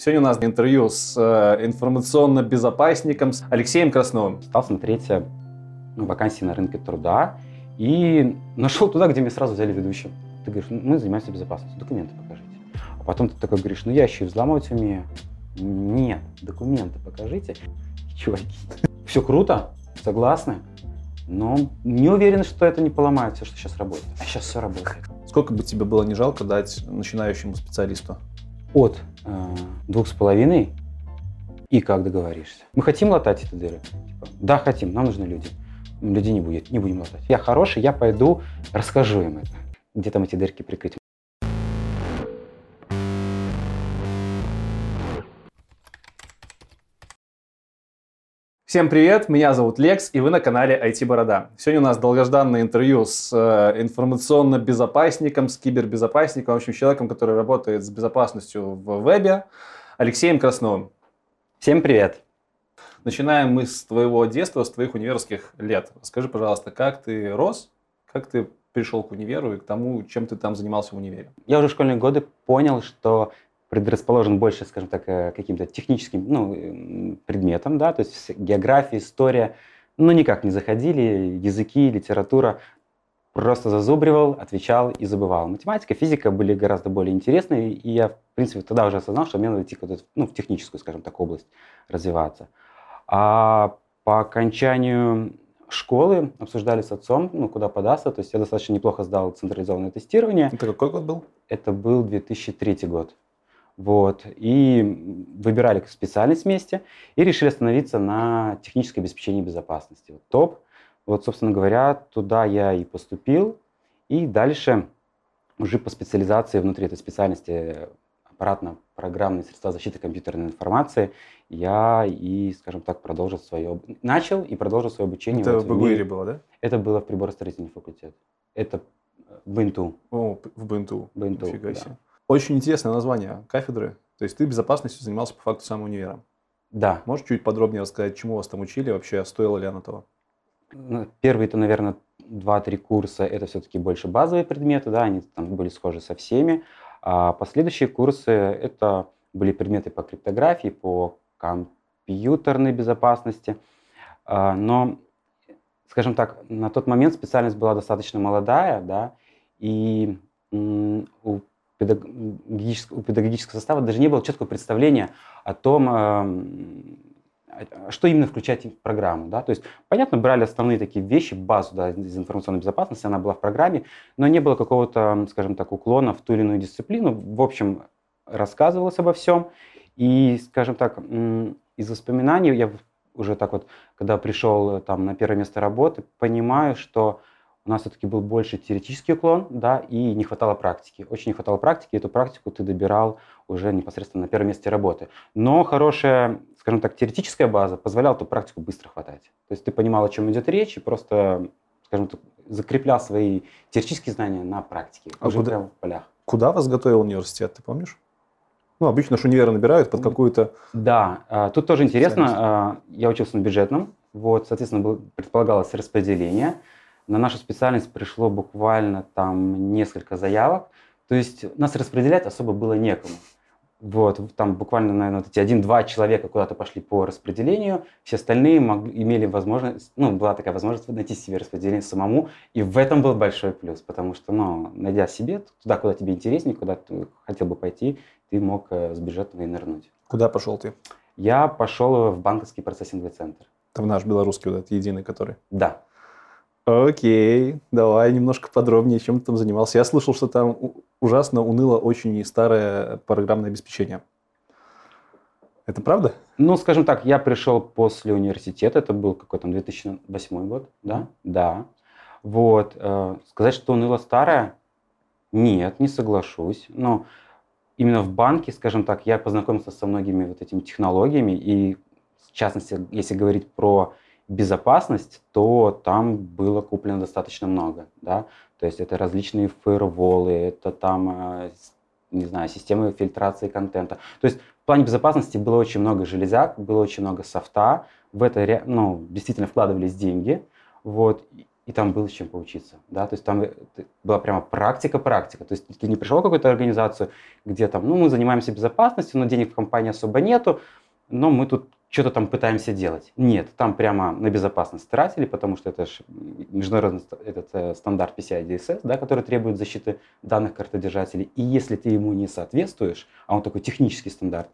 Сегодня у нас интервью с э, информационно-безопасником с Алексеем Красновым. Стал смотреть э, ну, вакансии на рынке труда и нашел туда, где меня сразу взяли ведущим. Ты говоришь, «Ну, мы занимаемся безопасностью, документы покажите. А потом ты такой говоришь, ну я еще и взламывать умею. Нет, документы покажите. Чуваки, все круто, согласны, но не уверен, что это не поломает все, что сейчас работает. А сейчас все работает. Сколько бы тебе было не жалко дать начинающему специалисту? От э, двух с половиной и как договоришься. Мы хотим латать эти дыры? Типа, да, хотим, нам нужны люди. Людей не будет, не будем латать. Я хороший, я пойду, расскажу им это. Где там эти дырки прикрыть. Всем привет, меня зовут Лекс, и вы на канале IT Борода. Сегодня у нас долгожданное интервью с э, информационно-безопасником, с кибербезопасником, в общем, человеком, который работает с безопасностью в вебе, Алексеем Красновым. Всем привет. Начинаем мы с твоего детства, с твоих универских лет. Скажи, пожалуйста, как ты рос, как ты пришел к универу и к тому, чем ты там занимался в универе? Я уже в школьные годы понял, что предрасположен больше, скажем так, э, каким-то техническим ну, предметам, да, то есть география, история, ну, никак не заходили, языки, литература, просто зазубривал, отвечал и забывал. Математика, физика были гораздо более интересные, и я, в принципе, тогда уже осознал, что мне надо идти ну, в техническую, скажем так, область развиваться. А по окончанию школы обсуждали с отцом, ну, куда податься, то есть я достаточно неплохо сдал централизованное тестирование. Это какой год был? Это был 2003 год. Вот. И выбирали специальность вместе и решили остановиться на техническое обеспечение безопасности. Вот, топ. Вот, собственно говоря, туда я и поступил. И дальше уже по специализации внутри этой специальности аппаратно-программные средства защиты компьютерной информации я и, скажем так, продолжил свое... Начал и продолжил свое обучение. Это в БГУИРе было, да? Это было в приборостроительный факультет. Это в БНТУ. О, в БНТУ. БНТУ, Нифига да. себе. Очень интересное название кафедры. То есть ты безопасностью занимался по факту самого универа. Да. Можешь чуть подробнее рассказать, чему вас там учили, вообще стоило ли оно того? Ну, Первые-то, наверное, 2-3 курса это все-таки больше базовые предметы, да, они там были схожи со всеми. А последующие курсы это были предметы по криптографии, по компьютерной безопасности. А, Но, скажем так, на тот момент специальность была достаточно молодая, да, и у педагогического, у педагогического состава даже не было четкого представления о том, эм, что именно включать в программу. Да? То есть, понятно, брали основные такие вещи, базу да, из информационной безопасности, она была в программе, но не было какого-то, скажем так, уклона в ту или иную дисциплину. В общем, рассказывалось обо всем. И, скажем так, из воспоминаний я уже так вот, когда пришел э, там на первое место работы, понимаю, что у нас все-таки был больше теоретический уклон, да, и не хватало практики. Очень не хватало практики, эту практику ты добирал уже непосредственно на первом месте работы. Но хорошая, скажем так, теоретическая база позволяла эту практику быстро хватать. То есть ты понимал, о чем идет речь, и просто, скажем так, закреплял свои теоретические знания на практике, А уже куда- прямо в полях. Куда вас готовил университет, ты помнишь? Ну, обычно ж универы набирают под какую-то... Да, а, тут тоже интересно, а, я учился на бюджетном, вот, соответственно, предполагалось распределение. На нашу специальность пришло буквально там несколько заявок, то есть нас распределять особо было некому. Вот, там буквально, наверное, вот эти один-два человека куда-то пошли по распределению, все остальные мог- имели возможность, ну, была такая возможность найти себе распределение самому, и в этом был большой плюс, потому что, ну, найдя себе туда, куда тебе интереснее, куда ты хотел бы пойти, ты мог э, с бюджетного и нырнуть. Куда пошел ты? Я пошел в банковский процессинговый центр. Это в наш белорусский вот этот единый, который... Да. Окей, давай немножко подробнее, чем ты там занимался. Я слышал, что там ужасно уныло очень старое программное обеспечение. Это правда? Ну, скажем так, я пришел после университета, это был какой там 2008 год, да? Да. Вот. э, сказать, что уныло старое? Нет, не соглашусь. Но именно в банке, скажем так, я познакомился со многими вот этими технологиями, и в частности, если говорить про безопасность, то там было куплено достаточно много, да, то есть это различные фаерволы, это там, э, не знаю, системы фильтрации контента. То есть в плане безопасности было очень много железяк, было очень много софта, в это ну, действительно вкладывались деньги, вот, и там было чем поучиться, да, то есть там э, была прямо практика-практика, то есть ты не пришел в какую-то организацию, где там, ну, мы занимаемся безопасностью, но денег в компании особо нету, но мы тут что-то там пытаемся делать. Нет, там прямо на безопасность тратили, потому что это же международный этот, э, стандарт PCI DSS, да, который требует защиты данных картодержателей. И если ты ему не соответствуешь, а он такой технический стандарт,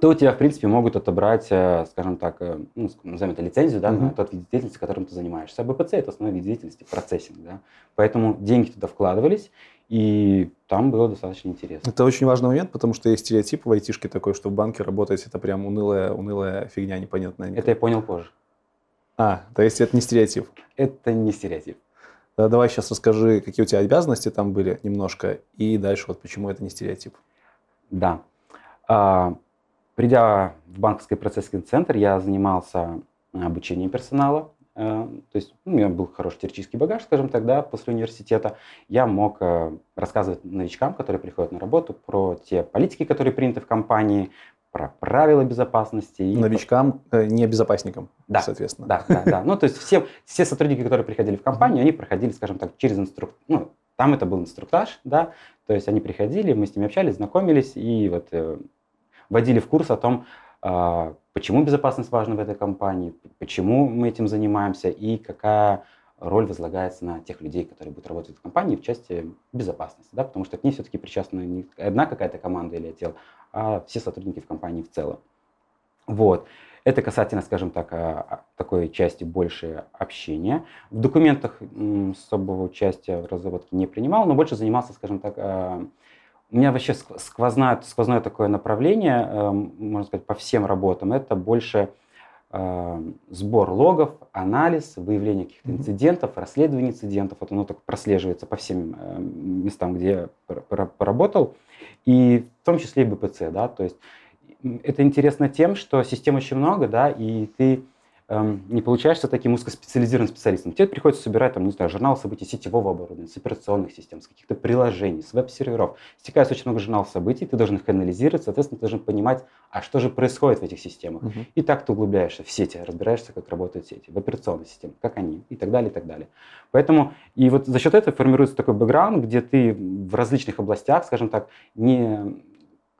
то у тебя, в принципе, могут отобрать, э, скажем так, э, ну, назовем это лицензию, да, mm-hmm. на тот вид деятельности, которым ты занимаешься. А БПЦ – это основной вид деятельности, процессинг, да. Поэтому деньги туда вкладывались, и там было достаточно интересно. Это очень важный момент, потому что есть стереотип в айтишке такой, что в банке работать это прям унылая, унылая фигня непонятная. Это я понял позже. А, то есть это не стереотип? Это не стереотип. Да, давай сейчас расскажи, какие у тебя обязанности там были немножко, и дальше вот почему это не стереотип. Да. А, придя в банковский процессинг центр, я занимался обучением персонала, Э, то есть ну, у меня был хороший теоретический багаж, скажем так, да, после университета. Я мог э, рассказывать новичкам, которые приходят на работу, про те политики, которые приняты в компании, про правила безопасности. Новичкам, э, не безопасникам, да, соответственно. Да, да, да. Ну, то есть все, все сотрудники, которые приходили в компанию, они проходили, скажем так, через инструктаж. Ну, там это был инструктаж, да, то есть они приходили, мы с ними общались, знакомились и вот э, вводили в курс о том, э, почему безопасность важна в этой компании, почему мы этим занимаемся и какая роль возлагается на тех людей, которые будут работать в компании в части безопасности, да, потому что к ней все-таки причастна не одна какая-то команда или отдел, а все сотрудники в компании в целом. Вот. Это касательно, скажем так, а, а, такой части больше общения. В документах особого участия в разработке не принимал, но больше занимался, скажем так, а, у меня вообще сквозное, сквозное такое направление, эм, можно сказать, по всем работам. Это больше эм, сбор логов, анализ, выявление каких-то инцидентов, расследование инцидентов. Вот оно так прослеживается по всем эм, местам, где я поработал. И в том числе и БПЦ, да, то есть это интересно тем, что систем очень много, да, и ты не получаешься таким узкоспециализированным специалистом. Тебе приходится собирать, там, не знаю, журнал событий сетевого оборудования, с операционных систем, с каких-то приложений, с веб-серверов. Стекается очень много журналов событий, ты должен их анализировать, соответственно, ты должен понимать, а что же происходит в этих системах. Uh-huh. И так ты углубляешься в сети, разбираешься, как работают сети, в операционной системе, как они, и так далее, и так далее. Поэтому, и вот за счет этого формируется такой бэкграунд, где ты в различных областях, скажем так, не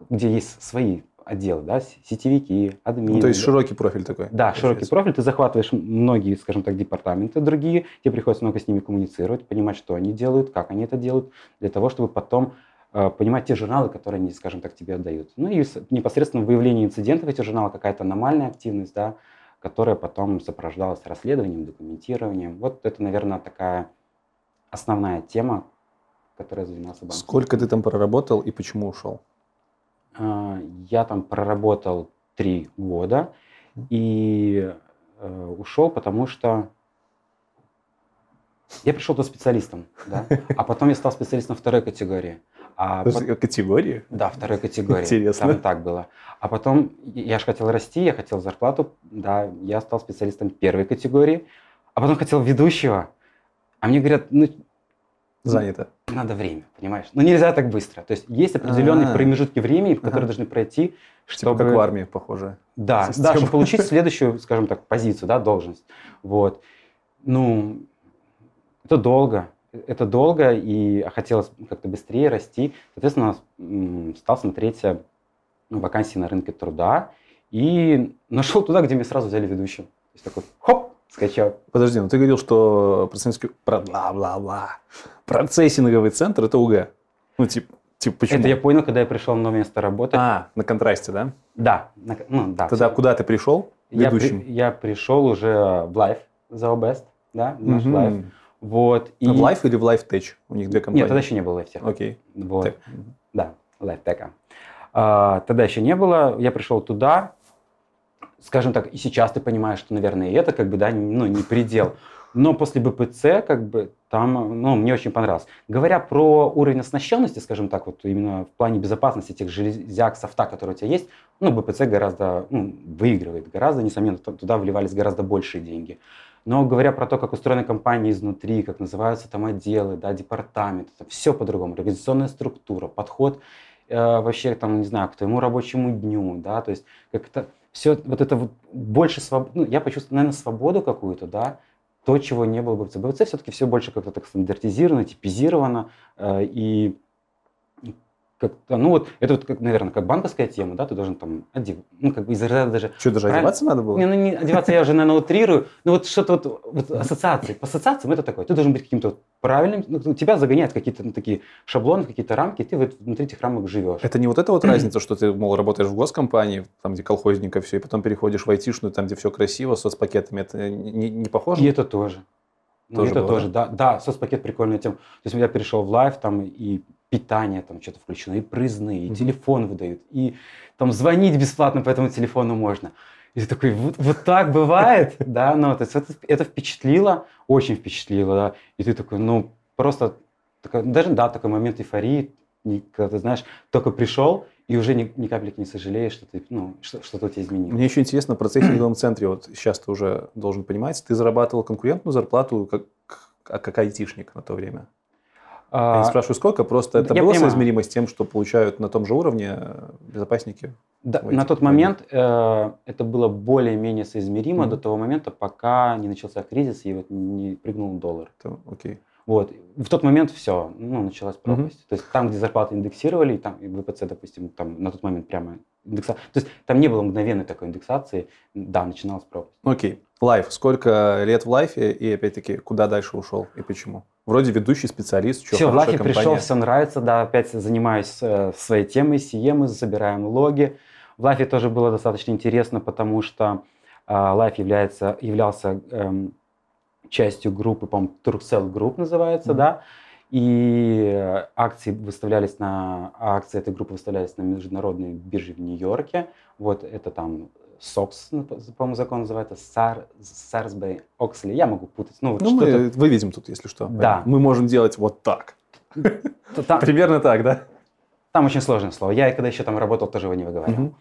где есть свои отделы, да, сетевики, админы. Ну, то есть широкий профиль такой. Да, получается. широкий профиль. Ты захватываешь многие, скажем так, департаменты другие, тебе приходится много с ними коммуницировать, понимать, что они делают, как они это делают, для того, чтобы потом э, понимать те журналы, которые они, скажем так, тебе отдают. Ну и непосредственно выявление инцидентов этих журналов, какая-то аномальная активность, да, которая потом сопровождалась расследованием, документированием. Вот это, наверное, такая основная тема, которая занимался банком. Сколько ты там проработал и почему ушел? А, я там проработал три года и э, ушел, потому что я пришел туда специалистом, да, а потом я стал специалистом второй категории. А по... категории? Да, второй категории. Интересно. Там так было. А потом я же хотел расти, я хотел зарплату, да, я стал специалистом первой категории, а потом хотел ведущего. А мне говорят, ну, занято. Надо время, понимаешь? Но нельзя так быстро. То есть есть определенные А-а-а. промежутки времени, в которые должны пройти, чтобы... Типа как в армии, похоже. Да, да, чтобы получить следующую, скажем так, позицию, да, должность. Вот. Ну, это долго. Это долго, и хотелось как-то быстрее расти. Соответственно, стал смотреть э, вакансии на рынке труда и нашел туда, где меня сразу взяли ведущим. То есть такой, хоп, скачал. Подожди, ну ты говорил, что процессинговый, бла-бла-бла, процессинговый центр – это УГ. Ну, типа, типа почему? Это я понял, когда я пришел на место работы. А, на контрасте, да? Да. На, ну, да Тогда все. куда ты пришел? Ведущим? Я, при, я пришел уже в Live, за Best, да, наш угу. Live. Вот, и... В Life или в LifeTech? У них две компании. Нет, тогда еще не было LifeTech. Окей. Вот. Так. Да, LifeTech. А, тогда еще не было. Я пришел туда, скажем так, и сейчас ты понимаешь, что, наверное, и это как бы, да, ну, не предел. Но после БПЦ, как бы, там, ну, мне очень понравилось. Говоря про уровень оснащенности, скажем так, вот именно в плане безопасности тех железяк, софта, которые у тебя есть, ну, БПЦ гораздо, ну, выигрывает гораздо, несомненно, туда вливались гораздо большие деньги. Но говоря про то, как устроена компания изнутри, как называются там отделы, да, департаменты, это все по-другому, организационная структура, подход э, вообще, там, не знаю, к твоему рабочему дню, да, то есть как-то все вот это вот больше свободы, ну, я почувствовал, наверное, свободу какую-то, да, то, чего не было бы в ЦБВЦ, все-таки все больше как-то так стандартизировано, типизировано, э, и как-то, ну вот, это вот, как, наверное, как банковская тема, да, ты должен там одев, ну как бы из разряда даже... Что, даже одеваться надо было? Не, ну не одеваться я уже, наверное, утрирую, ну вот что-то вот, вот ассоциации, по ассоциациям это такое, ты должен быть каким-то правильным, ну, тебя загоняют какие-то ну, такие шаблоны, какие-то рамки, и ты вот внутри этих рамок живешь. Это не вот эта вот разница, что ты, мол, работаешь в госкомпании, там, где колхозненько все, и потом переходишь в айтишную, там, где все красиво, соцпакетами, это не, не похоже? И это тоже. Ну, Тоже это было, тоже, да? да, соцпакет прикольная тема. То есть я перешел в life, там и питание там что-то включено, и проездные, и телефон выдают, и там звонить бесплатно по этому телефону можно. И ты такой, вот, вот так бывает, да, ну, то есть это, это впечатлило, очень впечатлило, да, и ты такой, ну, просто, такой- даже, да, такой момент эйфории, когда ты знаешь, только пришел, и уже ни, ни капельки не сожалеешь, что ты, ну, что, что-то у тебя изменилось. Мне еще интересно, в процессинговом центре, вот сейчас ты уже должен понимать, ты зарабатывал конкурентную зарплату как, а как айтишник на то время? Я не А, спрашиваю, сколько, просто это я было понимаю. соизмеримо с тем, что получают на том же уровне э, безопасники? Да, на тот моментах. момент э, это было более-менее соизмеримо Мгм. до того момента, пока не начался кризис и вот не прыгнул доллар. Это окей. Вот. В тот момент все, ну, началась пропасть. То есть там, где зарплаты индексировали, там и ВПЦ, допустим, там на тот момент прямо индекса... То есть там не было мгновенной такой индексации, да, начиналась пропасть. Окей. Life. Сколько лет в life е и, опять-таки, куда дальше ушел и почему? Вроде ведущий специалист, что все, в пришел, все нравится, да, опять занимаюсь э, своей темой, SIEM ы, забираем логи. В Life е тоже было достаточно интересно, потому что э, Life является, являлся эм, частью группы, по-моему, Turkcell Group называется, Мгм. да, и э, акции выставлялись на, акции этой группы выставлялись на международной бирже в Нью-Йорке, вот это там SOX, ну, по- по-моему, закон называется, Сар, Сарсбей Оксли, я могу путать, ну, вот Ну, мы выведем тут, если что. Да. Мы можем делать вот так. там, Примерно так, да? там очень сложное слово, я когда еще там работал, тоже его не выговаривал.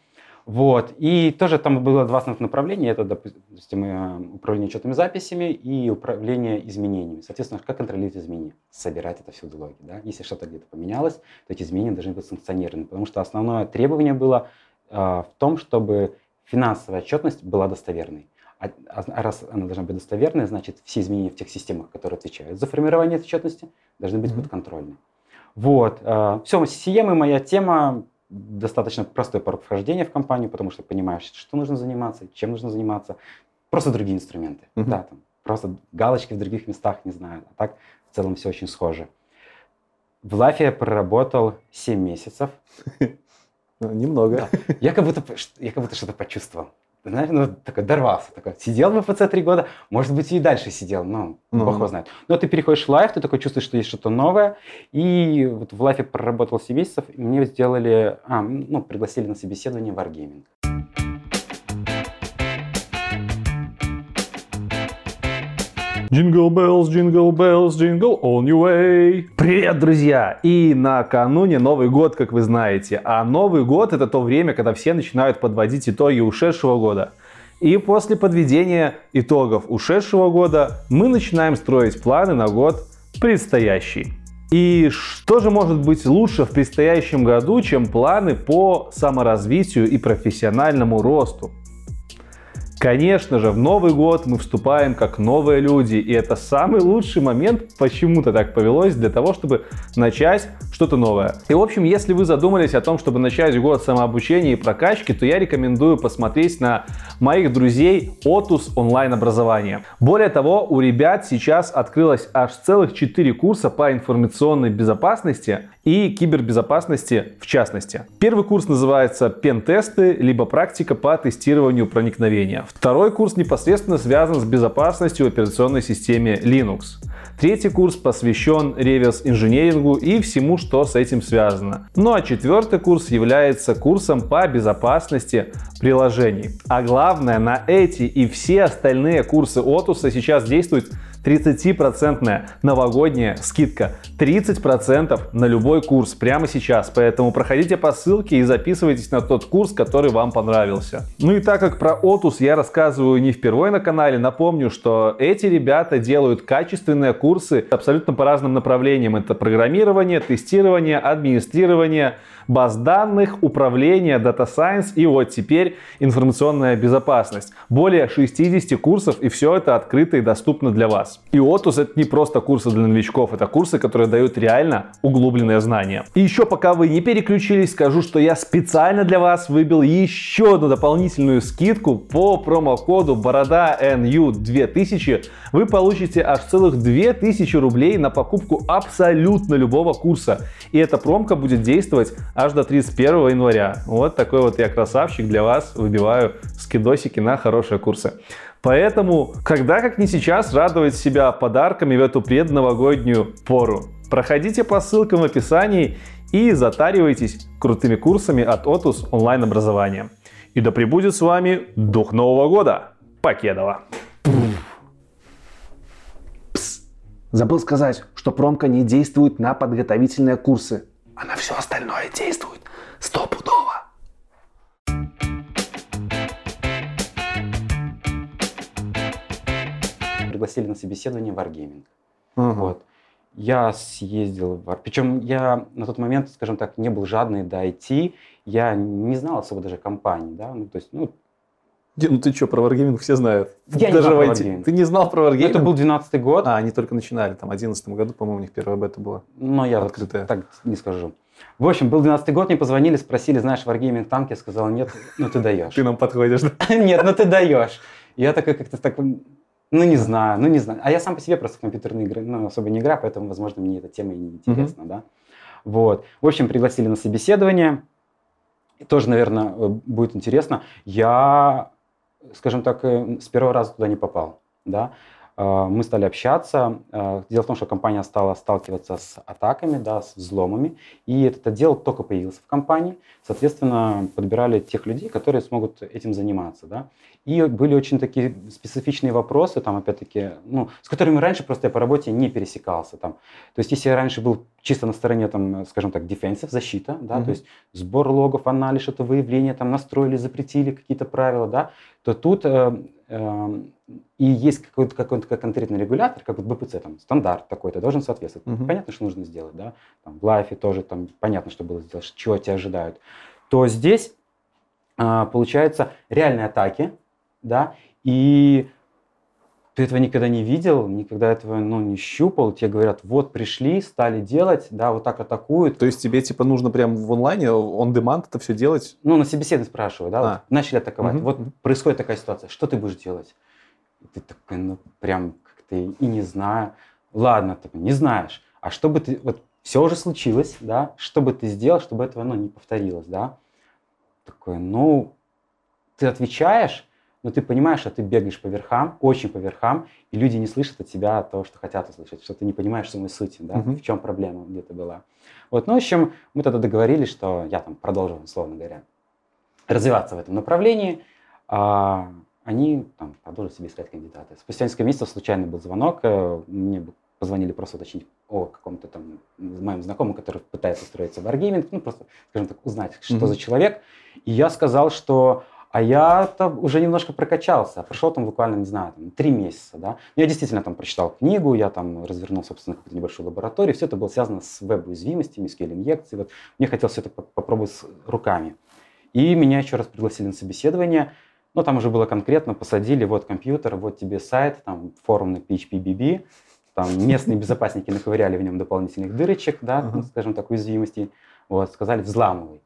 Вот. И тоже там было два основных направления. Это, допустим, э, управление учетными записями и управление изменениями. Соответственно, как контролировать изменения? Собирать это все в логи. Да? Если что-то где-то поменялось, то эти изменения должны быть санкционированы. Потому что основное требование было э, в том, чтобы финансовая отчетность была достоверной. А, а раз она должна быть достоверной, значит, все изменения в тех системах, которые отвечают за формирование отчетности, должны быть Мгм. подконтрольны. Вот. Все, CM моя тема достаточно простой порог вхождения в компанию, потому что понимаешь, что нужно заниматься, чем нужно заниматься. Просто другие инструменты. Мгм. Да, там, просто галочки в других местах, не знаю. А так в целом все очень схоже. В Лафе я проработал 7 месяцев. Ну, Немного. Да. Я как будто, я как будто что-то почувствовал. Знаешь, ну, такой дорвался. Такой, сидел в ВПЦ три года, может быть, и дальше сидел, ну, Ну, бог ну. его знает. Но ты переходишь в лайф, ты такой чувствуешь, что есть что-то новое. И вот в лайфе проработал 7 месяцев, и мне сделали, а, ну, пригласили на собеседование в Wargaming. Jingle bells, jingle bells, jingle all new way. Привет, друзья! И накануне Новый год, как вы знаете. А Новый год это то время, когда все начинают подводить итоги ушедшего года. И после подведения итогов ушедшего года мы начинаем строить планы на год предстоящий. И что же может быть лучше в предстоящем году, чем планы по саморазвитию и профессиональному росту? Конечно же, в Новый год мы вступаем как новые люди, и это самый лучший момент, почему-то так повелось, для того, чтобы начать что-то новое. И, в общем, если вы задумались о том, чтобы начать год самообучения и прокачки, то я рекомендую посмотреть на моих друзей Otus онлайн-образование. Более того, у ребят сейчас открылось аж целых 4 курса по информационной безопасности и кибербезопасности в частности. Первый курс называется «Пен-тесты», либо «Практика по тестированию проникновения». Второй курс непосредственно связан с безопасностью в операционной системе Linux. Третий курс посвящен реверс-инженерингу и всему, что с этим связано. Ну а четвертый курс является курсом по безопасности приложений. А главное, на эти и все остальные курсы Отуса сейчас действует 30% новогодняя скидка. 30% на любой курс прямо сейчас. Поэтому проходите по ссылке и записывайтесь на тот курс, который вам понравился. Ну и так как про Отус я рассказываю не впервые на канале, напомню, что эти ребята делают качественные курсы абсолютно по разным направлениям. Это программирование, тестирование, администрирование, баз данных, управление, Data Science и вот теперь информационная безопасность. Более 60 курсов и все это открыто и доступно для вас. И Otus это не просто курсы для новичков, это курсы, которые дают реально углубленные знания. И еще пока вы не переключились, скажу, что я специально для вас выбил еще одну дополнительную скидку по промокоду борода NU 2000. Вы получите аж целых 2000 рублей на покупку абсолютно любого курса. И эта промка будет действовать аж до 31 января. Вот такой вот я красавчик для вас выбиваю скидосики на хорошие курсы. Поэтому, когда как не сейчас радовать себя подарками в эту предновогоднюю пору. Проходите по ссылкам в описании и затаривайтесь крутыми курсами от Otus онлайн-образования. И да пребудет с вами Дух Нового Года. Покедова. Забыл сказать, что промка не действует на подготовительные курсы, а на все остальное действует стопудово. Пригласили на собеседование в Wargaming. Угу. Вот. Я съездил в Причем я на тот момент, скажем так, не был жадный до IT. Я не знал особо даже компании. Да? Ну, то есть, ну, ну ты что, про Wargaming все знают. Я Даже не знал про Wargaming. Ты не знал про Wargaming? Это был 12 год. А, они только начинали, там, в 11 году, по-моему, у них первая бета была. Но я открытая. Вот так не скажу. В общем, был 12 год, мне позвонили, спросили, знаешь, Wargaming танк? Я сказал, нет, ну ты даешь. Ты нам подходишь? Нет, ну ты даешь. Я такой как-то так, ну не знаю, ну не знаю. А я сам по себе просто в компьютерные игры, ну особо не играю, поэтому, возможно, мне эта тема и не интересна, да. Вот. В общем, пригласили на собеседование. Тоже, наверное, будет интересно. Я скажем так, э, с первого раза туда не попал. Да? А, мы стали общаться. А, дело в том, что компания стала сталкиваться с атаками, да, с взломами, и этот отдел только появился в компании. Соответственно, подбирали тех людей, которые смогут этим заниматься. Да. И были очень такие специфичные вопросы, там, опять-таки, ну, с которыми раньше просто я по работе не пересекался. Там. То есть, если я раньше был чисто на стороне, там, скажем так, defensive, защита, да, mm-hmm. то есть сбор логов, анализ, что-то выявление, там, настроили, запретили какие-то правила, да, то тут э, и есть какой-то, какой-то конкретный регулятор, как вот БПЦ, там, стандарт такой-то должен соответствовать. Mm-hmm. Понятно, что нужно сделать, да, там, в лайфе тоже, там, понятно, что было сделать, чего тебя ожидают. То здесь, э, получается, реальные атаки, да, и ты этого никогда не видел, никогда этого ну, не щупал, тебе говорят, вот пришли, стали делать, да, вот так атакуют. То есть тебе типа нужно прям в онлайне, он demand это все делать? Ну, на собеседовании спрашиваю, да, а. вот, начали атаковать, угу. вот происходит такая ситуация, что ты будешь делать? И ты такой, ну, прям как-то и не знаю. Ладно, ты не знаешь, а что бы ты, вот все уже случилось, да, что бы ты сделал, чтобы этого, ну, не повторилось, да? Такой, ну, ты отвечаешь, но ты понимаешь, что ты бегаешь по верхам, очень по верхам, и люди не слышат от тебя того, что хотят услышать, что ты не понимаешь самой сути, да, uh-huh. в чем проблема где-то была. Вот, ну, в общем, мы тогда договорились, что я там продолжу, условно говоря, развиваться в этом направлении, а они там продолжат себе искать кандидаты. Спустя несколько месяцев случайно был звонок, э, мне позвонили просто уточнить о каком-то там моем знакомом, который пытается устроиться в Wargaming, ну, просто, скажем так, узнать, что uh-huh. за человек. И я сказал, что а я там уже немножко прокачался. Прошел там буквально, не знаю, там, три месяца. Да? Я действительно там прочитал книгу, я там развернул, собственно, какую-то небольшую лабораторию. Все это было связано с веб-уязвимостями, SQL-инъекцией. Вот. Мне хотелось все это попробовать с руками. И меня еще раз пригласили на собеседование. Но там уже было конкретно, посадили, вот компьютер, вот тебе сайт, там форум на PHP-BB, там местные безопасники наковыряли в нем дополнительных дырочек, да, uh-huh. скажем так, уязвимостей. Вот, сказали, взламывай.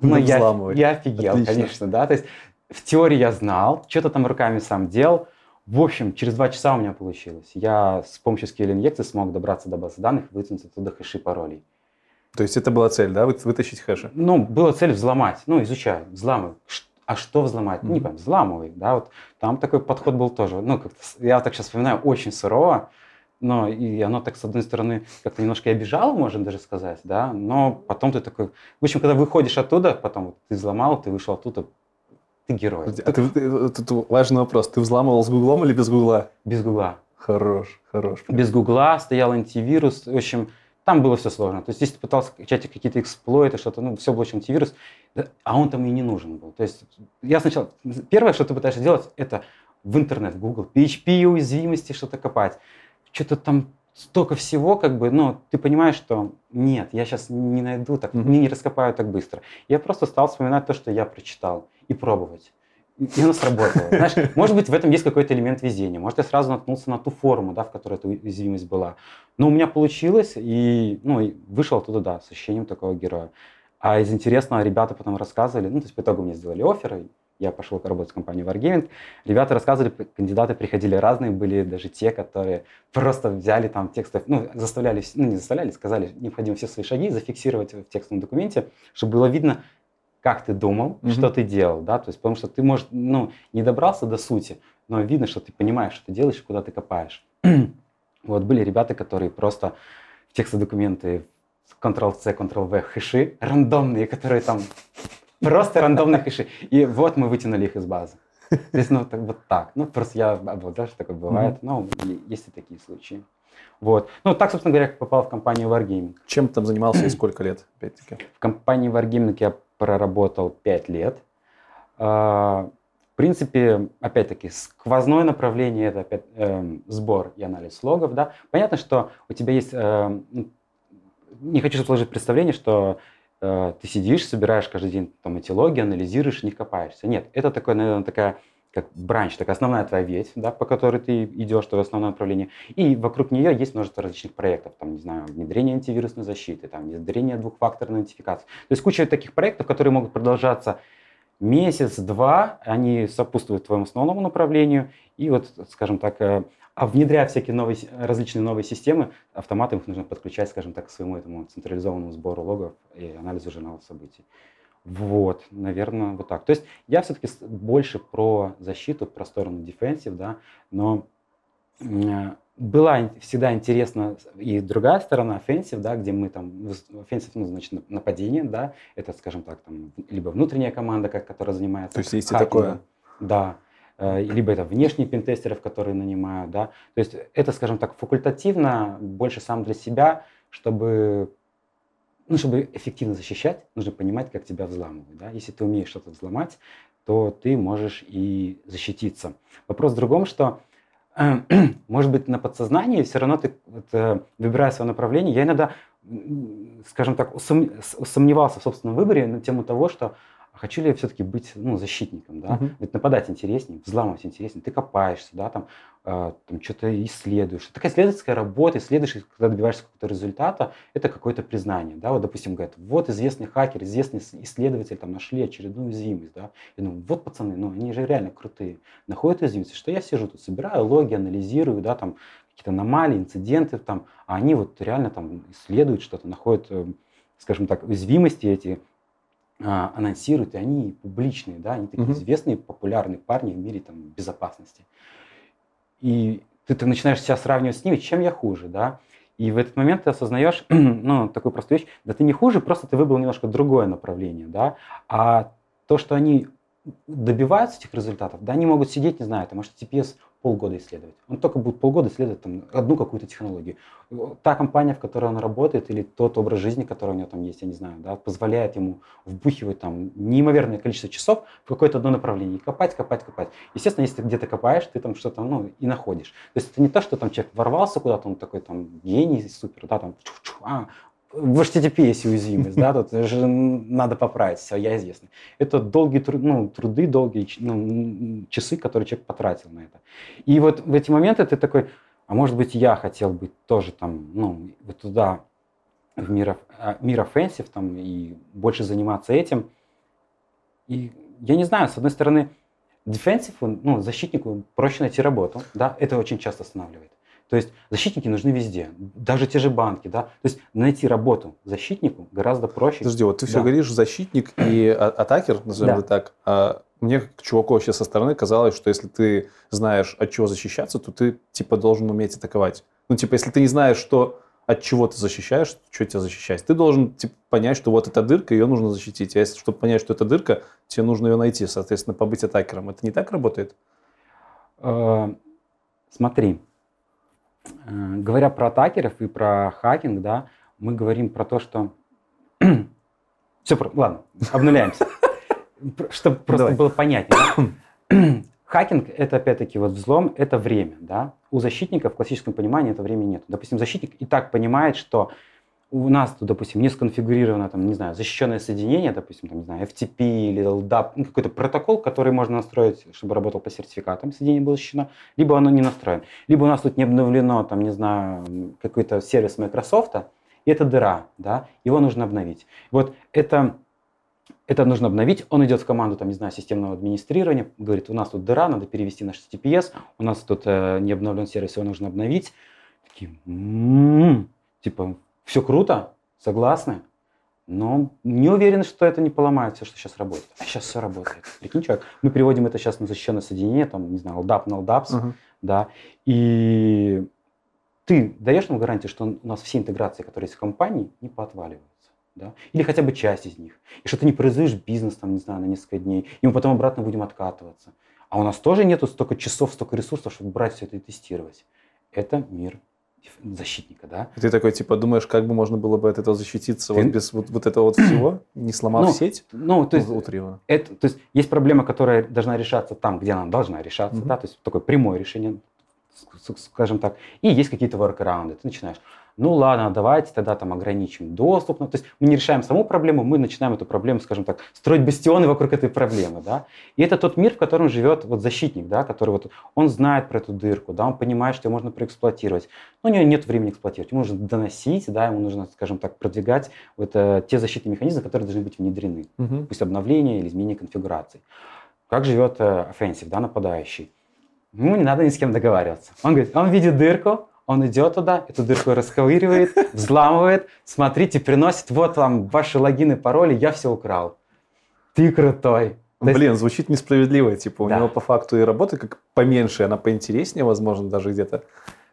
Ну, я, я офигел, Отлично. конечно, да. То есть в теории я знал, что-то там руками сам делал. В общем, через два часа у меня получилось. Я с помощью SQL инъекции смог добраться до базы данных, вытянуть оттуда хэши паролей. То есть это была цель, да, вытащить хэши? Ну, была цель взломать. Ну, изучаю, взламываю. А что взломать? Mm-hmm. Не понимаю, взламывай, да, вот там такой подход был тоже. Ну, как я так сейчас вспоминаю, очень сурово но и оно так, с одной стороны, как-то немножко и обижало, можно даже сказать, да, но потом ты такой, в общем, когда выходишь оттуда, потом ты взломал, ты вышел оттуда, ты герой. А ты, ты, тут важный вопрос, ты взламывал с гуглом или без гугла? Без гугла. Хорош, хорош. Без гугла стоял антивирус, в общем, там было все сложно. То есть, если ты пытался качать какие-то эксплойты, что-то, ну, все было очень антивирус, а он там и не нужен был. То есть, я сначала, первое, что ты пытаешься делать, это в интернет, в Google, PHP уязвимости что-то копать что-то там столько всего, как бы, ну, ты понимаешь, что нет, я сейчас не найду, так, mm-hmm. мне не раскопаю так быстро. Я просто стал вспоминать то, что я прочитал, и пробовать. И оно сработало. Знаешь, может быть, в этом есть какой-то элемент везения. Может, я сразу наткнулся на ту форму, да, в которой эта уязвимость была. Но у меня получилось, и, ну, и вышел оттуда, да, с ощущением такого героя. А из интересного ребята потом рассказывали, ну, то есть по итогу мне сделали офер, я пошел работать в компанию Wargaming. Ребята рассказывали, кандидаты приходили разные, были даже те, которые просто взяли там текстов, ну, заставляли, ну, не заставляли, сказали, необходимо все свои шаги зафиксировать в текстовом документе, чтобы было видно, как ты думал, mm-hmm. что ты делал, да, то есть потому что ты, может, ну, не добрался до сути, но видно, что ты понимаешь, что ты делаешь, куда ты копаешь. вот были ребята, которые просто в текстовые документы Ctrl-C, Ctrl-V хэши рандомные, которые там просто рандомные хэши. И вот мы вытянули их из базы. То есть, ну, так, вот так. Ну, просто я обладаю, что такое бывает. Mm-hmm. Ну, есть и такие случаи. Вот. Ну, так, собственно говоря, попал в компанию Wargaming. Чем ты там занимался и сколько лет, опять-таки? В компании Wargaming я проработал 5 лет. А, в принципе, опять-таки, сквозное направление – это опять, э, сбор и анализ логов. Да? Понятно, что у тебя есть… Э, не хочу сложить представление, что ты сидишь, собираешь каждый день там, эти логи, анализируешь, не копаешься. Нет, это такое, наверное, такая как бранч, такая основная твоя ветвь, да, по которой ты идешь, твое основное направление. И вокруг нее есть множество различных проектов, там, не знаю, внедрение антивирусной защиты, там, внедрение двухфакторной идентификации. То есть куча таких проектов, которые могут продолжаться месяц-два, они сопутствуют твоему основному направлению, и вот, скажем так, э, а внедряя всякие новые, различные новые системы, автоматом их нужно подключать, скажем так, к своему этому централизованному сбору логов и анализу журналов событий. Вот, наверное, вот так. То есть я все-таки больше про защиту, про сторону дефенсив, да, но была всегда интересна и другая сторона offensive, да, где мы там, offensive, ну, значит, нападение, да, это, скажем так, там, либо внутренняя команда, как, которая занимается То есть есть и такое? Да, э, либо это внешние пентестеров, которые нанимают, да, то есть это, скажем так, факультативно, больше сам для себя, чтобы ну, чтобы эффективно защищать, нужно понимать, как тебя взламывают. Да? Если ты умеешь что-то взломать, то ты можешь и защититься. Вопрос в другом, что э, может быть на подсознании все равно ты вот, э, выбирая свое направление. Я иногда, скажем так, усом, сомневался в собственном выборе на тему того, что а хочу ли я все-таки быть ну, защитником, да? Uh-huh. Ведь нападать интереснее, взламывать интереснее, ты копаешься, да, там, э, там что-то исследуешь. Такая исследовательская работа, исследуешь, когда добиваешься какого-то результата, это какое-то признание, да, вот, допустим, говорят, вот известный хакер, известный исследователь там нашли очередную уязвимость, да, и ну, вот пацаны, ну, они же реально крутые, находят уязвимость, что я сижу тут, собираю логи, анализирую, да, там, какие-то аномалии, инциденты, там, а они вот реально там исследуют что-то, находят, э, скажем так, уязвимости эти, а, анонсируют, и они публичные, да, они такие uh-huh. известные, популярные парни в мире там, безопасности. И ты, ты начинаешь себя сравнивать с ними, чем я хуже, да. И в этот момент ты осознаешь, ну, такую простую вещь, да ты не хуже, просто ты выбрал немножко другое направление, да. А то, что они добиваются этих результатов, да, они могут сидеть, не знаю, там, может, TPS полгода исследовать. Он только будет полгода исследовать там, одну какую-то технологию. Та компания, в которой он работает, или тот образ жизни, который у него там есть, я не знаю, да, позволяет ему вбухивать там неимоверное количество часов в какое-то одно направление. И копать, копать, копать. Естественно, если ты где-то копаешь, ты там что-то, ну, и находишь. То есть это не то, что там человек ворвался куда-то, он такой там гений, супер, да, там, а, в HTTP есть уязвимость, да, тут же надо поправить, все, я известный. Это долгие ну, труды, долгие ну, часы, которые человек потратил на это. И вот в эти моменты ты такой, а может быть, я хотел быть тоже там, ну, вот туда, в мир, а, мир offensive, там, и больше заниматься этим. И я не знаю, с одной стороны, defensive, ну, защитнику проще найти работу, да, это очень часто останавливает. То есть защитники нужны везде, даже те же банки, да. То есть найти работу защитнику гораздо проще. Подожди, вот ты да. все говоришь защитник и а, атакер, назовем да. так. А мне, как чуваку вообще со стороны, казалось, что если ты знаешь, от чего защищаться, то ты типа должен уметь атаковать. Ну, типа, если ты не знаешь, что от чего ты защищаешь, что тебя защищать. Ты должен типа, понять, что вот эта дырка, ее нужно защитить. А если, чтобы понять, что это дырка, тебе нужно ее найти, соответственно, побыть атакером. Это не так работает? Э, смотри, говоря про атакеров и про хакинг, да, мы говорим про то, что... Все, ладно, обнуляемся. Чтобы просто было понятнее. Хакинг – это, опять-таки, вот взлом – это время, да. У защитника в классическом понимании это времени нет. Допустим, защитник и так понимает, что у нас тут, допустим, не сконфигурировано, там, не знаю, защищенное соединение, допустим, там, не знаю, FTP или LDAP, ну, какой-то протокол, который можно настроить, чтобы работал по сертификатам, соединение было защищено, либо оно не настроено. Либо у нас тут не обновлено, там, не знаю, какой-то сервис Microsoft, и это дыра, да, его нужно обновить. Вот это, это нужно обновить, он идет в команду, там, не знаю, системного администрирования, говорит, у нас тут дыра, надо перевести наш TPS, у нас тут э, не обновлен сервис, его нужно обновить. Такие, м-м-м", типа, все круто, согласны, но не уверен, что это не поломает все, что сейчас работает. А сейчас все работает. Прикинь, человек, мы переводим это сейчас на защищенное соединение, там, не знаю, LDAP на LDAPs, uh-huh. да, и ты даешь нам гарантию, что у нас все интеграции, которые есть в компании, не поотваливаются. Да? Или хотя бы часть из них. И что ты не производишь бизнес, там, не знаю, на несколько дней, и мы потом обратно будем откатываться. А у нас тоже нету столько часов, столько ресурсов, чтобы брать все это и тестировать. Это мир защитника, да. Ты такой, типа, думаешь, как бы можно было бы от этого защититься Ты... вот без вот, вот этого вот всего, не сломав ну, сеть? Ну, то есть, это, то есть есть проблема, которая должна решаться там, где она должна решаться, угу. да, то есть такое прямое решение, скажем так, и есть какие-то воркараунды. Ты начинаешь, ну ладно, давайте тогда там ограничим доступ. Ну, то есть мы не решаем саму проблему, мы начинаем эту проблему, скажем так, строить бастионы вокруг этой проблемы, да. И это тот мир, в котором живет вот защитник, да, который вот, он знает про эту дырку, да, он понимает, что ее можно проэксплуатировать. Но у него нет времени эксплуатировать, ему нужно доносить, да, ему нужно, скажем так, продвигать вот э, те защитные механизмы, которые должны быть внедрены. Угу. Пусть обновление или изменение конфигурации. Как живет э, offensive, да, нападающий? Ну, не надо ни с кем договариваться. Он говорит, он видит дырку, он идет туда, эту дырку расковыривает, взламывает, смотрите, приносит, вот вам ваши логины, пароли, я все украл. Ты крутой. Блин, есть... звучит несправедливо. Типа, да. у него по факту и работа как поменьше, она поинтереснее, возможно, даже где-то.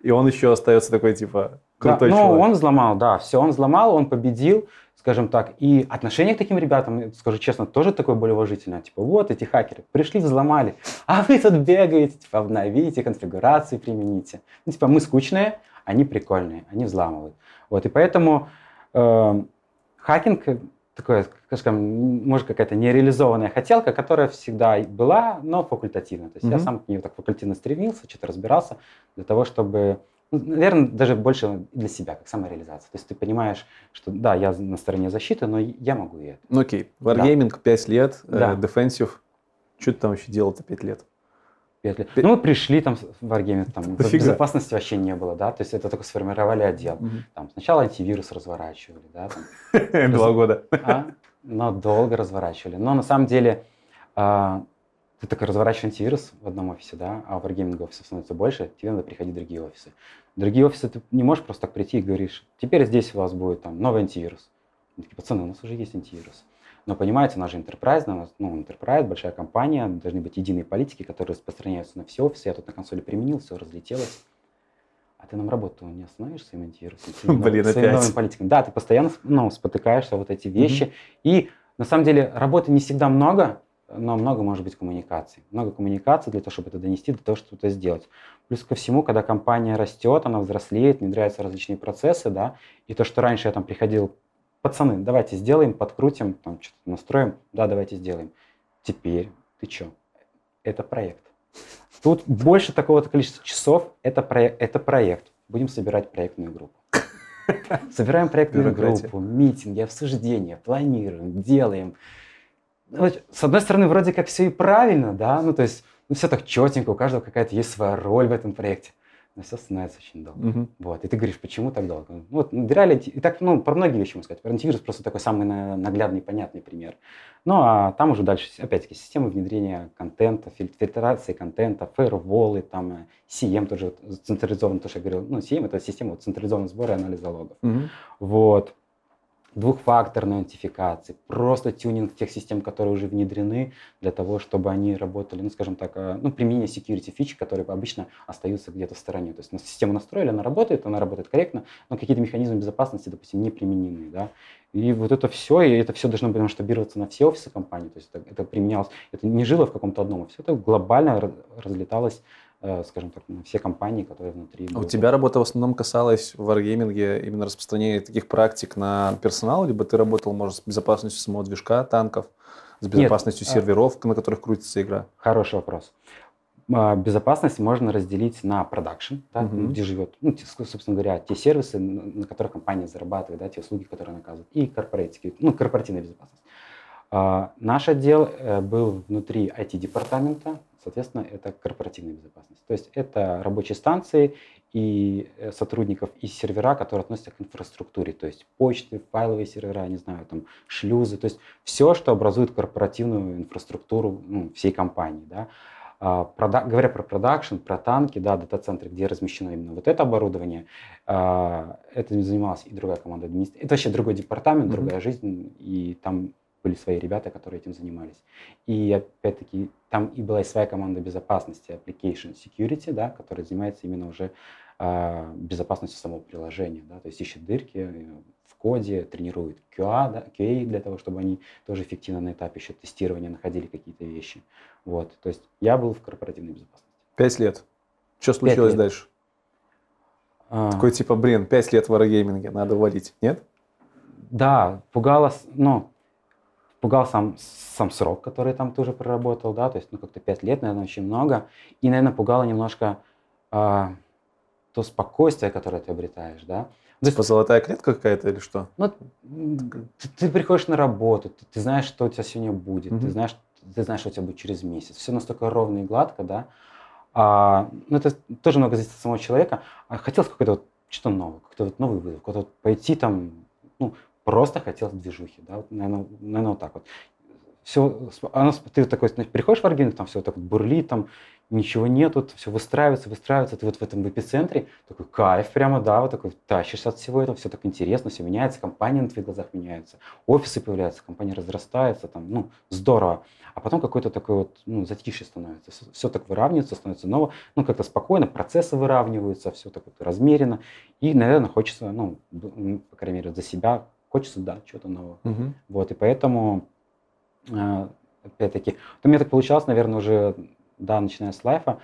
И он еще остается такой, типа, крутой да, ну, человек. Ну, он взломал, да, все, он взломал, он победил, скажем так. И отношение к таким ребятам, скажу честно, тоже такое более уважительное. Типа, вот эти хакеры пришли, взломали, а вы тут бегаете, типа, обновите, конфигурации примените. Ну, типа, мы скучные, они прикольные, они взламывают. Вот, и поэтому э, хакинг такое, скажем, может какая-то нереализованная хотелка, которая всегда была, но факультативная. То есть mm-hmm. я сам к ней так факультативно стремился, что-то разбирался для того, чтобы наверное, даже больше для себя, как самореализация. То есть ты понимаешь, что да, я на стороне защиты, но я могу и это. Ну окей, Wargaming да. 5 лет, э, да. э, Defensive, что ты там еще делал-то 5 лет? 5 лет. Ну, мы пришли там в Wargaming, там безопасности вообще не было, да, то есть это только сформировали отдел. Угу. Там сначала антивирус разворачивали, да. Два года. А? Но долго разворачивали. Но на самом деле а, ты так разворачиваешь антивирус в одном офисе, да, а в Wargaming офисов становится больше, тебе надо приходить в другие офисы. Другие офисы ты не можешь просто так прийти и говоришь, теперь здесь у вас будет там новый антивирус. Они такие, пацаны, у нас уже есть антивирус. Но понимаете, у нас же enterprise, у нас, ну, enterprise, большая компания, должны быть единые политики, которые распространяются на все офисы. Я тут на консоли применил, все разлетелось. А ты нам работу не остановишь своим антивирусом, своим, Блин, своим опять. новым политикам. Да, ты постоянно ну, спотыкаешься вот эти вещи. Mm-hmm. И на самом деле работы не всегда много, но много может быть коммуникаций. Много коммуникаций для того, чтобы это донести, для того, чтобы это сделать. Плюс ко всему, когда компания растет, она взрослеет, внедряются различные процессы, да, и то, что раньше я там приходил, пацаны, давайте сделаем, подкрутим, там что-то настроим, да, давайте сделаем. Теперь ты что? Это проект. Тут больше такого-то количества часов, это, проект, это проект. Будем собирать проектную группу. Собираем проектную группу, митинги, обсуждения, планируем, делаем с одной стороны, вроде как все и правильно, да, ну, то есть, ну, все так четенько, у каждого какая-то есть своя роль в этом проекте, но все становится очень долго. Угу. Вот, и ты говоришь, почему так долго? Ну, вот, набирали, и так, ну, про многие вещи можно сказать. Про антивирус просто такой самый наглядный, понятный пример. Ну, а там уже дальше, опять-таки, системы внедрения контента, фильтрации контента, фаерволы, там, CM тоже централизованный, то, что я говорил, ну, CM это система централизованного сбора и анализа логов. Угу. Вот двухфакторной аутентификации, просто тюнинг тех систем, которые уже внедрены, для того, чтобы они работали, ну, скажем так, э, ну, применение security фич, которые обычно остаются где-то в стороне. То есть систему настроили, она работает, она работает корректно, но какие-то механизмы безопасности, допустим, не применены, да. И вот это все, и это все должно быть масштабироваться на все офисы компании, то есть это, это применялось, это не жило в каком-то одном, все это глобально разлеталось скажем так, на все компании, которые внутри. А у тебя работа в основном касалась в Wargaming именно распространения таких практик на персонал, либо ты работал, может, с безопасностью самого движка танков, с безопасностью Нет. серверов, на которых крутится игра? Хороший вопрос. А, безопасность можно разделить на продакшн, да, Мгм. где живет, ну, собственно говоря, те сервисы, на на которых компания зарабатывает, да, те услуги, которые она оказывает, и корпоративная, ну, корпоративная безопасность. А, Наш отдел э, был внутри IT-департамента, соответственно, это корпоративная безопасность. То есть это рабочие станции и э, сотрудников и сервера, которые относятся к инфраструктуре, то есть почты, файловые сервера, не знаю, там шлюзы, то есть все, что образует корпоративную инфраструктуру ну, всей компании, да. А, прода- говоря про продакшн, про танки, да, дата-центры, где размещено именно вот это оборудование, а, этим занималась и другая команда администрации. Это вообще другой департамент, Мгм. другая жизнь, и там были свои ребята, которые этим занимались. И опять-таки там и была и своя команда безопасности, application security, да, которая занимается именно уже а, безопасностью самого приложения, да, то есть ищет дырки э, в коде, тренирует QA, да, QA для того, чтобы они тоже эффективно на этапе еще тестирования находили какие-то вещи. Вот, то есть я был в корпоративной безопасности. Пять лет. Что случилось лет. дальше? А, Такой типа, блин, пять лет в варгейминге, надо валить. Нет? Да, пугало, с- ну, пугал сам, сам срок, который там тоже проработал, да, то есть, ну, как-то пять лет, наверное, очень много. И, наверное, пугало немножко а, то спокойствие, которое ты обретаешь, да. То есть, Типа золотая клетка какая-то или что? ну, ты, ты приходишь на работу, ты, ты знаешь, что у тебя сегодня будет, Мгм. ты знаешь, ты знаешь, что у тебя будет через месяц. Все настолько ровно и гладко, да. А, ну, это тоже много зависит от самого человека. А хотелось какой-то вот что-то новое, какой-то вот новый вызов, куда-то вот пойти там, ну, просто хотелось движухи, да, вот, наверное, наверное, вот так вот. Все, оно, ты вот такой, значит, приходишь в Аргентину, там все так вот бурлит, там ничего нету, все выстраивается, выстраивается, ты вот в этом эпицентре, такой кайф прямо, да, вот такой тащишься от всего этого, все так интересно, все меняется, компания на твоих глазах меняется, офисы появляются, компания разрастается, там, ну, здорово. А потом какой-то такой вот, ну, затишье становится, все, так выравнивается, становится ново, ну, как-то спокойно, процессы выравниваются, все так вот размеренно, и, наверное, хочется, ну, по крайней мере, за себя, хочется, да, чего-то нового. Мгм. Вот, и поэтому, э, опять-таки, вот у меня так получалось, наверное, уже, да, начиная с лайфа,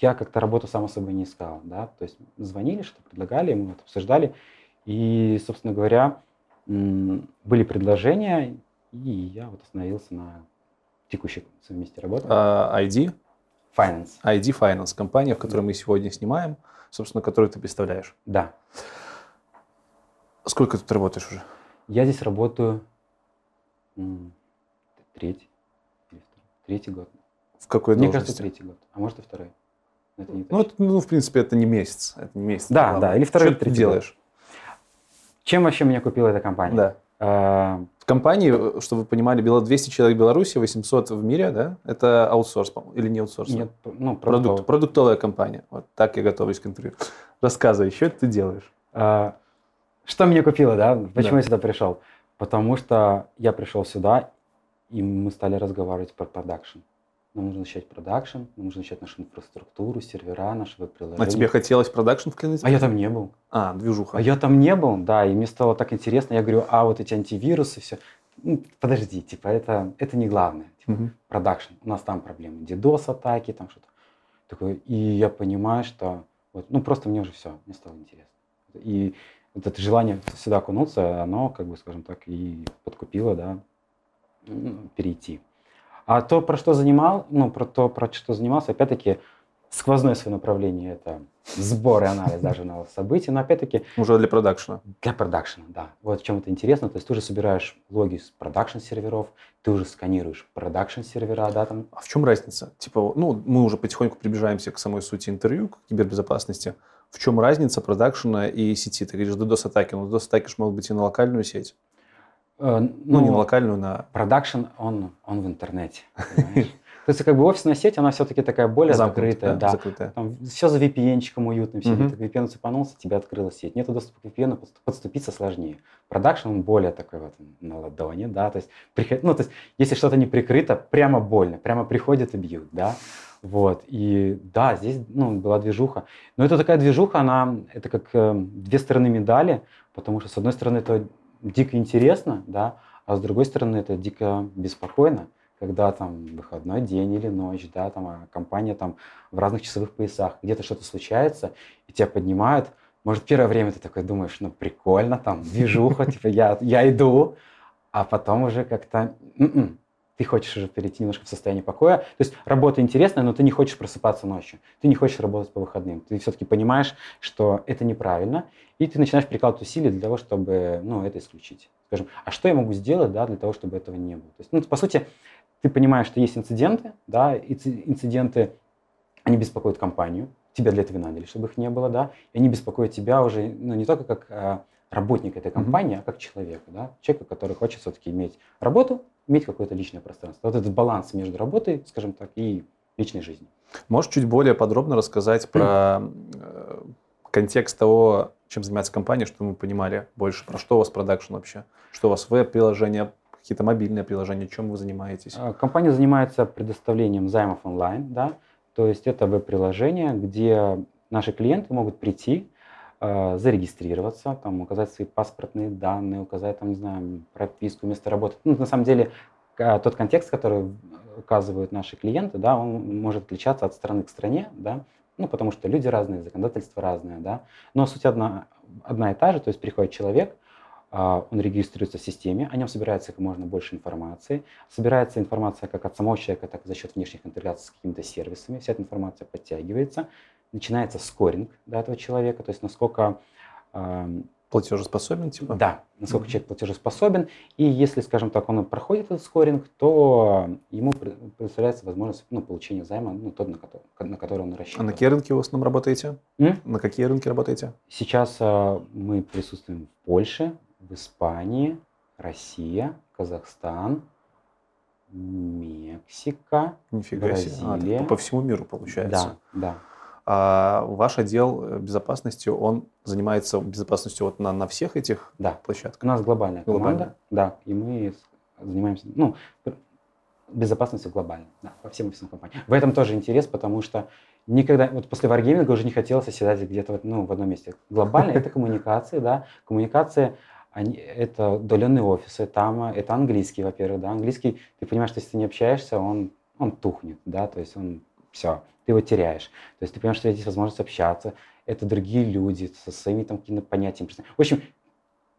я как-то работу само собой не искал, да, то есть звонили, что предлагали, мы это обсуждали, и, собственно говоря, были предложения, и я вот остановился на текущей месте работы. А, ID? Finance, ID Finance, компания, в которой мы сегодня снимаем, собственно, которую ты представляешь. да. Сколько тут работаешь уже? Я здесь работаю третий, третий год. В какой Мне должности? кажется, третий год, а может и второй. Это не Ну, это, ну, в принципе, это не месяц. Это не месяц. Да, Главное. да, или второй, Что или ты делаешь? Чем вообще меня купила эта компания? Да. А, В компании, чтобы вы понимали, было 200 человек в Беларуси, 800 в мире, да? Это аутсорс, или не аутсорс? нет, ну, Продукт, продуктовая компания. Вот так я готовлюсь к интервью. Рассказывай, что ты делаешь? а, что меня купило, да? Почему Да. я сюда пришел? Потому что я пришел сюда, и мы стали разговаривать про production. Нам нужно начать production, нам нужно начать нашу инфраструктуру, сервера, наши А приложения. тебе хотелось production вклинить? А я там не был. А, движуха. А я там не был, да, и мне стало так интересно. Я говорю, а вот эти антивирусы, все. подожди, типа, это, это не главное. Типа, production. У нас там проблемы DDoS атаки, там что-то. Такое, и я понимаю, что вот, ну просто мне уже все, мне стало интересно. И вот это желание сюда окунуться, оно, как бы, скажем так, и подкупило, да, перейти. А то, про что занимал, ну, про то, про что занимался, опять-таки, сквозное свое направление – это сбор и анализ даже новых событий, но опять-таки Уже для продакшена. для продакшена, да. Вот в чем это интересно. То есть ты уже собираешь логи с продакшн серверов, ты уже сканируешь production сервера, да, там. А в чем разница? Типа, ну, мы уже потихоньку приближаемся к самой сути интервью, к кибербезопасности. В чем разница продакшена и сети? Ты говоришь, DDoS-атаки. Но DDoS-атаки же могут быть и на локальную сеть. Э, Ну, не на локальную, на Production, он, он в интернете. То есть как бы офисная сеть, она все-таки такая более закрытая, да. закрытая. Там все за VPN-чиком уютным, все. Мгм. Ты VPN цепанулся, тебе открыла сеть. Нету доступа к VPN, подст- подступиться сложнее. Production, он более такой вот на ладони, да, то есть, ну, то есть, если что-то не прикрыто, прямо больно, прямо приходят и бьют, да. Вот, и да, здесь, ну, была движуха. Но это такая движуха, она, это как э, две стороны медали, потому что, с одной стороны, это дико интересно, да, а с другой стороны, это дико беспокойно, когда там выходной день или ночь, да, там а компания там в разных часовых поясах, где-то что-то случается, и тебя поднимают. Может, первое время ты такой думаешь, ну, прикольно, там, движуха, типа, я, я иду, а потом уже как-то, «М-м, ты хочешь уже перейти немножко в состояние покоя. То есть работа интересная, но ты не хочешь просыпаться ночью. Ты не хочешь работать по выходным. Ты все-таки понимаешь, что это неправильно, и ты начинаешь прикладывать усилия для того, чтобы ну, это исключить. Скажем, а что я могу сделать да, для того, чтобы этого не было? То есть, ну, по сути, ты понимаешь, что есть инциденты, да, инциденты, они беспокоят компанию, тебя для этого наняли, чтобы их не было, да, и они беспокоят тебя уже, ну, не только как а, работник этой компании, mm-hmm. а как человека, да, человека, который хочет все-таки иметь работу, иметь какое-то личное пространство. Вот этот баланс между работой, скажем так, и личной жизнью. Можешь чуть более подробно рассказать про э, контекст того, чем занимается компания, чтобы мы понимали больше, про что у вас продакшн вообще, что у вас веб-приложения, какие-то мобильные приложения, чем вы занимаетесь? А, компания занимается предоставлением займов онлайн, да, то есть это веб-приложение, где наши клиенты могут прийти, зарегистрироваться, там, указать свои паспортные данные, указать, там, не знаю, прописку, место работы. Ну, на самом деле, тот контекст, который указывают наши клиенты, да, он может отличаться от страны к стране, да, ну, потому что люди разные, законодательство разное, да, но суть одна, одна и та же, то есть приходит человек, а, он регистрируется в системе, о нем собирается как можно больше информации, собирается информация как от самого человека, так и за счет внешних интеграций с какими-то сервисами, вся эта информация подтягивается, начинается скоринг да, этого человека, то есть насколько платежеспособен, типа? Да, насколько mm-hmm. человек платежеспособен. И если, скажем так, он проходит этот скоринг, то ему предоставляется возможность ну, получения займа, ну, тот, на который, на который он рассчитывает. А на какие рынки вы в основном работаете? Mm? На какие рынки работаете? Сейчас а, мы присутствуем в Польше, в Испании, Россия, Казахстан, Мексика, Нифига Бразилия. Себе. А, по всему миру получается. Да, да. А ваш отдел э, безопасности, он занимается безопасностью вот на, на всех этих да. площадках? У нас глобальная команда, да, и мы занимаемся, ну, безопасностью глобально, да, по всем всем компаниям. В этом тоже интерес, потому что никогда, вот после Wargaming уже не хотелось оседать где-то ну, в одном месте. Глобально это коммуникации, да, коммуникации, они, это удаленные офисы, там это английский, во-первых, да, английский, ты понимаешь, что если ты не общаешься, он, он тухнет, да, то есть он, все, ты его теряешь. То есть ты понимаешь, что есть возможность общаться, это другие люди со своими там какими-то понятиями. В общем,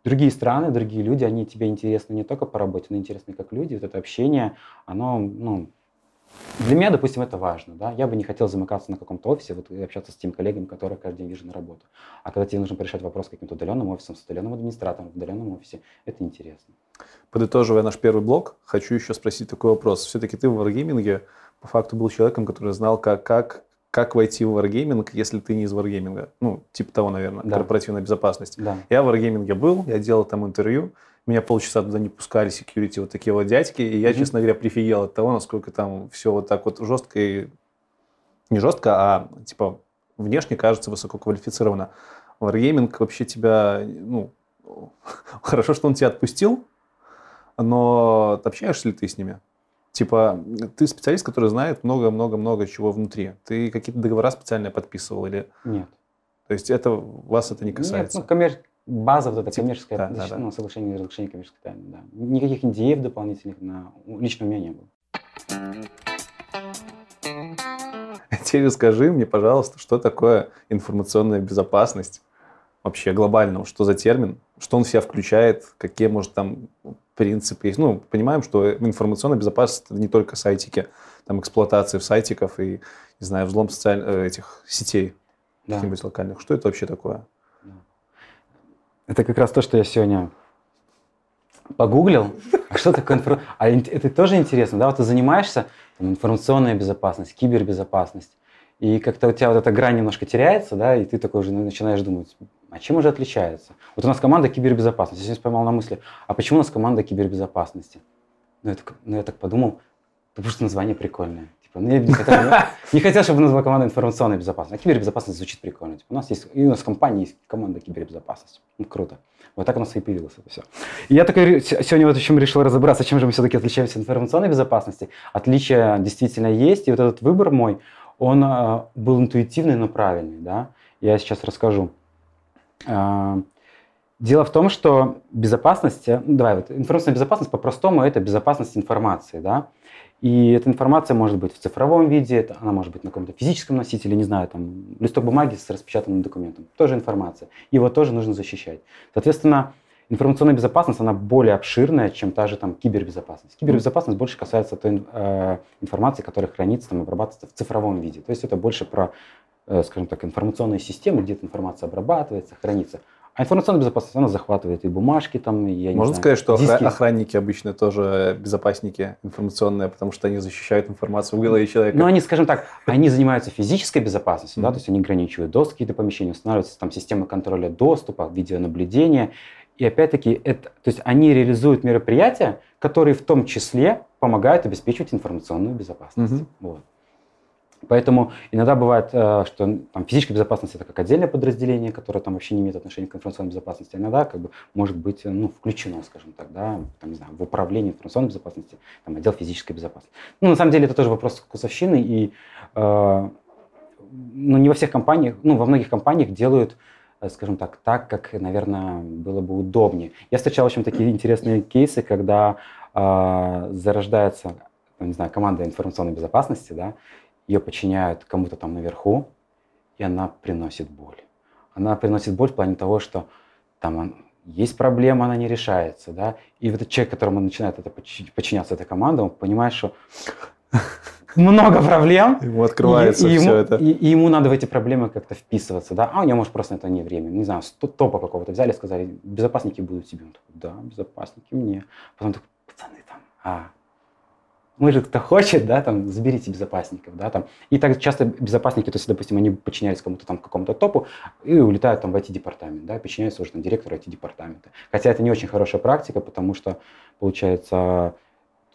другие страны, другие люди, они тебе интересны не только по работе, но интересны как люди. Вот это общение, оно, ну, для меня, допустим, это важно. Да? Я бы не хотел замыкаться на каком-то офисе вот, и общаться с тем коллегами, которые каждый день вижу на работу. А когда тебе нужно порешать вопрос каким-то удаленным офисом, с удаленным администратором в удаленном офисе, это интересно. Подытоживая наш первый блок, хочу еще спросить такой вопрос. Все-таки ты в Wargaming по факту был человеком, который знал, как, как, как войти в Wargaming, если ты не из Wargaming. Ну, типа того, наверное, да. корпоративная безопасность. Да. Я в Wargaming был, я делал там интервью, меня полчаса туда не пускали security вот такие вот дядьки, и я, mm-hmm. честно говоря, прифигел от того, насколько там все вот так вот жестко и... Не жестко, а типа внешне кажется высококвалифицированно. Wargaming вообще тебя, ну, хорошо, что он тебя отпустил, но общаешься ли ты с ними? Типа, ты специалист, который знает много-много-много чего внутри. Ты какие-то договора специальные подписывал или... Нет. То есть это вас это не касается? Нет, ну, коммер... база вот эта типа, коммерческая, да, да, да. Ну, соглашение разрешении коммерческой тайны, да. Никаких индеев дополнительных на... лично у меня не было. Теперь расскажи мне, пожалуйста, что такое информационная безопасность? Вообще глобально, что за термин? Что он в себя включает? Какие, может, там принцип есть. Ну, понимаем, что информационная безопасность это не только сайтики, там эксплуатация в сайтиков и, не знаю, взлом социальных э, этих сетей да. каких-нибудь локальных. Что это вообще такое? Это как раз то, что я сегодня погуглил. А что такое информация? А это тоже интересно, да? Вот ты занимаешься там, информационная безопасность, кибербезопасность. И как-то у тебя вот эта грань немножко теряется, да, и ты такой уже начинаешь думать, а чем уже отличается? Вот у нас команда кибербезопасности. Я сегодня поймал на мысли, а почему у нас команда кибербезопасности? Ну, я так, ну, я так подумал, потому что название прикольное. Типа, ну, я не хотел, не хотел, чтобы назвала команда информационной безопасности. А кибербезопасность звучит прикольно. Типа, у нас есть, и у нас в компании есть команда кибербезопасности. Ну, круто. Вот так у нас и появилось это все. И я такой сегодня вот чем решил разобраться, чем же мы все-таки отличаемся от информационной безопасности. Отличия действительно есть, и вот этот выбор мой, он э, был интуитивный, но правильный, да. Я сейчас расскажу. Э, дело в том, что безопасность, ну, давай вот информационная безопасность по-простому это безопасность информации, да. И эта информация может быть в цифровом виде, она может быть на каком-то физическом носителе, не знаю, там листок бумаги с распечатанным документом, тоже информация. Его тоже нужно защищать. Соответственно, информационная безопасность, она более обширная, чем та же там кибербезопасность. Кибербезопасность больше касается той э, информации, которая хранится, там, обрабатывается в цифровом виде. То есть это больше про, э, скажем так, информационные системы, где эта информация обрабатывается, хранится. А информационная безопасность, она захватывает и бумажки там, и, я Можно знаю, сказать, что диски. охранники обычно тоже безопасники информационные, потому что они защищают информацию в голове человека. Ну, они, скажем так, они занимаются физической безопасностью, mm-hmm. да, то есть они ограничивают доступ к какие-то помещения, устанавливаются там системы контроля доступа, видеонаблюдения. И опять-таки, это, то есть они реализуют мероприятия, которые в том числе помогают обеспечивать информационную безопасность. Mm-hmm. Вот. Поэтому иногда бывает, э, что там, физическая безопасность это как отдельное подразделение, которое там вообще не имеет отношения к информационной безопасности. Иногда как бы может быть ну, включено, скажем так, да, там, не знаю, в управлении информационной безопасности, там, отдел физической безопасности. Ну, на самом деле это тоже вопрос вкусовщины, и э, ну, не во всех компаниях, ну, во многих компаниях делают э, скажем так, так, как, наверное, было бы удобнее. Я встречал, в общем, такие интересные кейсы, когда э, зарождается, не знаю, команда информационной безопасности, да, ее подчиняют кому-то там наверху, и она приносит боль. Она приносит боль в плане того, что там он, есть проблема, она не решается, да, и вот этот человек, которому начинает это подчиняться, эта команда, он понимает, что много проблем. Ему открывается и, и все ему, это. И, и ему надо в эти проблемы как-то вписываться, да. А у него, может, просто на это не время. Не знаю, топа какого-то взяли, сказали, безопасники будут тебе. Он такой, да, безопасники мне. Потом такой, пацаны там, а, мы же кто хочет, да, там, заберите безопасников, да, там. И так часто безопасники, то есть, допустим, они подчинялись кому-то там, какому-то топу и улетают там в IT-департамент, да, подчиняются уже там директору IT-департамента. Хотя это не очень хорошая практика, потому что, получается,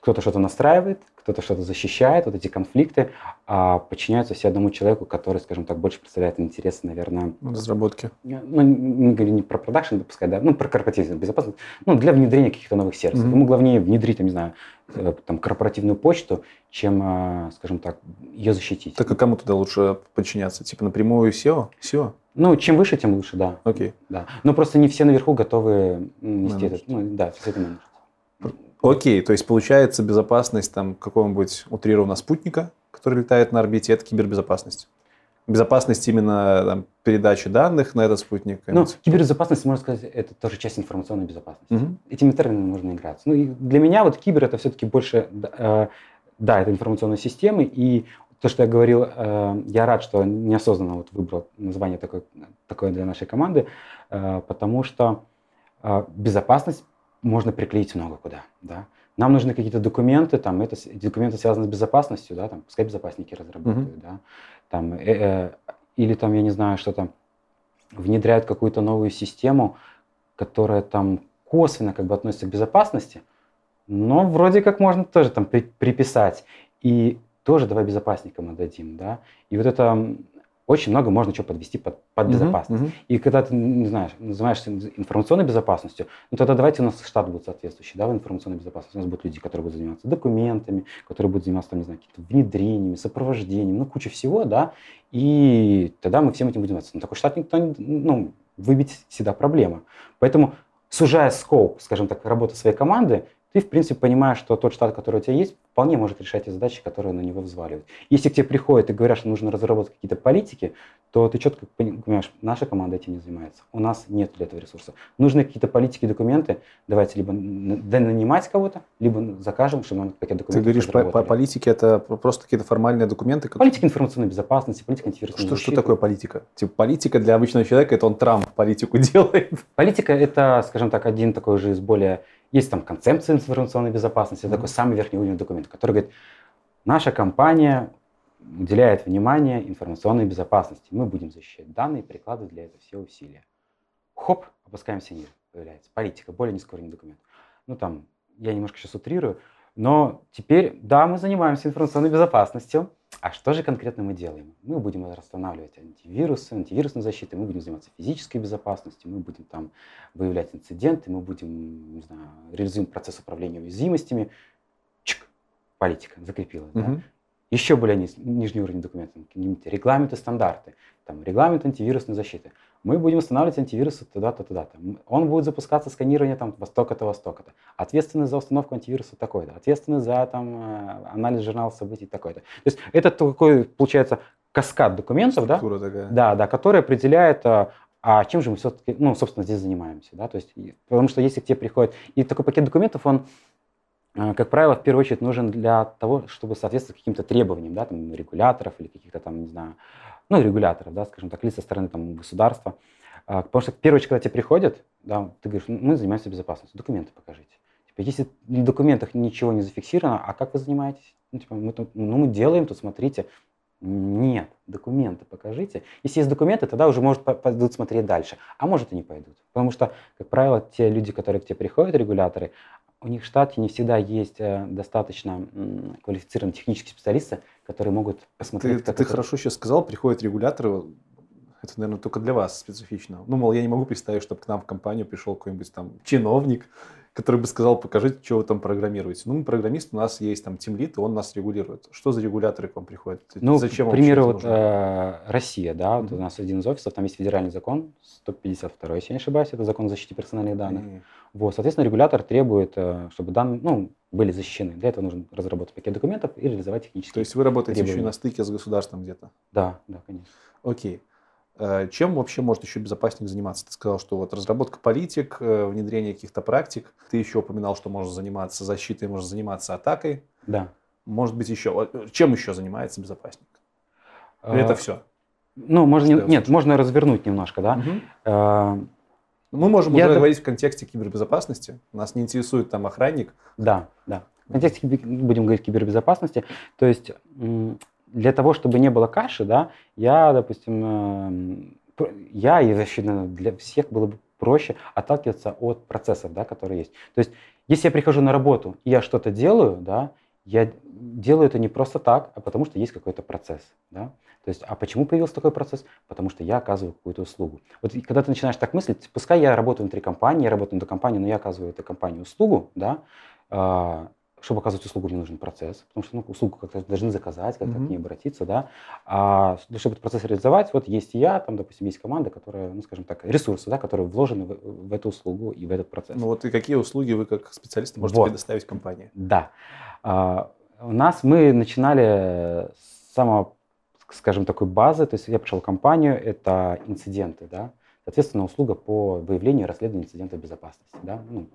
кто-то что-то настраивает, кто-то что-то защищает, вот эти конфликты, а подчиняются все одному человеку, который, скажем так, больше представляет интересы, наверное... Разработки. Ну, не, не про продакшн допускать, да, ну, про корпоративную безопасность, ну, для внедрения каких-то новых сервисов. Mm-hmm. Ему главнее внедрить, я не знаю, э, там, корпоративную почту, чем, а, скажем так, ее защитить. Так а кому тогда лучше подчиняться? Типа напрямую SEO? SEO? Ну, чем выше, тем лучше, да. Окей. Okay. Да. Но просто не все наверху готовы нести этот, ну, да, все это менеджерить. Окей, то есть получается безопасность там какого-нибудь утрированного спутника, который летает на орбите, это кибербезопасность. Безопасность именно там, передачи данных на этот спутник. Ну, кибербезопасность, можно сказать, это тоже часть информационной безопасности. Угу. Этими терминами можно играться. Ну, и для меня вот кибер это все-таки больше, э, да, это информационные системы, и то, что я говорил, э, я рад, что неосознанно вот выбрал название такое, такое для нашей команды, э, потому что э, безопасность можно приклеить много куда, да. Нам нужны какие-то документы, там, это, документы связаны с безопасностью, да, там, пускай безопасники разработают, mm-hmm. да, там, э, э, или там, я не знаю, что там, внедряют какую-то новую систему, которая там косвенно как бы относится к безопасности, но вроде как можно тоже там при, приписать. И тоже давай безопасникам отдадим, да. И вот это очень много можно чего подвести под, под безопасность. Uh-huh, uh-huh. И когда ты, не знаешь, называешься информационной безопасностью, ну тогда давайте у нас штат будет соответствующий, да, в информационной безопасности. У нас будут люди, которые будут заниматься документами, которые будут заниматься, там, не знаю, какими-то внедрениями, сопровождением, ну, куча всего, да, и тогда мы всем этим будем заниматься. Но такой штат никто не, ну, выбить всегда проблема. Поэтому, сужая скоп, скажем так, работы своей команды, ты, в принципе, понимаешь, что тот штат, который у тебя есть, вполне может решать те задачи, которые на него взваливают. Если к тебе приходят и говорят, что нужно разработать какие-то политики, то ты четко понимаешь, наша команда этим не занимается. У нас нет для этого ресурса. Нужны какие-то политики, документы. Давайте либо нанимать кого-то, либо закажем, чтобы нам какие-то документы Ты говоришь, по, по политике это просто какие-то формальные документы? Как... Политика информационной безопасности, политика антивирусной что, Что такое политика? Типа политика для обычного человека, это он Трамп политику делает? Политика это, скажем так, один такой же из более есть там концепция информационной безопасности, mm-hmm. такой самый верхний уровень документа, который говорит, наша компания уделяет внимание информационной безопасности. Мы будем защищать данные, прикладывать для этого все усилия. Хоп, опускаемся ниже, появляется политика, более низкий уровень документа. Ну там, я немножко сейчас утрирую, но теперь, да, мы занимаемся информационной безопасностью, а что же конкретно мы делаем? Мы будем расстанавливать антивирусы, антивирусной защитой, мы будем заниматься физической безопасностью, мы будем там выявлять инциденты, мы будем, не знаю, реализуем процесс управления уязвимостями. Чик, политика закрепилась. Угу. Да? Еще более низ, нижний уровень документов, регламенты, стандарты, там, регламент антивирусной защиты мы будем устанавливать антивирусы туда-то, туда-то. Он будет запускаться сканирование там востока-то, востока-то. Ответственный за установку антивируса такой-то. Ответственный за там э, анализ журнала событий такой-то. То есть это такой, получается, каскад документов, да? такая. Да, да, который определяет, а, а чем же мы все-таки, ну, собственно, здесь занимаемся, да, то есть, потому что если к тебе приходит, и такой пакет документов, он, э, как правило, в первую очередь нужен для того, чтобы соответствовать каким-то требованиям, да, там, регуляторов или каких-то там, не знаю, ну, регуляторов, да, скажем так, или со стороны там государства. А, потому что в первую когда тебе приходят, да, ты говоришь, мы занимаемся безопасностью, документы покажите. Типа, если в документах ничего не зафиксировано, а как вы занимаетесь? Ну, типа, мы, ну, мы делаем, тут смотрите, нет, документы покажите. Если есть документы, тогда уже, может, пойдут смотреть дальше. А может, и не пойдут. Потому что, как правило, те люди, которые к тебе приходят, регуляторы, у них в штате не всегда есть э, достаточно квалифицированные технические специалисты, которые могут посмотреть... Ты, ты это... хорошо сейчас сказал, приходят регуляторы, это, наверное, только для вас специфично. Ну, мол, я не могу представить, чтобы к нам в компанию пришел какой-нибудь там чиновник, который бы сказал, покажите, что вы там программируете. Ну, мы программист, у нас есть там тимлит, и он нас регулирует. Что за регуляторы к вам приходят? Ну, Зачем к примеру, вот, э, Россия, да, вот mm-hmm. у нас один из офисов, там есть федеральный закон, 152, если я не ошибаюсь, это закон о защите персональных данных. Mm-hmm. Вот, соответственно, регулятор требует, э, чтобы данные, ну, были защищены. Для этого нужно разработать пакет документов и реализовать технические То есть вы работаете требования. еще и на стыке с государством где-то? Да, да, конечно. Окей. Э, чем вообще может еще безопасник заниматься? Ты сказал, что вот разработка политик, э, внедрение каких-то практик. Ты еще упоминал, что можно заниматься защитой, можно заниматься атакой. Да. Может быть еще. Э, чем еще занимается безопасник? Или это все? Ну, можно, не, нет, можно развернуть немножко, да. Угу. Мы можем уже говорить в контексте кибербезопасности. Нас не интересует там охранник. Да, да. В контексте будем говорить кибербезопасности. То есть для того, чтобы не было каши, да, я, допустим, э, я и вообще для всех было бы проще отталкиваться от процессов, да, которые есть. То есть, если я прихожу на работу и я что-то делаю, да, я делаю это не просто так, а потому что есть какой-то процесс. Да? То есть, а почему появился такой процесс? Потому что я оказываю какую-то услугу. Вот когда ты начинаешь так мыслить, пускай я работаю внутри компании, я работаю внутри компании, но я оказываю этой компании услугу, да, а, чтобы оказывать услугу, мне нужен процесс, потому что ну, услугу как-то должны заказать, как-то mm-hmm. к ней обратиться, да. А чтобы этот процесс реализовать, вот есть я, там, допустим, есть команда, которая, ну, скажем так, ресурсы, да, которые вложены в, в эту услугу и в этот процесс. Ну вот и какие услуги вы как специалисты можете вот. предоставить компании? Да. А, у нас мы начинали с самого, скажем, такой базы, то есть я пришел в компанию, это инциденты, да, соответственно, услуга по выявлению и расследованию инцидентов безопасности, да, ну,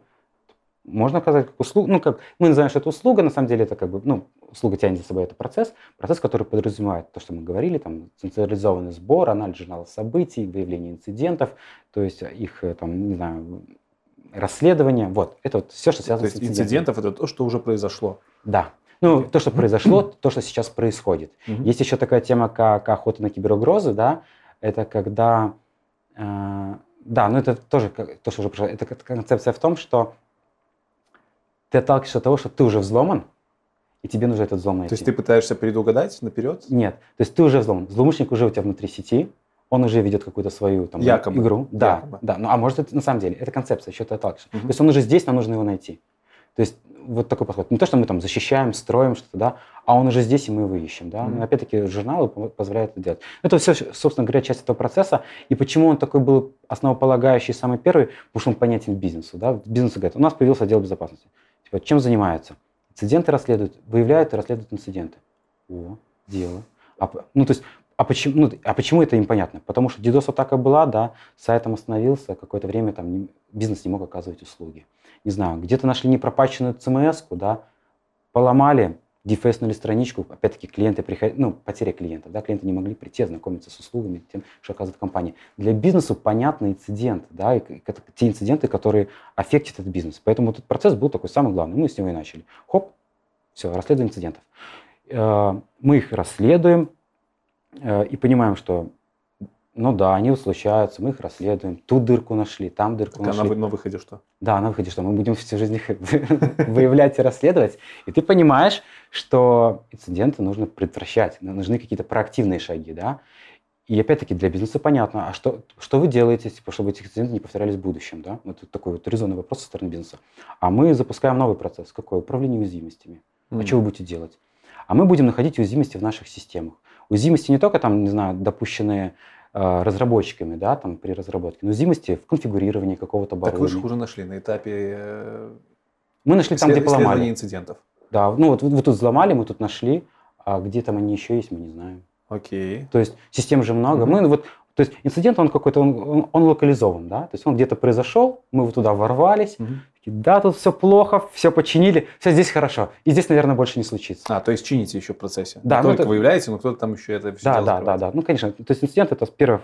можно сказать, как услуга, ну, как мы называем, что это услуга, на самом деле это как бы, ну, услуга тянет за собой это процесс, процесс, который подразумевает то, что мы говорили, там, централизованный сбор, анализ журнала событий, выявление инцидентов, то есть их, э, там, не знаю, расследование, вот, это вот все, что связано то с инцидентов. это то, что уже произошло? Да. Ну, то, что произошло, то, что сейчас происходит. Есть еще такая тема, как охота на киберугрозы, да, это когда, э, да, ну это тоже то, что уже прошло, это концепция в том, что ты отталкиваешься от того, что ты уже взломан, и тебе нужно этот взлом найти. То есть ты пытаешься предугадать наперед? Нет. То есть ты уже взломан. Злоумышленник уже у тебя внутри сети, он уже ведет какую-то свою там, Якобы. игру. Да, Якобы. да. Ну, а может, это на самом деле, это концепция, еще ты отталкиваешься. Угу. То есть он уже здесь, нам нужно его найти. То есть вот такой подход. Не то, что мы там защищаем, строим что-то, да, а он уже здесь, и мы его ищем, да. Mm-hmm. Но опять-таки журналы позволяют это делать. Это все, собственно говоря, часть этого процесса. И почему он такой был основополагающий, самый первый? Потому что он понятен бизнесу, да. Бизнес говорит, у нас появился отдел безопасности. Типа, чем занимаются? Инциденты расследуют, выявляют и расследуют инциденты. О, дело. А, ну, то есть, а почему, ну, а почему это непонятно? Потому что DDoS-атака была, да, сайтом остановился, какое-то время там не, бизнес не мог оказывать услуги. Не знаю, где-то нашли непропаченную CMS-ку, да, поломали, дефейснули страничку, опять-таки клиенты приходили, ну, потеря клиентов, да, клиенты не могли прийти, ознакомиться с услугами, тем, что оказывает компания. Для бизнеса понятный инцидент, да, и это те инциденты, которые аффектят этот бизнес. Поэтому этот процесс был такой самый главный. Мы с него и начали. Хоп, все, расследование инцидентов. Э, мы их расследуем э, и понимаем, что ну да, они случаются, мы их расследуем. Тут дырку нашли, там дырку так нашли. А на, на выходе что? Да, на выходе что? Мы будем всю жизнь их выявлять и расследовать. И ты понимаешь, что инциденты нужно предотвращать, нужны какие-то проактивные шаги, да. И опять-таки для бизнеса понятно, а что, что вы делаете, типа, чтобы эти инциденты не повторялись в будущем, да? Вот такой вот резонный вопрос со стороны бизнеса. А мы запускаем новый процесс. Какой? Управление уязвимостями. Mm. А что вы будете делать? А мы будем находить уязвимости в наших системах. Уязвимости не только там, не знаю, допущенные разработчиками, да, там при разработке, но уязвимости в конфигурировании какого-то оборудования. Так вы же уже нашли на этапе э, Мы нашли там, где поломали. инцидентов. Да, ну вот вы тут взломали, мы тут нашли, а где там они еще есть, мы не знаем. Окей. То есть систем же много. Mm-hmm. Мы вот То есть инцидент, он какой-то, он, он, он локализован, да, то есть он где-то произошел, мы вот туда ворвались, угу. да, тут все плохо, все починили, все здесь хорошо, и здесь, наверное, больше не случится. А, то есть чините еще в процессе. Да, не ну, только это... выявляете, но кто-то там еще это все Да, да, да, да, ну, конечно, то есть инцидент, это первый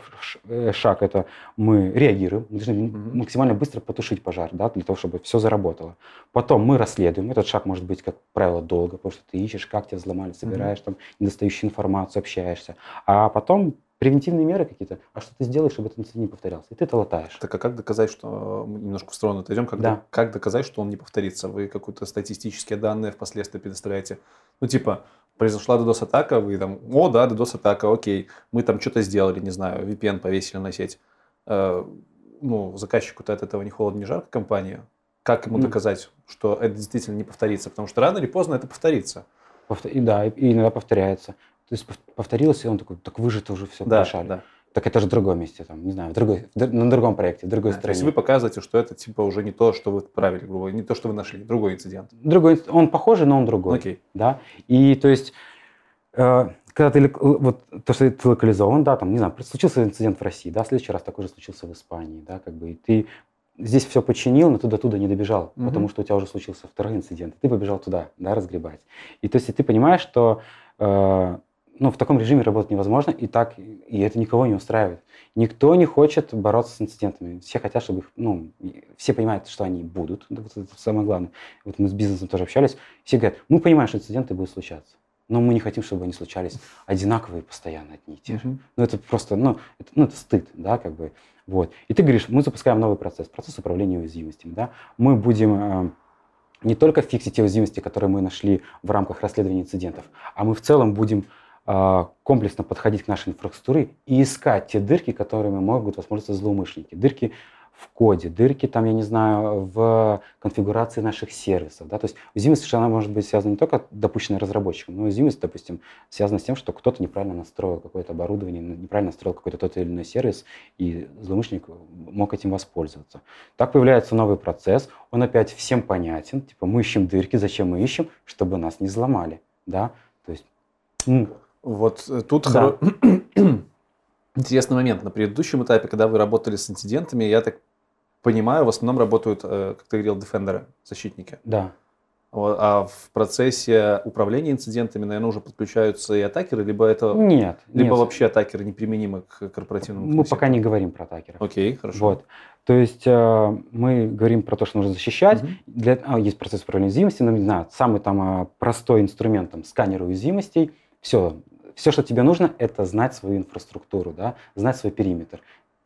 э, шаг, это мы реагируем, мы должны угу. максимально быстро потушить пожар, да, для того, чтобы все заработало. Потом мы расследуем, этот шаг может быть, как правило, долго, потому что ты ищешь, как тебя взломали, собираешь угу. там недостающую информацию, общаешься, а потом превентивные меры какие-то, а что ты сделаешь, чтобы этот инцидент не повторялся? И ты это латаешь. Так а как доказать, что мы немножко в сторону отойдем, как, да. как доказать, что он не повторится? Вы какие-то статистические данные впоследствии предоставляете? Ну, типа, произошла DDoS-атака, вы там, о, да, DDoS-атака, окей, мы там что-то сделали, не знаю, VPN повесили на сеть. Э, ну, заказчику-то от этого не холодно, не жарко компания. Как ему доказать, что это действительно не повторится? Потому что рано или поздно это повторится. Повтор... И да, и иногда повторяется. То есть повторилось, и он такой, так вы же тоже все да, решали. Да. Так это же в другом месте, там, не знаю, в другой, на другом проекте, в другой да, стране. То есть вы показываете, что это типа уже не то, что вы отправили, грубо не то, что вы нашли, другой инцидент. Другой, он похожий, но он другой. Окей. Да, и то есть, э, когда ты, вот то, что ты локализован, да, там, не знаю, случился инцидент в России, да, в следующий раз такой же случился в Испании, да, как бы, и ты здесь все починил, но ты до туда не добежал, угу. потому что у тебя уже случился второй инцидент, ты побежал туда, да, разгребать. И то есть ты понимаешь, что э, ну, в таком режиме работать невозможно, и так, и это никого не устраивает. Никто не хочет бороться с инцидентами. Все хотят, чтобы их, ну, все понимают, что они будут. Вот это самое главное. Вот мы с бизнесом тоже общались. Все говорят, мы понимаем, что инциденты будут случаться. Но мы не хотим, чтобы они случались одинаковые постоянно одни и те же. Ну, это просто, ну это, ну, это стыд, да, как бы. Вот. И ты говоришь, мы запускаем новый процесс, процесс управления уязвимостями, да. Мы будем э, не только фиксить те уязвимости, которые мы нашли в рамках расследования инцидентов, а мы в целом будем комплексно подходить к нашей инфраструктуре и искать те дырки, которыми могут воспользоваться злоумышленники. Дырки в коде, дырки там, я не знаю, в конфигурации наших сервисов. Да? То есть уязвимость, она может быть связана не только допущенной разработчиком, но уязвимость, допустим, связана с тем, что кто-то неправильно настроил какое-то оборудование, неправильно настроил какой-то тот или иной сервис, и злоумышленник мог этим воспользоваться. Так появляется новый процесс, он опять всем понятен, типа мы ищем дырки, зачем мы ищем, чтобы нас не взломали. Да? То есть, вот э, тут да. хоро... интересный момент. На предыдущем этапе, когда вы работали с инцидентами, я так понимаю, в основном работают, э, как ты говорил, дефендеры, защитники. Да. А в процессе управления инцидентами, наверное, уже подключаются и атакеры, либо это... Нет. Либо нет. вообще атакеры неприменимы к корпоративному Мы пока не говорим про атакеров. Окей, хорошо. Вот. То есть э, мы говорим про то, что нужно защищать. Угу. Для, а, есть процесс управления уязвимостью, но не знаю, самый там э, простой инструмент, там, сканер уязвимостей. Все, все, что тебе нужно, это знать свою инфраструктуру, да, знать свой периметр.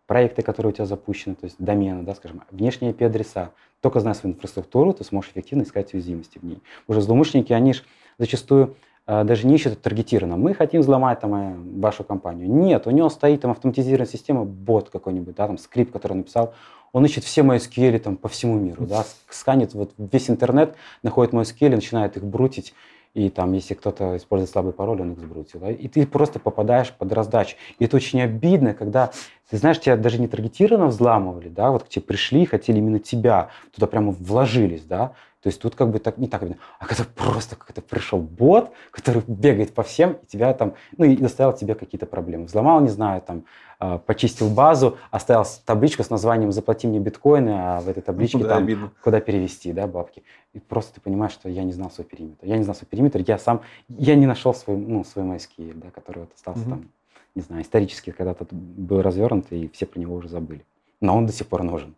Проекты, которые у тебя запущены, то есть домены, да, скажем, внешние IP-адреса. Только зная свою инфраструктуру, ты сможешь эффективно искать уязвимости в ней. Уже злоумышленники, они же зачастую э, даже не ищут таргетированно. Мы хотим взломать там, э, вашу компанию. Нет, у него стоит там автоматизированная система, бот какой-нибудь, да, там скрипт, который написал. Он ищет все MySQL там, по всему миру, да, сканит вот весь интернет, находит MySQL, начинает их брутить и там, если кто-то использует слабый пароль, он их сбрутил. И ты просто попадаешь под раздачу. И это очень обидно, когда, ты знаешь, тебя даже не таргетированно взламывали, да, вот к тебе пришли, хотели именно тебя, туда прямо вложились, да, то есть тут как бы так не так видно. А когда просто как-то пришел бот, который бегает по всем, и тебя там, ну и доставил тебе какие-то проблемы. Взломал, не знаю, там, э, почистил базу, оставил табличку с названием «Заплати мне биткоины», а в этой табличке ну, там обидно. куда перевести, да, бабки. И просто ты понимаешь, что я не знал свой периметр. Я не знал свой периметр, я сам, я не нашел свой, ну, свой MySQL, да, который вот остался угу. там, не знаю, исторически когда-то был развернут, и все про него уже забыли. Но он до сих пор нужен.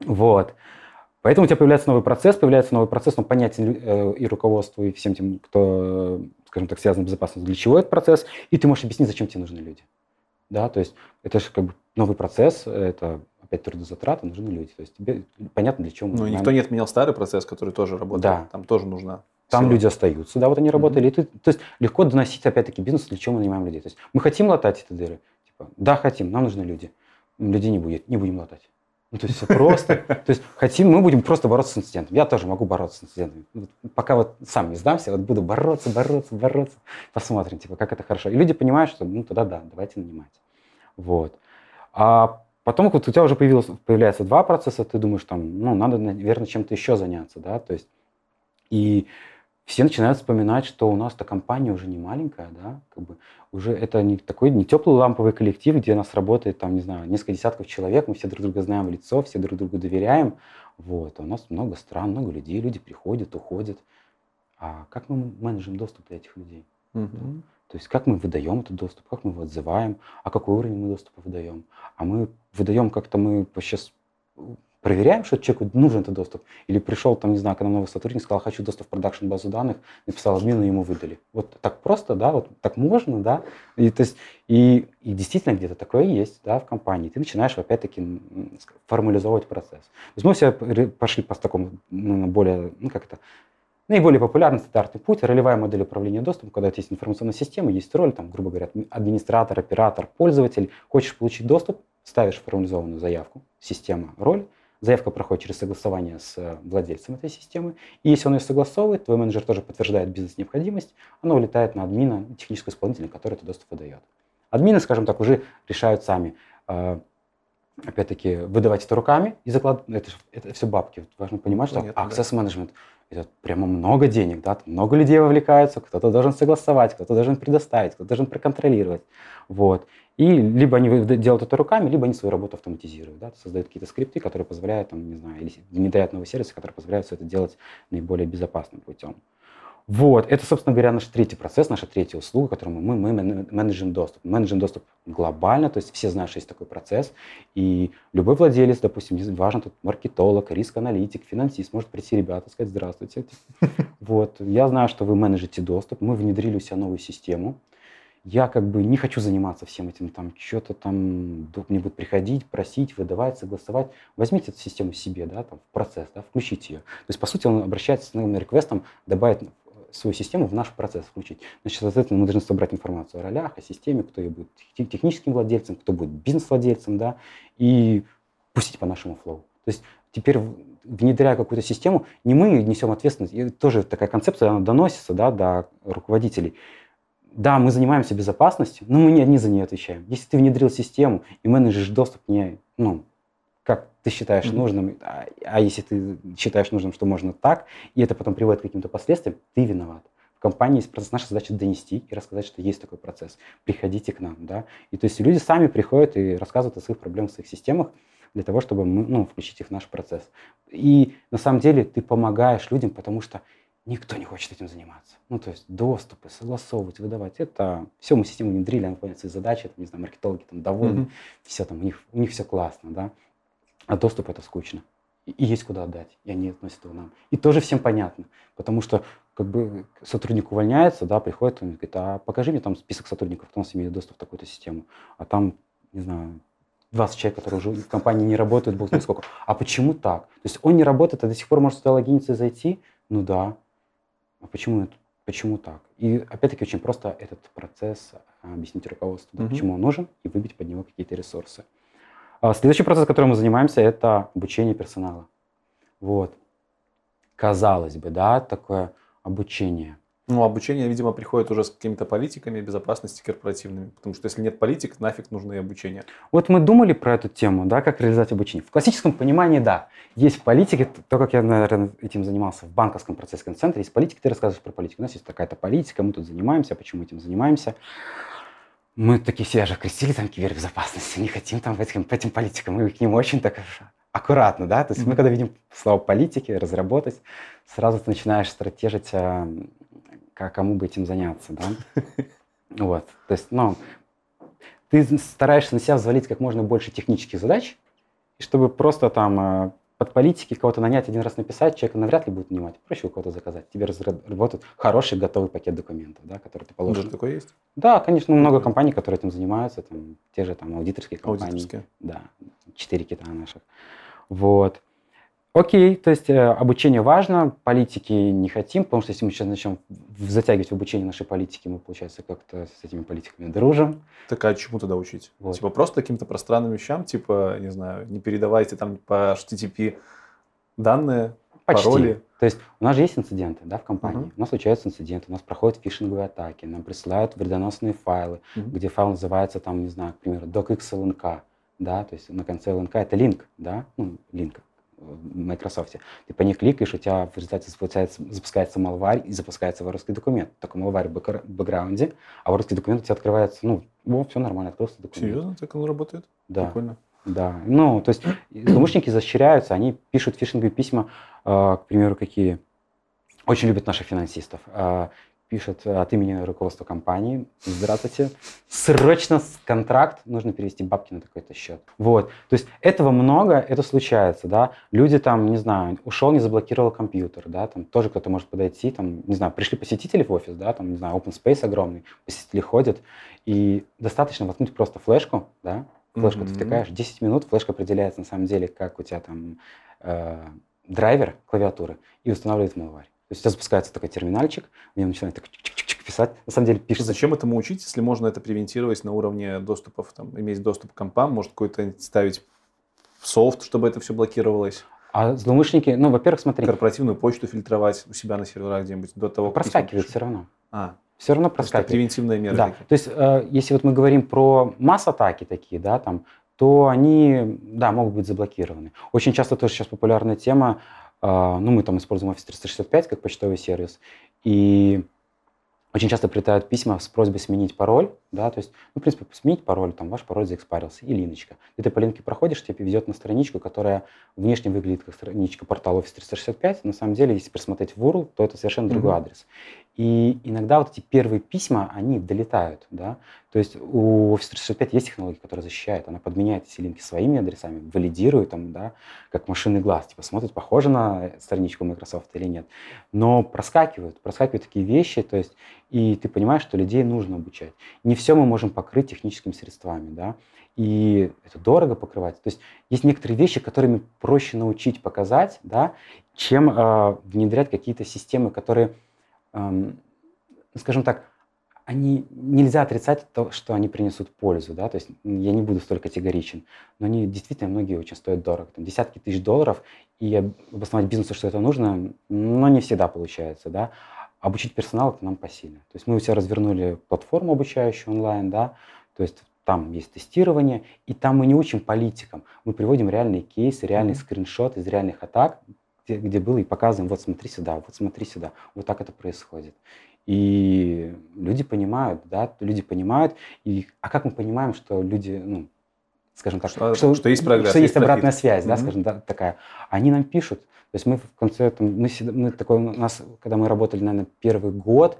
Вот. Поэтому у тебя появляется новый процесс, появляется новый процесс, он понятен э, и руководству, и всем тем, кто, скажем так, связан с безопасностью, для чего этот процесс, и ты можешь объяснить, зачем тебе нужны люди. Да, то есть это же как бы новый процесс, это опять трудозатраты, нужны люди. То есть тебе понятно, для чего. Ну, никто не отменял старый процесс, который тоже работал. Да. Там тоже нужна там люди остаются, да, вот они работали. Mm-hmm. И ты, то есть легко доносить, опять-таки, бизнес, для чего мы нанимаем людей. То есть мы хотим латать эти дыры? Типа, да, хотим, нам нужны люди. Людей не будет, не будем латать. Ну, то есть все просто. То есть хотим, мы будем просто бороться с инцидентом. Я тоже могу бороться с инцидентами. Пока вот сам не сдамся, вот буду бороться, бороться, бороться. Посмотрим, типа, как это хорошо. И люди понимают, что, ну, тогда да, давайте нанимать. Вот. А потом вот у тебя уже появилось, появляется два процесса, ты думаешь, там, ну, надо, наверное, чем-то еще заняться, да, то есть и все начинают вспоминать, что у нас-то компания уже не маленькая, да, как бы уже это не такой не теплый ламповый коллектив, где у нас работает там, не знаю, несколько десятков человек, мы все друг друга знаем в лицо, все друг другу доверяем, вот, а у нас много стран, много людей, люди приходят, уходят. А как мы менеджем доступ до этих людей? Мгм. Да? То есть как мы выдаем этот доступ, как мы его отзываем, а какой уровень мы доступа выдаем. А мы выдаем как-то, мы сейчас проверяем, что человеку нужен этот доступ. Или пришел, там, не знаю, к нам новый сотрудник, сказал, хочу доступ в продакшн базу данных, написал админ, и ему выдали. Вот так просто, да, вот так можно, да. И, то есть, и, и действительно где-то такое есть, да, в компании. Ты начинаешь, опять-таки, формализовывать процесс. То есть мы все пошли по такому, ну, более, ну, как это, Наиболее популярный стандартный путь– ролевая модель управления доступом, когда у тебя есть информационная система, есть роль, там, грубо говоря, администратор, оператор, пользователь. Хочешь получить доступ, ставишь формализованную заявку, система, роль. Заявка проходит через согласование с э, владельцем этой системы. И если он ее согласовывает, твой менеджер тоже подтверждает бизнес-необходимость, она улетает на админа, технического исполнителя, который этот доступ выдает. Админы, скажем так, уже решают сами. э, Опять-таки, выдавать это руками и закладывать, это, это все бабки. Важно понимать, что Понятно, да. access management это прямо много денег, да, там много людей вовлекаются, кто-то должен согласовать, кто-то должен предоставить, кто-то должен проконтролировать, вот. И либо они делают это руками, либо они свою работу автоматизируют, да, создают какие-то скрипты, которые позволяют, там, не знаю, или внедряют новые сервисы, которые позволяют все это делать наиболее безопасным путем. Вот, это, собственно говоря, наш третий процесс, наша третья услуга, которую мы, мы мен- менеджем доступ. Менеджем доступ глобально, то есть все знают, что есть такой процесс, и любой владелец, допустим, важно, тут маркетолог, риск-аналитик, финансист, может прийти ребята и сказать, здравствуйте. Вот, я знаю, что вы менеджете доступ, мы внедрили у себя новую систему, я как бы не хочу заниматься всем этим, там, что-то там, вдруг мне будет приходить, просить, выдавать, согласовать. Возьмите эту систему себе, да, там, в процесс, да, включите ее. То есть, по сути, он обращается с новым реквестом, добавить свою систему в наш процесс, включить. Значит, соответственно, мы должны собрать информацию о ролях, о системе, кто ее будет тех- техническим владельцем, кто будет бизнес-владельцем, да, и пустить по нашему флоу. То есть теперь, внедряя какую-то систему, не мы несем ответственность, и тоже такая концепция, она доносится да, до руководителей. Да, мы занимаемся безопасностью, но мы не одни за нее отвечаем. Если ты внедрил систему и менеджеришь доступ не, ну, как ты считаешь Мгм. нужным, а, а если ты считаешь нужным, что можно так, и это потом приводит к каким-то последствиям, ты виноват. В компании есть процесс, наша задача донести и рассказать, что есть такой процесс. Приходите к нам, да. И то есть люди сами приходят и рассказывают о своих проблемах своих системах для того, чтобы мы, ну, включить их в наш процесс. И на самом деле ты помогаешь людям, потому что никто не хочет этим заниматься. Ну, то есть доступы, согласовывать, выдавать. Это все мы систему внедрили, она выполняет свои задачи, это, не знаю, маркетологи там довольны, Мгм. все там, у них, у них все классно, да. А доступ это скучно. И, есть куда отдать, и они относят его нам. И тоже всем понятно, потому что как бы сотрудник увольняется, да, приходит, он говорит, а покажи мне там список сотрудников, кто у нас имеет доступ в такую-то систему. А там, не знаю, 20 человек, которые уже в компании не работают, бог знает сколько. А почему так? То есть он не работает, а до сих пор может туда логиниться и зайти? Ну да. А почему, почему так? И опять-таки очень просто этот процесс а, объяснить руководству, да, Мгм. почему он нужен, и выбить под него какие-то ресурсы. А Следующий процесс, которым мы занимаемся, это обучение персонала. Вот. Казалось бы, да, такое обучение. Ну, обучение, видимо, приходит уже с какими-то политиками безопасности корпоративными. Потому что если нет политик, нафиг нужно и обучение. Вот мы думали про эту тему, да, как реализовать обучение. В классическом понимании, да, есть политики, то, как я, наверное, этим занимался в банковском процессном центре, есть политика, ты рассказываешь про политику. У нас есть такая-то политика, мы тут занимаемся, почему этим занимаемся. Мы такие все же крестили там кибербезопасности, не хотим там этим, этим политикам, мы к ним очень так аккуратно, да, то есть мы Мгм. когда видим слово политики, разработать, сразу ты начинаешь стратежить, а, кому бы этим заняться, да. Вот, то есть, ну, ты стараешься на себя взвалить как можно больше технических задач, чтобы просто там э, под политики кого-то нанять, один раз написать, человек навряд ли будет нанимать. Проще у кого-то заказать. Тебе разработают хороший готовый пакет документов, да, который ты положишь. Даже такое есть? Да, конечно, много компаний, которые этим занимаются, там, те же там аудиторские компании. Аудиторские. Да, четыре кита наших. Вот. Окей, то есть э, обучение важно, политики не хотим, потому что если мы сейчас начнем затягивать в обучение нашей политики, мы, получается, как-то с этими политиками дружим. Так а чему тогда учить? Вот. Типа просто каким-то пространным вещам, типа, не знаю, не передавайте там по HTTP данные, Почти. пароли. То есть у нас же есть инциденты да, в компании. Мгм. У нас случаются инциденты, у нас проходят фишинговые атаки, нам присылают вредоносные файлы, Мгм. где файл называется, там, не знаю, к примеру, docxlnk, да, то есть на конце lnk это линк, да, ну, линк, в Microsoft. Ты по ней кликаешь, у тебя в результате запускается, запускается малварь и запускается воровский документ. Только малварь в бэкграунде, а воровский документ у тебя открывается, ну, о, все нормально, открылся документ. Серьезно? Так оно работает? Да. Прикольно. Да, ну, то есть злоумышленники защищаются, они пишут фишинговые письма, э, к примеру, какие очень любят наших финансистов. Э, пишет от имени руководства компании, здравствуйте, срочно контракт, нужно перевести бабки на такой-то счет. Вот, то есть этого много, это случается, да, люди там, не знаю, ушел, не заблокировал компьютер, да, там тоже кто-то может подойти, там, не знаю, пришли посетители в офис, да, там, не знаю, open space огромный, посетители ходят, и достаточно воткнуть просто флешку, да, флешку mm-hmm. ты втыкаешь, 10 минут, флешка определяется на самом деле, как у тебя там э, драйвер клавиатуры, и устанавливает малварь. То есть у тебя запускается такой терминальчик, в нем начинает так чик-чик-чик писать. На самом деле пишет. Зачем этому учить, если можно это превентировать на уровне доступов, там, иметь доступ к компам, может какой-то ставить софт, чтобы это все блокировалось? А злоумышленники, ну, во-первых, смотри. Корпоративную почту фильтровать у себя на серверах где-нибудь до того, как... Проскакивает все равно. А, все равно проскакивает. Это превентивные меры. Да, то есть э, если вот мы говорим про масс-атаки такие, да, там, то они, да, могут быть заблокированы. Очень часто тоже сейчас популярная тема ну, мы там используем Office 365 как почтовый сервис, и очень часто прилетают письма с просьбой сменить пароль, да, то есть, ну, в принципе, сменить пароль, там, ваш пароль заэкспарился, и линочка. И ты по линке проходишь, тебе ведет на страничку, которая внешне выглядит как страничка портала Office 365, на самом деле, если просмотреть в URL, то это совершенно mm-hmm. другой адрес. И иногда вот эти первые письма, они долетают, да, то есть у Office 365 есть технология, которая защищает, она подменяет эти линки своими адресами, валидирует там, да, как машинный глаз, типа смотрит, похоже на страничку Microsoft или нет. Но проскакивают, проскакивают такие вещи, то есть, и ты понимаешь, что людей нужно обучать. Не все мы можем покрыть техническими средствами, да, и это дорого покрывать. То есть есть некоторые вещи, которыми проще научить, показать, да, чем э, внедрять какие-то системы, которые скажем так, они нельзя отрицать то, что они принесут пользу, да, то есть я не буду столь категоричен, но они действительно многие очень стоят дорого, там десятки тысяч долларов, и обосновать бизнесу, что это нужно, но не всегда получается, да. Обучить персонал это нам посильно. То есть мы у себя развернули платформу обучающую онлайн, да, то есть там есть тестирование, и там мы не учим политикам, мы приводим реальные кейсы, реальные скриншоты из реальных атак, где, где было, и показываем, вот смотри сюда, вот смотри сюда, вот так это происходит. И люди понимают, да, люди понимают, и, а как мы понимаем, что люди, ну, скажем так, что, что, что есть прогресс, что есть, есть обратная связь, mm-hmm. да, скажем, да, такая. Они нам пишут, то есть мы в конце, там, мы, мы такой, у нас, когда мы работали, наверное, первый год,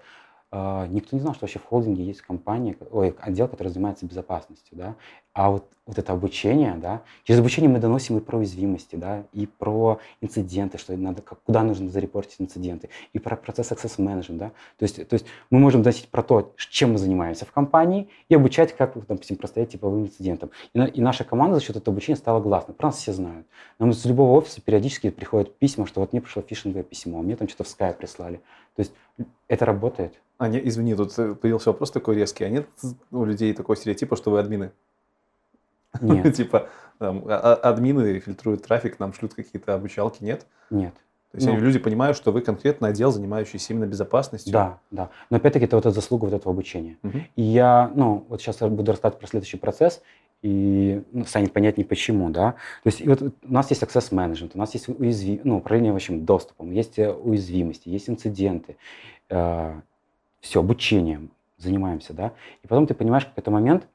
э, никто не знал, что вообще в холдинге есть компания, ой, отдел, который занимается безопасностью, да, а вот, вот это обучение, да, через обучение мы доносим и про уязвимости, да, и про инциденты, что надо, как, куда нужно зарепортить инциденты, и про процесс access management, да. То есть, то есть мы можем доносить про то, чем мы занимаемся в компании, и обучать, как, допустим, простоять типовым инцидентам. И, и наша команда за счет этого обучения стала гласной. Про нас все знают. Нам из любого офиса периодически приходят письма, что вот мне пришло фишинговое письмо, мне там что-то в Skype прислали. То есть это работает. А не, извини, тут появился вопрос такой резкий. А нет у людей такого стереотипа, что вы админы? Нет. типа там, а, а, админы фильтруют трафик, нам шлют какие-то обучалки, нет? Нет. То есть ну, люди понимают, что вы конкретно отдел, занимающийся именно безопасностью. Да, да. Но опять-таки это вот эта заслуга вот этого обучения. Угу. И я, ну, вот сейчас буду рассказывать про следующий процесс, и ну, станет понятнее почему, да. То есть вот у нас есть access management, у нас есть уязви... ну, управление, в общем, доступом, есть э, уязвимости, есть инциденты, э, все, обучением занимаемся, да. И потом ты понимаешь какой-то момент,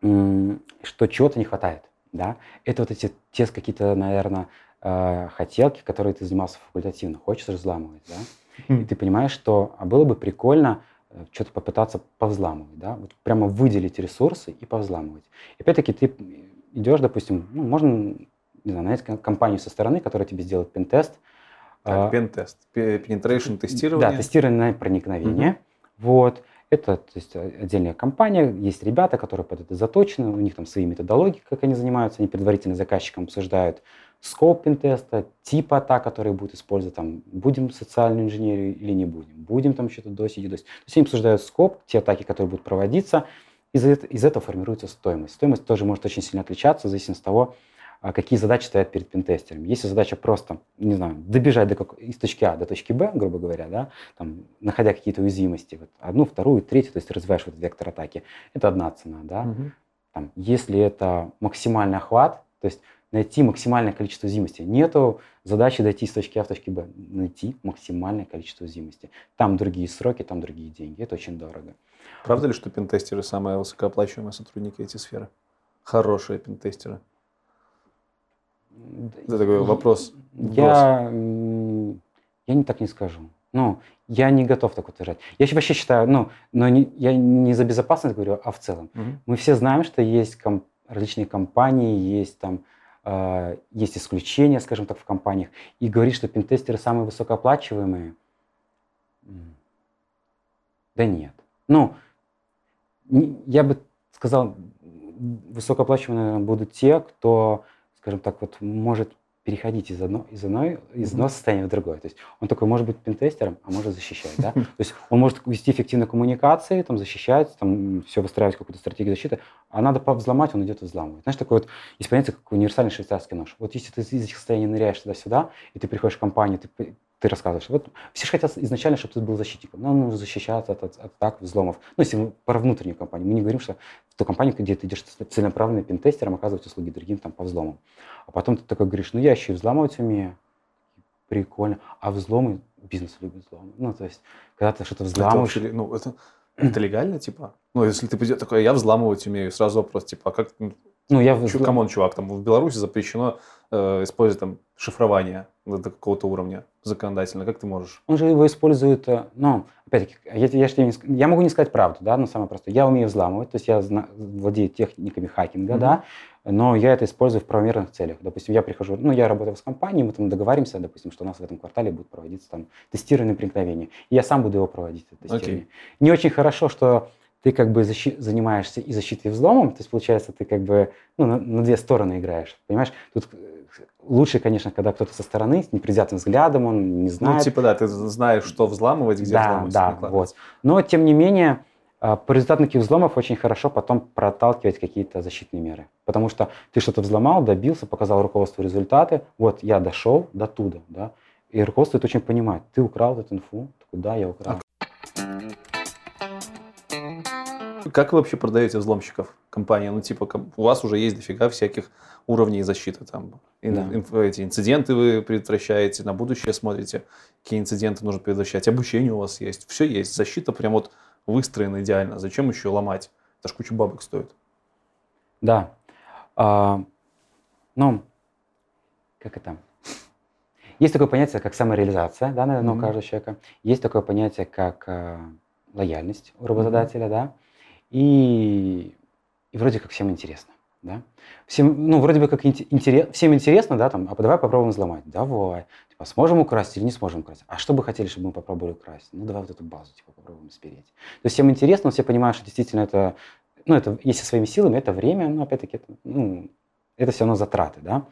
что чего-то не хватает. Да? Это вот эти те какие-то, наверное, э, хотелки, которые ты занимался факультативно, хочешь разламывать, да? И ты понимаешь, что а было бы прикольно э, что-то попытаться повзламывать, да? Вот прямо выделить ресурсы и повзламывать. И опять-таки ты идешь, допустим, ну, можно, не знаю, нанять компанию со стороны, которая тебе сделает пентест. Так, а, пентест, penetration тестирование. Да, тестирование проникновения. Угу. Вот. Это то есть, отдельная компания, есть ребята, которые под это заточены, у них там свои методологии, как они занимаются, они предварительно заказчиком обсуждают скоп теста, тип атак, которые будут использовать, там, будем социальную инженерию или не будем, будем там что-то досить и досить. То есть они обсуждают скоп, те атаки, которые будут проводиться, из, из этого формируется стоимость. Стоимость тоже может очень сильно отличаться в зависимости от того, какие задачи стоят перед пентестером. Если задача просто, не знаю, добежать до как... из точки А до точки Б, грубо говоря, да, там, находя какие-то уязвимости, вот, одну, вторую, третью, то есть развиваешь вот вектор атаки, это одна цена, да. Угу. Там, если это максимальный охват, то есть найти максимальное количество уязвимости. Нету задачи дойти с точки А в точке Б. Найти максимальное количество уязвимости. Там другие сроки, там другие деньги. Это очень дорого. Правда ли, что пентестеры самые высокооплачиваемые сотрудники эти сферы? Хорошие пентестеры. Это такой вопрос. Я, я не так не скажу. Ну, я не готов так утверждать. Я вообще считаю, ну, но не, я не за безопасность говорю, а в целом. Угу. Мы все знаем, что есть ком- различные компании, есть там э, есть исключения, скажем так, в компаниях. И говорить, что пентестеры самые высокооплачиваемые, да нет. Ну, не, я бы сказал, высокооплачиваемые будут те, кто, скажем так, вот может переходить из, одно, из, одной, из одного состояния в другое. То есть он такой может быть пентестером, а может защищать. Да? То есть он может вести эффективные коммуникации, там, защищать, там, все выстраивать какую-то стратегию защиты, а надо взломать, он идет и взламывает. Знаешь, такое вот есть понятие, как универсальный швейцарский нож. Вот если ты из этих состояний ныряешь туда-сюда, и ты приходишь в компанию, ты ты рассказываешь. Вот все же хотят изначально, чтобы ты был защитником. Ну, нужно защищаться от, от атак, взломов. Ну, если мы про внутреннюю компанию, мы не говорим, что в ту компанию, где ты идешь целенаправленным пентестером, оказывать услуги другим там по взломам. А потом ты такой говоришь, ну, я еще и взламывать умею. Прикольно. А взломы, бизнес любит взломы. Ну, то есть, когда ты что-то взламываешь... Это вообще, ну, это, это легально, типа? Ну, если ты придешь такой, я взламывать умею, сразу вопрос, типа, а как... Ну, я... Чу, come on, чувак, там в Беларуси запрещено э, использовать там шифрование до какого-то уровня законодательно. Как ты можешь? Он же его использует, э, ну, опять-таки, я, я, я, я могу не сказать правду, да, но самое простое. Я умею взламывать, то есть я зна, владею техниками хакинга, mm-hmm. да, но я это использую в правомерных целях. Допустим, я прихожу, ну, я работаю с компанией, мы там договариваемся, допустим, что у нас в этом квартале будет проводиться там тестирование проникновения, и я сам буду его проводить, это тестирование. Okay. Не очень хорошо, что ты как бы защи- занимаешься и защитой, и взломом, то есть получается ты как бы ну, на, на две стороны играешь, понимаешь? Тут лучше, конечно, когда кто-то со стороны, с непредвзятым взглядом, он не знает. Ну, типа, да, ты знаешь, что взламывать, где да, взламывать. Да, вот. Но, тем не менее, а, по результату таких взломов очень хорошо потом проталкивать какие-то защитные меры. Потому что ты что-то взломал, добился, показал руководству результаты, вот я дошел до туда, да, и руководство это очень понимает. Ты украл эту инфу, куда я украл. Как вы вообще продаете взломщиков компания? Ну, типа, у вас уже есть дофига всяких уровней защиты. Там, да. инф, эти инциденты вы предотвращаете, на будущее смотрите, какие инциденты нужно предотвращать. Обучение у вас есть. Все есть. Защита прям вот выстроена идеально. Зачем еще ломать? Это ж куча бабок стоит. Да. А, ну, как это? Есть такое понятие, как самореализация, да, наверное, mm-hmm. у каждого человека. Есть такое понятие, как э, лояльность у работодателя, mm-hmm. да. И, и вроде как всем интересно. Да? Всем, ну, вроде бы как интерес, всем интересно, да, там, а давай попробуем взломать. Давай. Типа, сможем украсть или не сможем украсть? А что бы хотели, чтобы мы попробовали украсть? Ну, давай вот эту базу, типа, попробуем спереть. То есть всем интересно, все понимают, что действительно это, ну, это, если своими силами, это время, но опять-таки, это, ну, это все равно затраты, да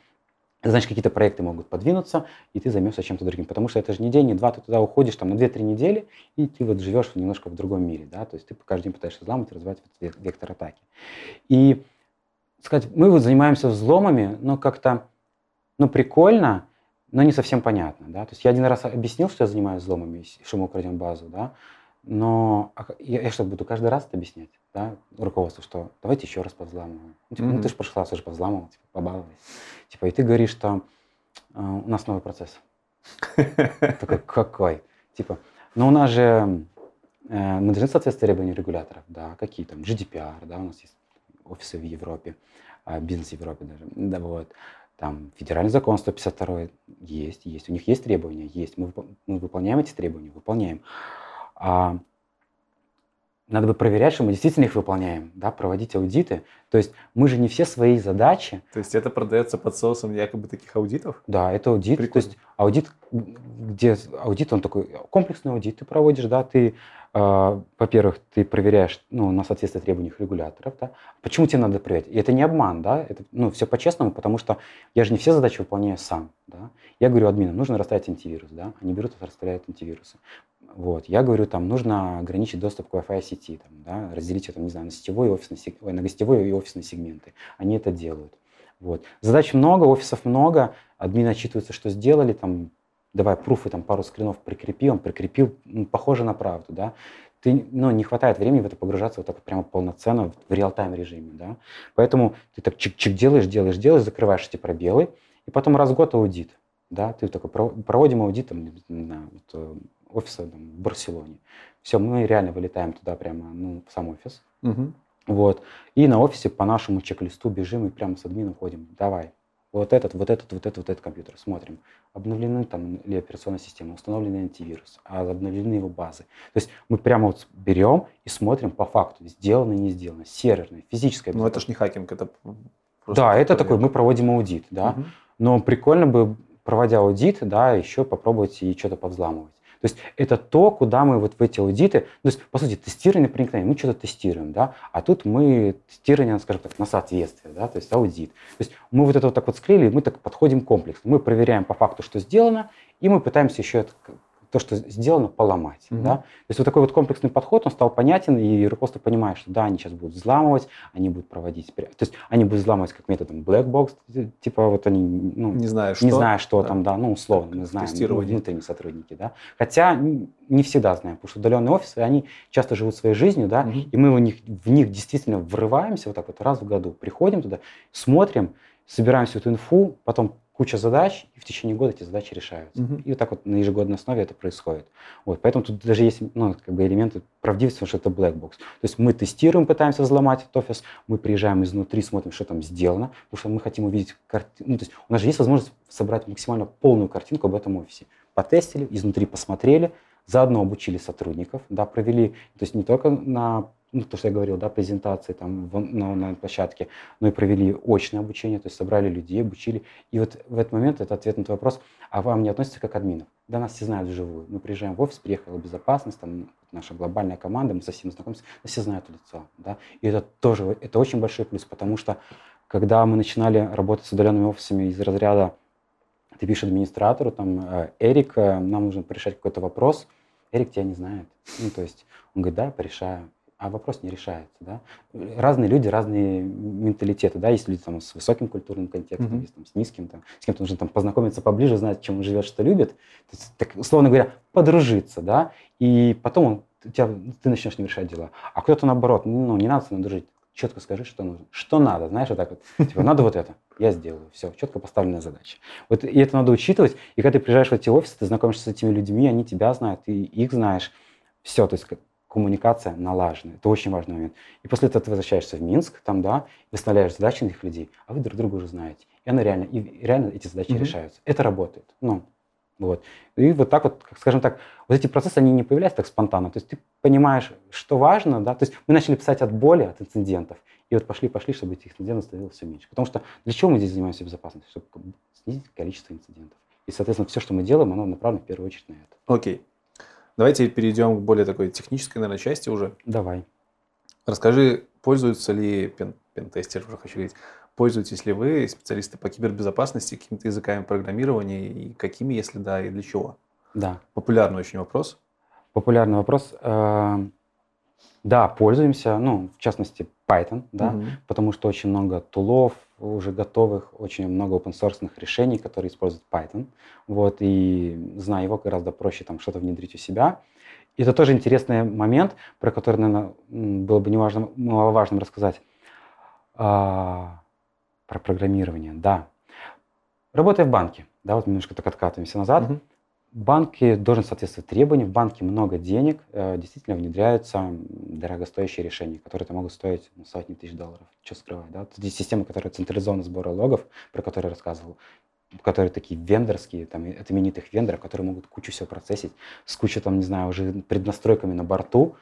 значит, какие-то проекты могут подвинуться, и ты займешься чем-то другим. Потому что это же не день, не два, ты туда уходишь там, на 2-3 недели, и ты вот живешь немножко в другом мире. Да? То есть ты каждый день пытаешься взломать и развивать этот вектор атаки. И сказать, мы вот занимаемся взломами, но как-то ну, прикольно, но не совсем понятно. Да? То есть я один раз объяснил, что я занимаюсь взломами, что мы украдем базу, да? Но а я, я что, буду каждый раз это объяснять? Да? Руководству, что давайте еще раз повзламываем. Ну, типа, mm-hmm. ну ты же прошлый раз уже повзламывал, типа, побаловались. Типа, и ты говоришь, что э, у нас новый процесс. Такой, какой? Типа, ну у нас же э, мы должны соответствовать требованиям регуляторов, да, какие там, GDPR, да, у нас есть офисы в Европе, а, бизнес в Европе даже, да, вот, там федеральный закон 152 есть, есть, у них есть требования, есть, мы, мы выполняем эти требования, выполняем. А надо бы проверять, что мы действительно их выполняем, да, проводить аудиты. То есть мы же не все свои задачи. То есть это продается под соусом якобы таких аудитов? Да, это аудит. Прикольно. То есть аудит, где аудит, он такой комплексный аудит ты проводишь, да, ты, э, во-первых, ты проверяешь, ну, на соответствие требованиям регуляторов, да. Почему тебе надо проверять? И это не обман, да, это, ну, все по-честному, потому что я же не все задачи выполняю сам, да. Я говорю админам, нужно расставить антивирус, да, они берут и расставляют антивирусы. Вот. Я говорю, там нужно ограничить доступ к Wi-Fi сети, там, да, разделить это, не знаю, на сетевой и офисный, на гостевой и офисные сегменты. Они это делают. Вот. Задач много, офисов много, админы отчитываются, что сделали, там, давай пруфы, там, пару скринов прикрепил, он прикрепил, ну, похоже на правду, да. ты, ну, не хватает времени в это погружаться вот так прямо полноценно в реал-тайм режиме, да. Поэтому ты так чик-чик делаешь, делаешь, делаешь, закрываешь эти пробелы, и потом раз в год аудит, да, ты такой, проводим аудит, там, не знаю, вот, э, офиса там, в Барселоне. Все, мы реально вылетаем туда прямо, ну, в сам офис. Угу. Вот. И на офисе по нашему чек-листу бежим и прямо с админом ходим. Давай, вот этот, вот этот, вот этот, вот этот компьютер. Смотрим, обновлены там ли операционная система, установлены антивирус, а обновлены его базы. То есть мы прямо вот берем и смотрим по факту, сделано и не сделано, серверное, физическое. Но это же не хакинг, это Да, это такой, мы проводим аудит, да. Угу. Но прикольно бы, проводя аудит, да, еще попробовать и что-то повзламывать. То есть это то, куда мы вот в эти аудиты, то есть по сути тестирование проникновения, мы что-то тестируем, да, а тут мы тестирование, скажем так, на соответствие, да, то есть аудит. То есть мы вот это вот так вот склеили, мы так подходим комплексно, мы проверяем по факту, что сделано, и мы пытаемся еще то, что сделано, поломать. Mm-hmm. Да? То есть вот такой вот комплексный подход, он стал понятен, и руководство понимает, что да, они сейчас будут взламывать, они будут проводить, то есть они будут взламывать как методом black box, типа вот они, ну, не знаю, что, не знаю, что да. там, да, ну, условно, мы знаем, ну, внутренние сотрудники, да. Хотя не всегда знаем, потому что удаленные офисы, они часто живут своей жизнью, да, mm-hmm. и мы в них, в них действительно врываемся вот так вот раз в году, приходим туда, смотрим, собираем всю эту инфу, потом куча задач, и в течение года эти задачи решаются. Угу. И вот так вот на ежегодной основе это происходит. Вот, поэтому тут даже есть ну, как бы элементы правдивости, что это black box. То есть мы тестируем, пытаемся взломать этот офис, мы приезжаем изнутри, смотрим, что там сделано, потому что мы хотим увидеть картину. Ну, то есть у нас же есть возможность собрать максимально полную картинку об этом офисе. Потестили, изнутри посмотрели, заодно обучили сотрудников, да, провели, то есть не только на ну, то, что я говорил, да, презентации там в, на онлайн-площадке, но и провели очное обучение, то есть собрали людей, обучили. И вот в этот момент это ответ на твой вопрос, а вам не относится как админов? Да, нас все знают вживую. Мы приезжаем в офис, приехала безопасность, там наша глобальная команда, мы со всеми знакомимся, все знают лицо, да. И это тоже, это очень большой плюс, потому что когда мы начинали работать с удаленными офисами из разряда ты пишешь администратору, там, «Э, Эрик, нам нужно порешать какой-то вопрос, Эрик тебя не знает. Ну, то есть он говорит, да, порешаю а вопрос не решается. Да? Разные люди, разные менталитеты. Да? Есть люди там, с высоким культурным контекстом, mm-hmm. есть там, с низким. Там, с кем-то нужно там, познакомиться поближе, знать, чем он живет, что любит. То есть, так, условно говоря, подружиться. Да? И потом он, тебя, ты начнешь не решать дела. А кто-то наоборот, ну, не надо с ним дружить. Четко скажи, что нужно. Что надо, знаешь, вот так вот. Типа, надо вот это. Я сделаю. Все, четко поставленная задача. Вот, и это надо учитывать. И когда ты приезжаешь в эти офисы, ты знакомишься с этими людьми, они тебя знают, ты их знаешь. Все, то есть коммуникация налажена. Это очень важный момент. И после этого ты возвращаешься в Минск, там, да, выставляешь задачи на этих людей, а вы друг друга уже знаете. И она реально, и реально эти задачи mm-hmm. решаются. Это работает. Ну, вот. И вот так вот, скажем так, вот эти процессы, они не появляются так спонтанно. То есть ты понимаешь, что важно, да, то есть мы начали писать от боли, от инцидентов, и вот пошли-пошли, чтобы этих инцидентов становилось все меньше. Потому что для чего мы здесь занимаемся безопасностью? Чтобы снизить количество инцидентов. И, соответственно, все, что мы делаем, оно направлено в первую очередь на это. Окей. Давайте перейдем к более такой технической, наверное, части уже. Давай. Расскажи, пользуются ли пен, пентестер, уже хочу говорить, пользуетесь ли вы, специалисты по кибербезопасности, какими-то языками программирования, и какими, если да, и для чего? Да. Популярный очень вопрос. Популярный вопрос. Э, да, пользуемся, ну, в частности, Python, да, угу. потому что очень много тулов, уже готовых, очень много open решений, которые используют Python. Вот, и зная его, гораздо проще там что-то внедрить у себя. И это тоже интересный момент, про который, наверное, было бы неважно, маловажным рассказать. А, про программирование, да. Работая в банке, да, вот немножко так откатываемся назад. Угу банке должен соответствовать требованиям, в банке много денег, э, действительно внедряются дорогостоящие решения, которые могут стоить ну, сотни тысяч долларов. Что скрывать, да? Тут есть система, которая централизованная сбора логов, про которую я рассказывал, которые такие вендорские, там, от именитых вендоров, которые могут кучу всего процессить, с кучей, там, не знаю, уже преднастройками на борту,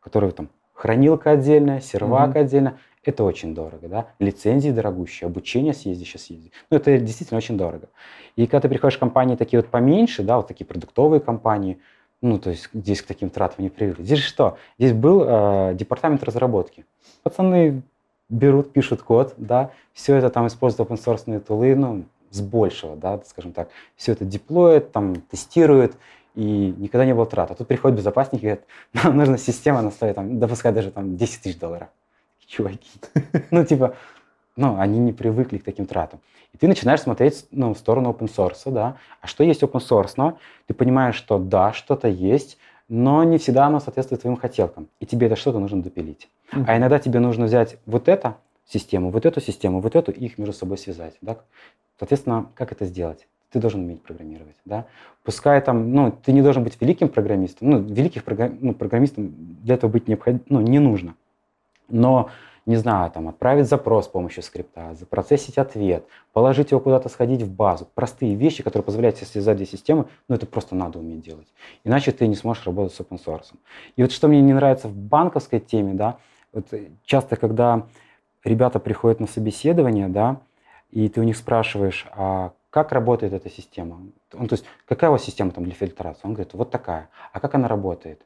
которые там хранилка отдельная, сервак mm-hmm. отдельно. Это очень дорого, да. Лицензии дорогущие, обучение съезди, сейчас съезди. Ну, это действительно очень дорого. И когда ты приходишь в компании такие вот поменьше, да, вот такие продуктовые компании, ну, то есть здесь к таким тратам не привыкли. Здесь что? Здесь был э, департамент разработки. Пацаны берут, пишут код, да, все это там используют open source тулы, ну, с большего, да, скажем так. Все это деплоят, там, тестируют, и никогда не было трат. А тут приходит безопасник и говорит, нам нужна система, она стоит, там, допускай даже там 10 тысяч долларов чуваки. Ну, типа, ну, они не привыкли к таким тратам. И ты начинаешь смотреть ну, в сторону open source, да. А что есть open source? Но ты понимаешь, что да, что-то есть, но не всегда оно соответствует твоим хотелкам. И тебе это что-то нужно допилить. Mm-hmm. А иногда тебе нужно взять вот это систему, вот эту систему, вот эту, и их между собой связать. Да? Соответственно, как это сделать? Ты должен уметь программировать. Да? Пускай там, ну, ты не должен быть великим программистом, ну, великих программ, ну, программистом для этого быть необходимо, ну, не нужно. Но не знаю, там, отправить запрос с помощью скрипта, запроцессить ответ, положить его куда-то, сходить в базу. Простые вещи, которые позволяют себе связать две системы, ну, это просто надо уметь делать. Иначе ты не сможешь работать с open source. И вот что мне не нравится в банковской теме, да, вот часто, когда ребята приходят на собеседование, да, и ты у них спрашиваешь, а как работает эта система? Он, то есть, какая у вас система там для фильтрации? Он говорит, вот такая. А как она работает?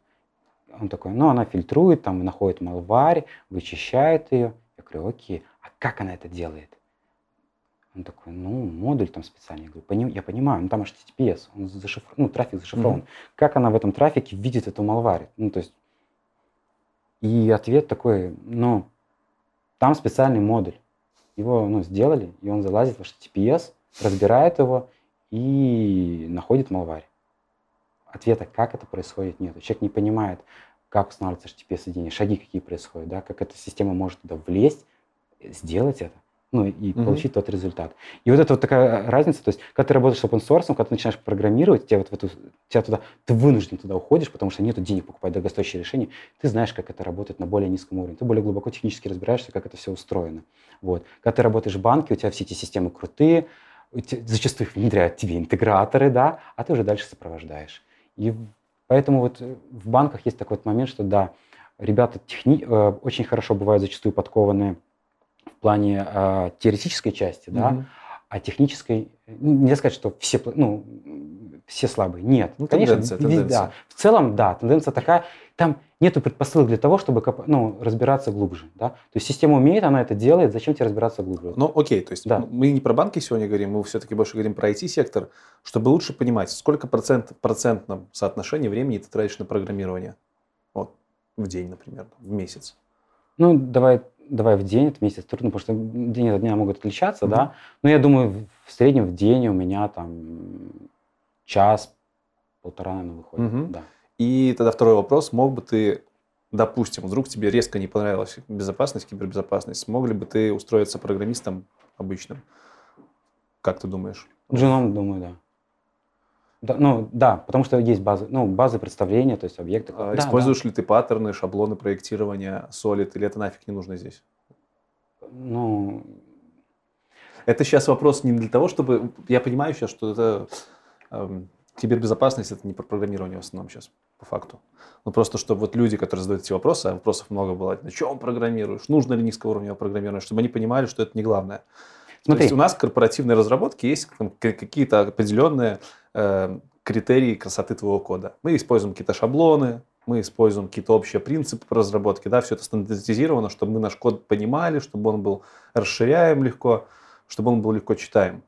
Он такой, ну, она фильтрует, там, находит малварь, вычищает ее. Я говорю, окей, а как она это делает? Он такой, ну, модуль там специальный. Я говорю, Поним, я понимаю, ну там HTTPS, он зашифр... ну, трафик зашифрован. Mm-hmm. Как она в этом трафике видит эту малварь? Ну, то есть, и ответ такой, ну, там специальный модуль. Его, ну, сделали, и он залазит в HTTPS, разбирает его и находит малварь ответа, как это происходит, нет. Человек не понимает, как устанавливается HTTP-соединение, шаги какие происходят, да, как эта система может туда влезть, сделать это, ну и угу. получить тот результат. И вот это вот такая разница, то есть, когда ты работаешь с open source, когда ты начинаешь программировать, тебя вот в эту, тебя туда, ты вынужден туда уходишь, потому что нет денег покупать дорогостоящие решения, ты знаешь, как это работает на более низком уровне, ты более глубоко технически разбираешься, как это все устроено. Вот. Когда ты работаешь в банке, у тебя все эти системы крутые, зачастую их внедряют тебе интеграторы, да, а ты уже дальше сопровождаешь. И поэтому вот э, в банках есть такой вот момент, что да, ребята техни... Э, очень хорошо бывают зачастую подкованные в плане э, теоретической части, mm-hmm. да, а технической, ну, нельзя сказать, что все, ну, все слабые. Нет, ну, конечно, тенденция, тенденция. да. В целом, да, тенденция такая. Там нет предпосылок для того, чтобы ну, разбираться глубже. Да? То есть система умеет, она это делает, зачем тебе разбираться глубже? Ну, окей, то есть да. мы не про банки сегодня говорим, мы все-таки больше говорим про IT-сектор, чтобы лучше понимать, сколько процент, процентном соотношении времени ты тратишь на программирование. Вот, в день, например, в месяц. Ну, давай, давай в день, это месяц трудно, потому что день от дня могут отличаться, mm-hmm. да. Но я думаю, в среднем в день у меня там час, полтора, наверное, выходит. Mm-hmm. Да. И тогда второй вопрос. Мог бы ты, допустим, вдруг тебе резко не понравилась безопасность, кибербезопасность, смог ли бы ты устроиться программистом обычным? Как ты думаешь? Джуном, думаю, да. Да, ну да, потому что есть базы, ну, базы представления, то есть объекты. А, да, используешь да. ли ты паттерны, шаблоны проектирования, Solid, или это нафиг не нужно здесь? Ну... Это сейчас вопрос не для того, чтобы... Я понимаю сейчас, что это кибербезопасность это не про программирование в основном сейчас, по факту. Ну, просто, чтобы вот люди, которые задают эти вопросы, а вопросов много было, на чем программируешь, нужно ли низкоуровневое программирование, чтобы они понимали, что это не главное. Смотри. То есть у нас в корпоративной разработке есть какие-то определенные э, критерии красоты твоего кода. Мы используем какие-то шаблоны, мы используем какие-то общие принципы по разработке, да, все это стандартизировано, чтобы мы наш код понимали, чтобы он был расширяем легко, чтобы он был легко читаем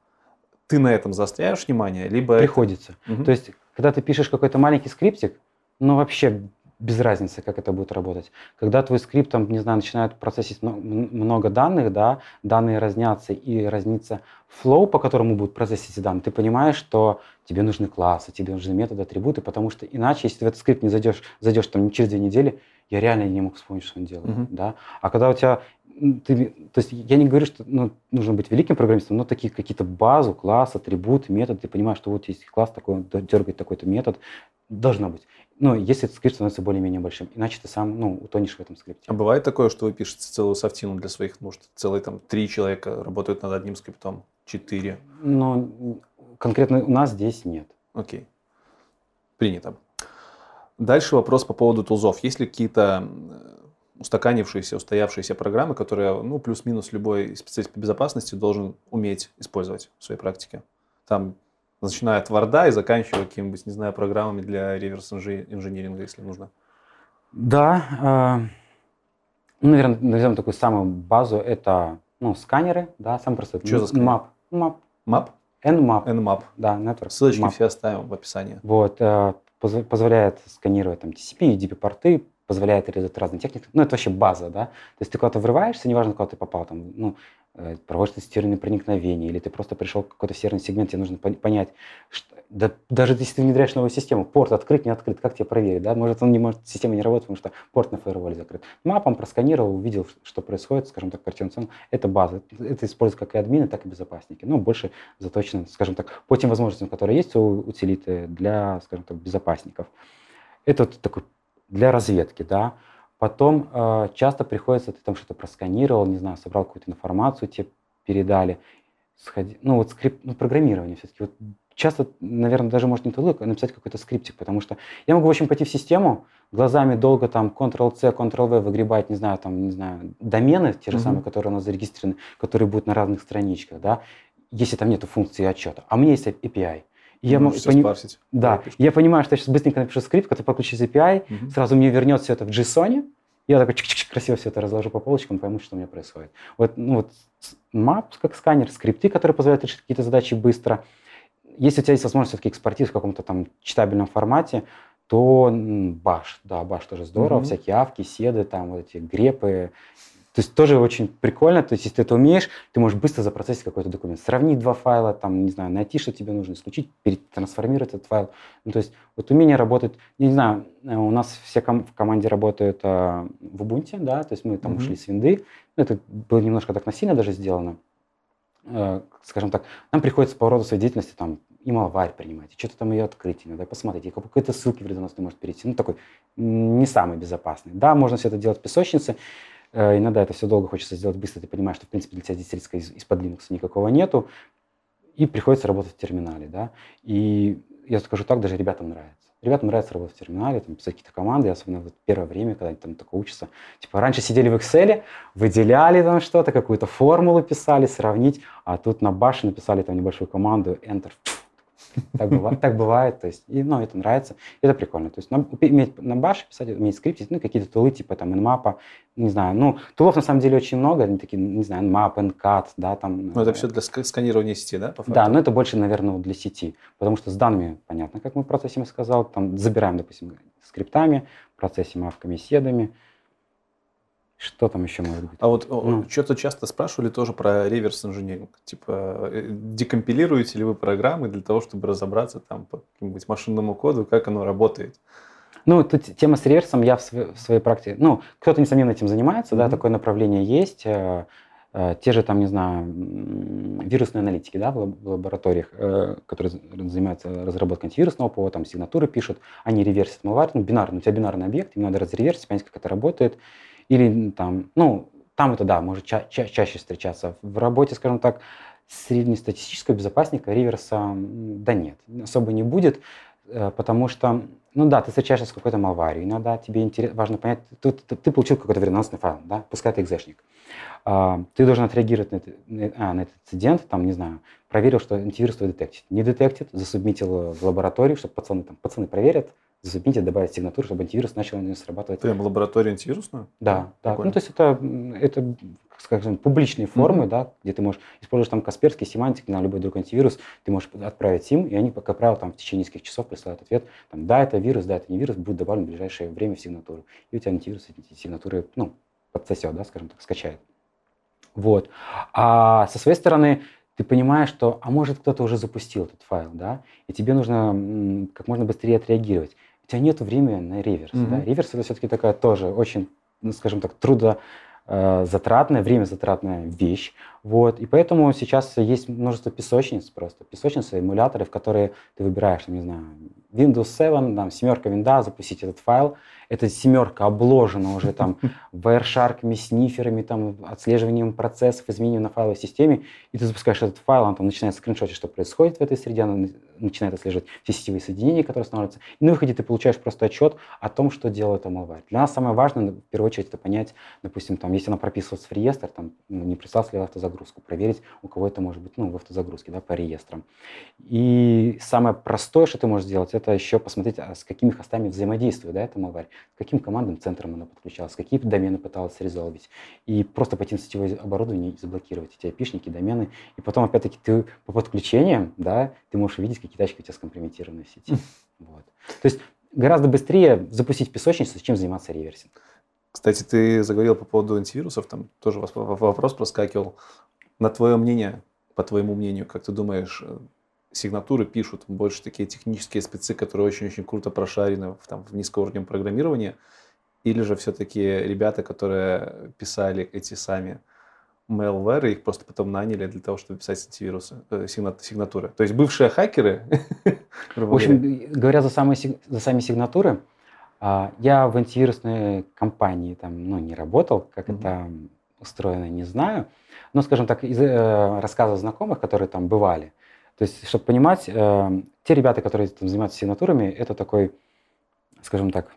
ты на этом заостряешь внимание, либо... Приходится. Это... Угу. То есть, когда ты пишешь какой-то маленький скриптик, ну вообще без разницы, как это будет работать. Когда твой скрипт, там, не знаю, начинает процессить много данных, да, данные разнятся и разнится flow, по которому будут процессить данные, ты понимаешь, что тебе нужны классы, тебе нужны методы, атрибуты, потому что иначе, если ты в этот скрипт не зайдешь, зайдешь там через две недели, я реально не мог вспомнить, что он делает. Uh-huh. Да? А когда у тебя ты, то есть я не говорю, что ну, нужно быть великим программистом, но такие какие-то базу, класс, атрибут, метод, ты понимаешь, что вот есть класс такой, дергает такой-то метод, должно быть. Но если этот скрипт становится более-менее большим, иначе ты сам ну, утонешь в этом скрипте. А бывает такое, что вы пишете целую софтину для своих нужд? Целые там три человека работают над одним скриптом, четыре? Ну, конкретно у нас здесь нет. Окей. Принято. Дальше вопрос по поводу тулзов. Есть ли какие-то устаканившиеся, устоявшиеся программы, которые, ну, плюс-минус любой специалист по безопасности должен уметь использовать в своей практике. Там, начиная от Варда и заканчивая какими-нибудь, не знаю, программами для реверс-инжиниринга, если нужно. Да, э, ну, наверное, назовем такую самую базу, это, ну, сканеры, да, сам просто. Что за сканер? Map. Map. Map? Nmap. Nmap. Да, network. Ссылочки Map. все оставим в описании. Вот, э, позволяет сканировать там TCP и DP-порты, позволяет реализовать разные техники. Ну, это вообще база, да. То есть ты куда-то врываешься, неважно, куда ты попал, там, ну, э, проводишь тестирование проникновения, или ты просто пришел в какой-то серверный сегмент, тебе нужно понять, что, да, даже если ты внедряешь новую систему, порт открыт, не открыт, как тебе проверить, да? Может, он не может, система не работает, потому что порт на фаерволе закрыт. Мапом просканировал, увидел, что происходит, скажем так, картину цен. Это база. Это используется как и админы, так и безопасники. Но больше заточено, скажем так, по тем возможностям, которые есть у утилиты для, скажем так, безопасников. Это вот такой для разведки, да. Потом э, часто приходится, ты там что-то просканировал, не знаю, собрал какую-то информацию, тебе передали. Сходи, ну вот скрипт, ну программирование все-таки. Вот часто, наверное, даже может не тулы, а написать какой-то скриптик, потому что я могу, в общем, пойти в систему, глазами долго там Ctrl-C, Ctrl-V выгребать, не знаю, там, не знаю, домены, те же mm-hmm. самые, которые у нас зарегистрированы, которые будут на разных страничках, да, если там нету функции отчета. А у меня есть API. Я могу пони... спарсить. Да, я понимаю, что я сейчас быстренько напишу скрипт, который подключит API, угу. сразу мне вернет все это в JSON, я такой чик -чик, красиво все это разложу по полочкам, пойму, что у меня происходит. Вот, ну, вот map как сканер, скрипты, которые позволяют решить какие-то задачи быстро. Если у тебя есть возможность все-таки экспортировать в каком-то там читабельном формате, то баш, да, баш тоже здорово, mm всякие авки, седы, там вот эти грепы, то есть тоже очень прикольно, то есть если ты это умеешь, ты можешь быстро запроцессить какой-то документ, сравнить два файла, там, не знаю, найти, что тебе нужно, исключить, трансформировать этот файл. Ну, то есть вот умение работать, не знаю, э, у нас все ком- в команде работают э, в Ubuntu, да, то есть мы там mm-hmm. ушли с винды, ну, это было немножко так насильно даже сделано, э, скажем так, нам приходится по роду своей деятельности там и малварь принимать, и что-то там ее открыть, иногда посмотреть, и какой-то ссылки вредоносной может перейти, ну, такой не самый безопасный. Да, можно все это делать в песочнице, иногда это все долго хочется сделать быстро, ты понимаешь, что, в принципе, для тебя здесь риска из- из-под Linux никакого нету, и приходится работать в терминале, да. И я скажу так, даже ребятам нравится. Ребятам нравится работать в терминале, там, писать какие-то команды, особенно в первое время, когда они там только учатся. Типа раньше сидели в Excel, выделяли там что-то, какую-то формулу писали, сравнить, а тут на баше написали там небольшую команду, Enter, так бывает, так бывает, то есть, и, ну, это нравится, это прикольно. То есть, на, иметь на баше писать, уметь скриптить, ну, какие-то тулы, типа там nmap, не знаю, ну, тулов на самом деле очень много, они такие, не знаю, nmap, ncat, да, там. Ну, это все для сканирования сети, да, по факту? Да, но это больше, наверное, для сети, потому что с данными, понятно, как мы в процессе сказал, там забираем, допустим, скриптами, процессим авками, седами, что там еще может быть? А вот ну. что-то часто спрашивали тоже про реверс инженеринг. Типа, э, декомпилируете ли вы программы для того, чтобы разобраться там по какому-нибудь машинному коду, как оно работает? Ну, тут тема с реверсом я в, своей, в своей практике... Ну, кто-то, несомненно, этим занимается, mm-hmm. да, такое направление есть. Э, э, те же там, не знаю, вирусные аналитики, да, в лабораториях, которые занимаются разработкой антивирусного ПО, там сигнатуры пишут, они реверсят malware, ну, бинарный, у тебя бинарный объект, им надо разреверсить, понять, как это работает. Или там, ну, там это да, может ча- ча- чаще встречаться. В работе, скажем так, среднестатистического безопасника реверса да нет, особо не будет, э, потому что, ну да, ты встречаешься с какой-то малварией, иногда тебе интерес, важно понять, ты, ты, ты получил какой-то вредоносный файл, да, пускай это экзешник. А, ты должен отреагировать на, на, а, на этот инцидент, там, не знаю, проверил, что антивирус твой детектит. Не детектит, засубмитил в лабораторию, чтобы пацаны, там, пацаны проверят, засубмите, добавить сигнатуру, чтобы антивирус начал не срабатывать. Прям лабораторию антивирусную? Да, да. Ну, то есть это, это скажем, публичные формы, mm-hmm. да, где ты можешь использовать там Касперский, Семантик, на любой другой антивирус, ты можешь отправить им, и они, как правило, там в течение нескольких часов присылают ответ, там, да, это вирус, да, это не вирус, будет добавлен в ближайшее время в сигнатуру. И у тебя антивирус эти сигнатуры, ну, подсосет, да, скажем так, скачает. Вот. А со своей стороны, ты понимаешь, что, а может, кто-то уже запустил этот файл, да, и тебе нужно как можно быстрее отреагировать у тебя нет времени на реверс. Mm-hmm. Да? Реверс это все-таки такая тоже очень, ну, скажем так, трудозатратная, время затратная вещь. Вот. И поэтому сейчас есть множество песочниц просто. Песочницы, эмуляторы, в которые ты выбираешь, не знаю, Windows 7, там, семерка винда, запустить этот файл. Эта семерка обложена уже там Wireshark, сниферами, там, отслеживанием процессов, изменением на файловой системе, и ты запускаешь этот файл, он там начинает скриншотить, что происходит в этой среде, она начинает отслеживать все сетевые соединения, которые устанавливаются, и на выходе ты получаешь просто отчет о том, что делает Malware. Для нас самое важное, в первую очередь, это понять, допустим, там, если она прописывается в реестр, там, ну, не прислал ли автозагрузку, проверить, у кого это может быть, ну, в автозагрузке, да, по реестрам. И самое простое, что ты можешь сделать, это еще посмотреть, а с какими хостами взаимодействует, да, эта Malware, с каким командным центром она подключалась, какие домены пыталась резолвить. И просто пойти на сетевое оборудование и заблокировать эти опишники, домены. И потом, опять-таки, ты по подключениям, да, ты можешь увидеть, какие тачки у тебя скомпрометированы в сети. Вот. То есть гораздо быстрее запустить песочницу, чем заниматься реверсингом. Кстати, ты заговорил по поводу антивирусов, там тоже вопрос проскакивал. На твое мнение, по твоему мнению, как ты думаешь, э, сигнатуры пишут больше такие технические спецы, которые очень-очень круто прошарены в, там, в низкоуровневом программировании, или же все-таки ребята, которые писали эти сами malware, их просто потом наняли для того, чтобы писать антивирусы, э, сигнатуры. То есть бывшие хакеры... В общем, говоря за, самые, за сами сигнатуры, я в антивирусной компании там, ну, не работал, как mm-hmm. это устроено, не знаю. Но, скажем так, из э, рассказов знакомых, которые там бывали, то есть, чтобы понимать, э, те ребята, которые там занимаются сигнатурами, это такой, скажем так,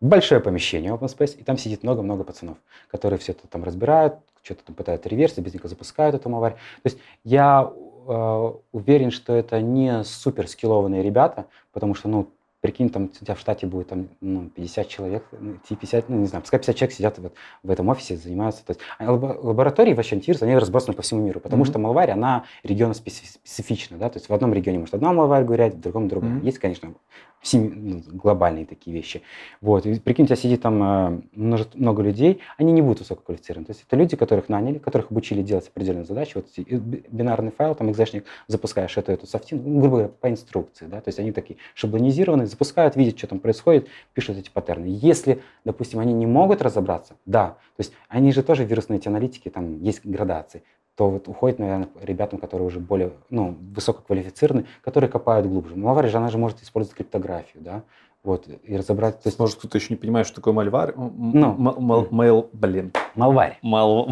большое помещение open space, и там сидит много-много пацанов, которые все это там разбирают, что-то там пытаются реверсить, без него запускают эту аварию. То есть я э, уверен, что это не супер скиллованные ребята, потому что, ну, прикинь, там у тебя в штате будет там, ну, 50 человек, 50, ну, не знаю, пускай 50 человек сидят вот в этом офисе, занимаются. То есть, а лаборатории вообще антивирус, они разбросаны по всему миру, потому mm-hmm. что малварь, она региона специфична, да, то есть в одном регионе может одна малварь говорить, в другом другом. Mm-hmm. Есть, конечно, ну, глобальные такие вещи. Вот. И прикинь, у тебя сидит там э, множество, много людей, они не будут высококвалифицированы. То есть это люди, которых наняли, которых обучили делать определенные задачи. Вот бинарный файл, там экзешник, запускаешь эту, эту софтин, ну, грубо говоря, по инструкции. Да? То есть они такие шаблонизированные, запускают, видят, что там происходит, пишут эти паттерны. Если, допустим, они не могут разобраться, да, то есть они же тоже вирусные эти аналитики, там есть градации то вот уходит, наверное, ребятам, которые уже более ну, высококвалифицированы, которые копают глубже. Малварь же, она же может использовать криптографию, да, вот, и разобрать... То есть... Может, кто-то еще не понимает, что такое мальварь? Ну, мал, блин. Малварь. Мал...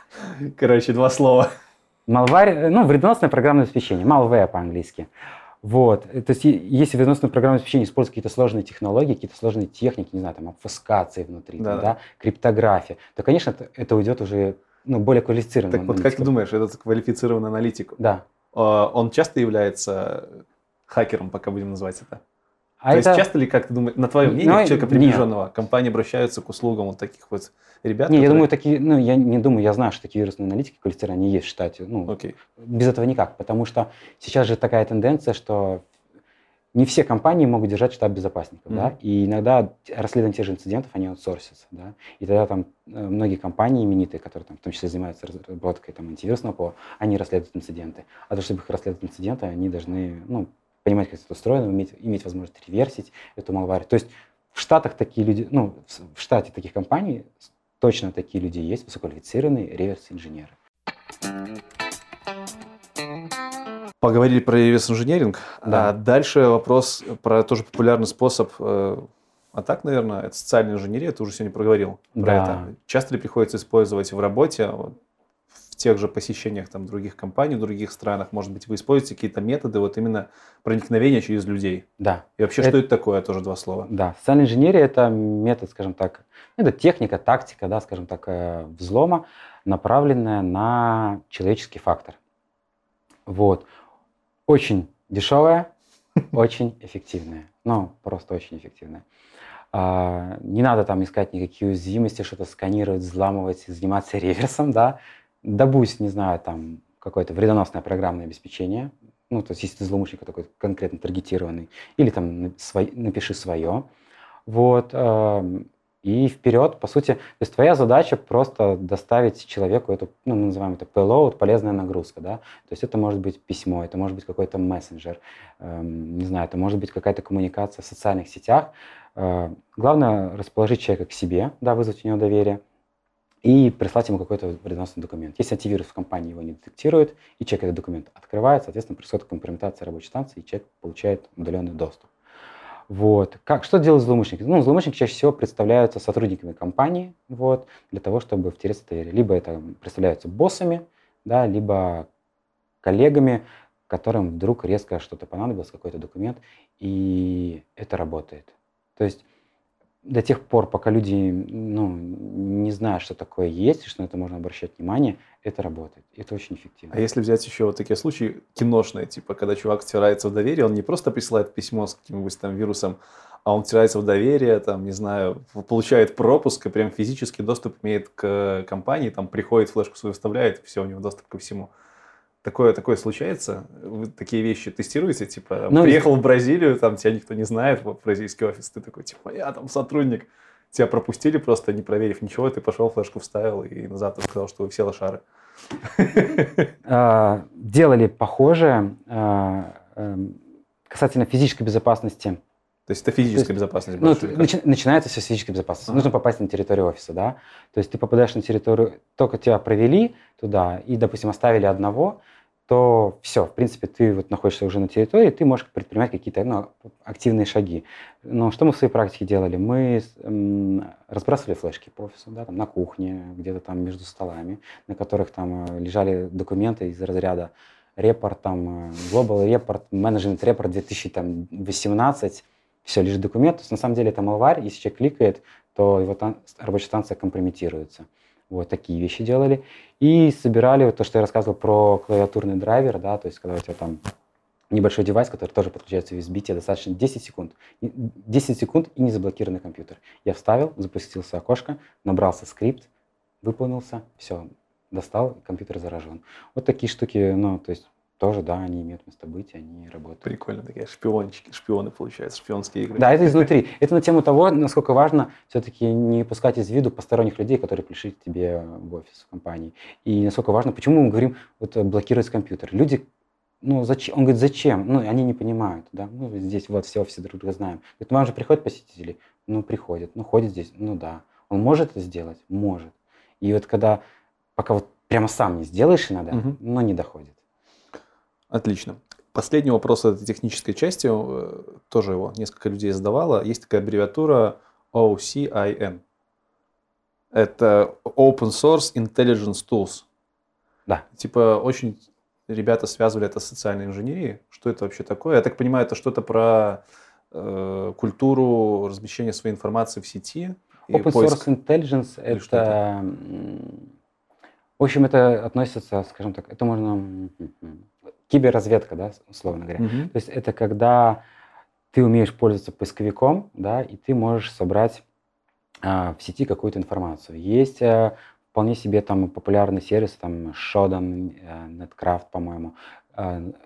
Короче, два слова. Малварь, ну, вредоносное программное обеспечение, malware по-английски. Вот. То есть, если вредоносное программное обеспечение использует какие-то сложные технологии, какие-то сложные техники, не знаю, там, обфускации внутри, да, там, да. криптография, то, конечно, это, это уйдет уже ну, более квалифицированный. Так вот, как ты думаешь, этот квалифицированный аналитик, да. А, он часто является хакером, пока будем называть это? А То это... есть часто ли, как ты думаешь, на твое мнение, ну, человека приближенного, нет. компании обращаются к услугам вот таких вот ребят? Не, которые... я думаю, такие, ну, я не думаю, я знаю, что такие вирусные аналитики квалифицированные есть в штате. Ну, okay. без этого никак, потому что сейчас же такая тенденция, что не все компании могут держать штаб безопасников, mm-hmm. да, и иногда расследование тех же инцидентов, они аутсорсятся, да, и тогда там э, многие компании именитые, которые там в том числе занимаются разработкой там антивирусного ПО, они расследуют инциденты, а того, чтобы их расследовать инциденты, они должны, ну, понимать, как это устроено, иметь, иметь возможность реверсить эту малварь. То есть в Штатах такие люди, ну, в штате таких компаний точно такие люди есть, высококвалифицированные реверс-инженеры. Поговорили про реверс-инженеринг. Да. А дальше вопрос про тоже популярный способ э, атак, наверное, это социальная инженерия. Ты уже сегодня проговорил про да. это. Часто ли приходится использовать в работе, в тех же посещениях там, других компаний, в других странах? Может быть, вы используете какие-то методы вот именно проникновения через людей? Да. И вообще, это, что это такое? Тоже два слова. Да. Социальная инженерия – это метод, скажем так, это техника, тактика, да, скажем так, э, взлома, направленная на человеческий фактор. Вот очень дешевая, очень эффективная. Ну, просто очень эффективная. А, не надо там искать никакие уязвимости, что-то сканировать, взламывать, заниматься реверсом, да. Добудь, не знаю, там какое-то вредоносное программное обеспечение, ну, то есть если ты злоумышленник такой конкретно таргетированный, или там напиши свое. Вот, и вперед, по сути, то есть твоя задача просто доставить человеку эту, ну, мы называем это payload, полезная нагрузка, да, то есть это может быть письмо, это может быть какой-то мессенджер, эм, не знаю, это может быть какая-то коммуникация в социальных сетях. Э, главное расположить человека к себе, да, вызвать у него доверие, и прислать ему какой-то вредоносный документ. Если антивирус в компании его не детектирует, и человек этот документ открывает, соответственно, происходит компрометация рабочей станции, и человек получает удаленный доступ. Вот. Как, что делают злоумышленники? Ну, злоумышленники чаще всего представляются сотрудниками компании вот, для того, чтобы втереться в доверие. Либо это представляются боссами, да, либо коллегами, которым вдруг резко что-то понадобилось, какой-то документ, и это работает. То есть до тех пор, пока люди ну, не знают, что такое есть, что на это можно обращать внимание, это работает. Это очень эффективно. А если взять еще вот такие случаи киношные, типа, когда чувак втирается в доверие, он не просто присылает письмо с каким-нибудь там вирусом, а он втирается в доверие, там, не знаю, получает пропуск и прям физический доступ имеет к компании, там, приходит, флешку свою вставляет, все, у него доступ ко всему. Такое, такое случается? Вы такие вещи тестируете? Типа, ну, приехал в Бразилию, там тебя никто не знает, в бразильский офис, ты такой, типа, я там сотрудник. Тебя пропустили просто, не проверив ничего, ты пошел, флешку вставил и назад сказал, что вы все лошары. А, делали похожее а, эм, касательно физической безопасности. То есть это физическая есть, безопасность ну, начи- начинается все с физической безопасности. Ага. Нужно попасть на территорию офиса, да. То есть ты попадаешь на территорию, только тебя провели туда и, допустим, оставили одного, то все, в принципе, ты вот находишься уже на территории, ты можешь предпринимать какие-то ну, активные шаги. Но что мы в своей практике делали? Мы разбрасывали флешки по офису, да, там, на кухне, где-то там между столами, на которых там э, лежали документы из разряда репорт, там, Global Report, Management Report 2018, все, лишь документ. На самом деле это малварь, если человек кликает, то его тан- рабочая станция компрометируется. Вот такие вещи делали. И собирали вот то, что я рассказывал про клавиатурный драйвер, да, то есть когда у тебя там небольшой девайс, который тоже подключается USB, тебе достаточно 10 секунд. 10 секунд и не заблокированный компьютер. Я вставил, запустился окошко, набрался скрипт, выполнился, все, достал, компьютер заражен. Вот такие штуки, ну, то есть тоже, да, они имеют место быть, они работают. Прикольно, такие шпиончики, шпионы, получается, шпионские игры. Да, это изнутри. Это на тему того, насколько важно все-таки не пускать из виду посторонних людей, которые пришли к тебе в офис в компании. И насколько важно, почему мы говорим, вот блокировать компьютер. Люди ну, зачем? Он говорит, зачем? Ну, они не понимают, да. Ну, здесь вот все офисы друг друга знаем. Говорит, вам же приходят посетители? Ну, приходят. Ну, ходят здесь? Ну, да. Он может это сделать? Может. И вот когда, пока вот прямо сам не сделаешь иногда, угу. но не доходит. Отлично. Последний вопрос этой технической части, э, тоже его несколько людей задавало. Есть такая аббревиатура OCIN. Это Open Source Intelligence Tools. Да. Типа очень ребята связывали это с социальной инженерией. Что это вообще такое? Я так понимаю, это что-то про э, культуру размещения своей информации в сети. Open Source Intelligence это, это, в общем, это относится, скажем так, это можно киберразведка, да, условно говоря. Угу. То есть это когда ты умеешь пользоваться поисковиком, да, и ты можешь собрать а, в сети какую-то информацию. Есть а, вполне себе там популярный сервис, там Shodan, а, Netcraft, по-моему,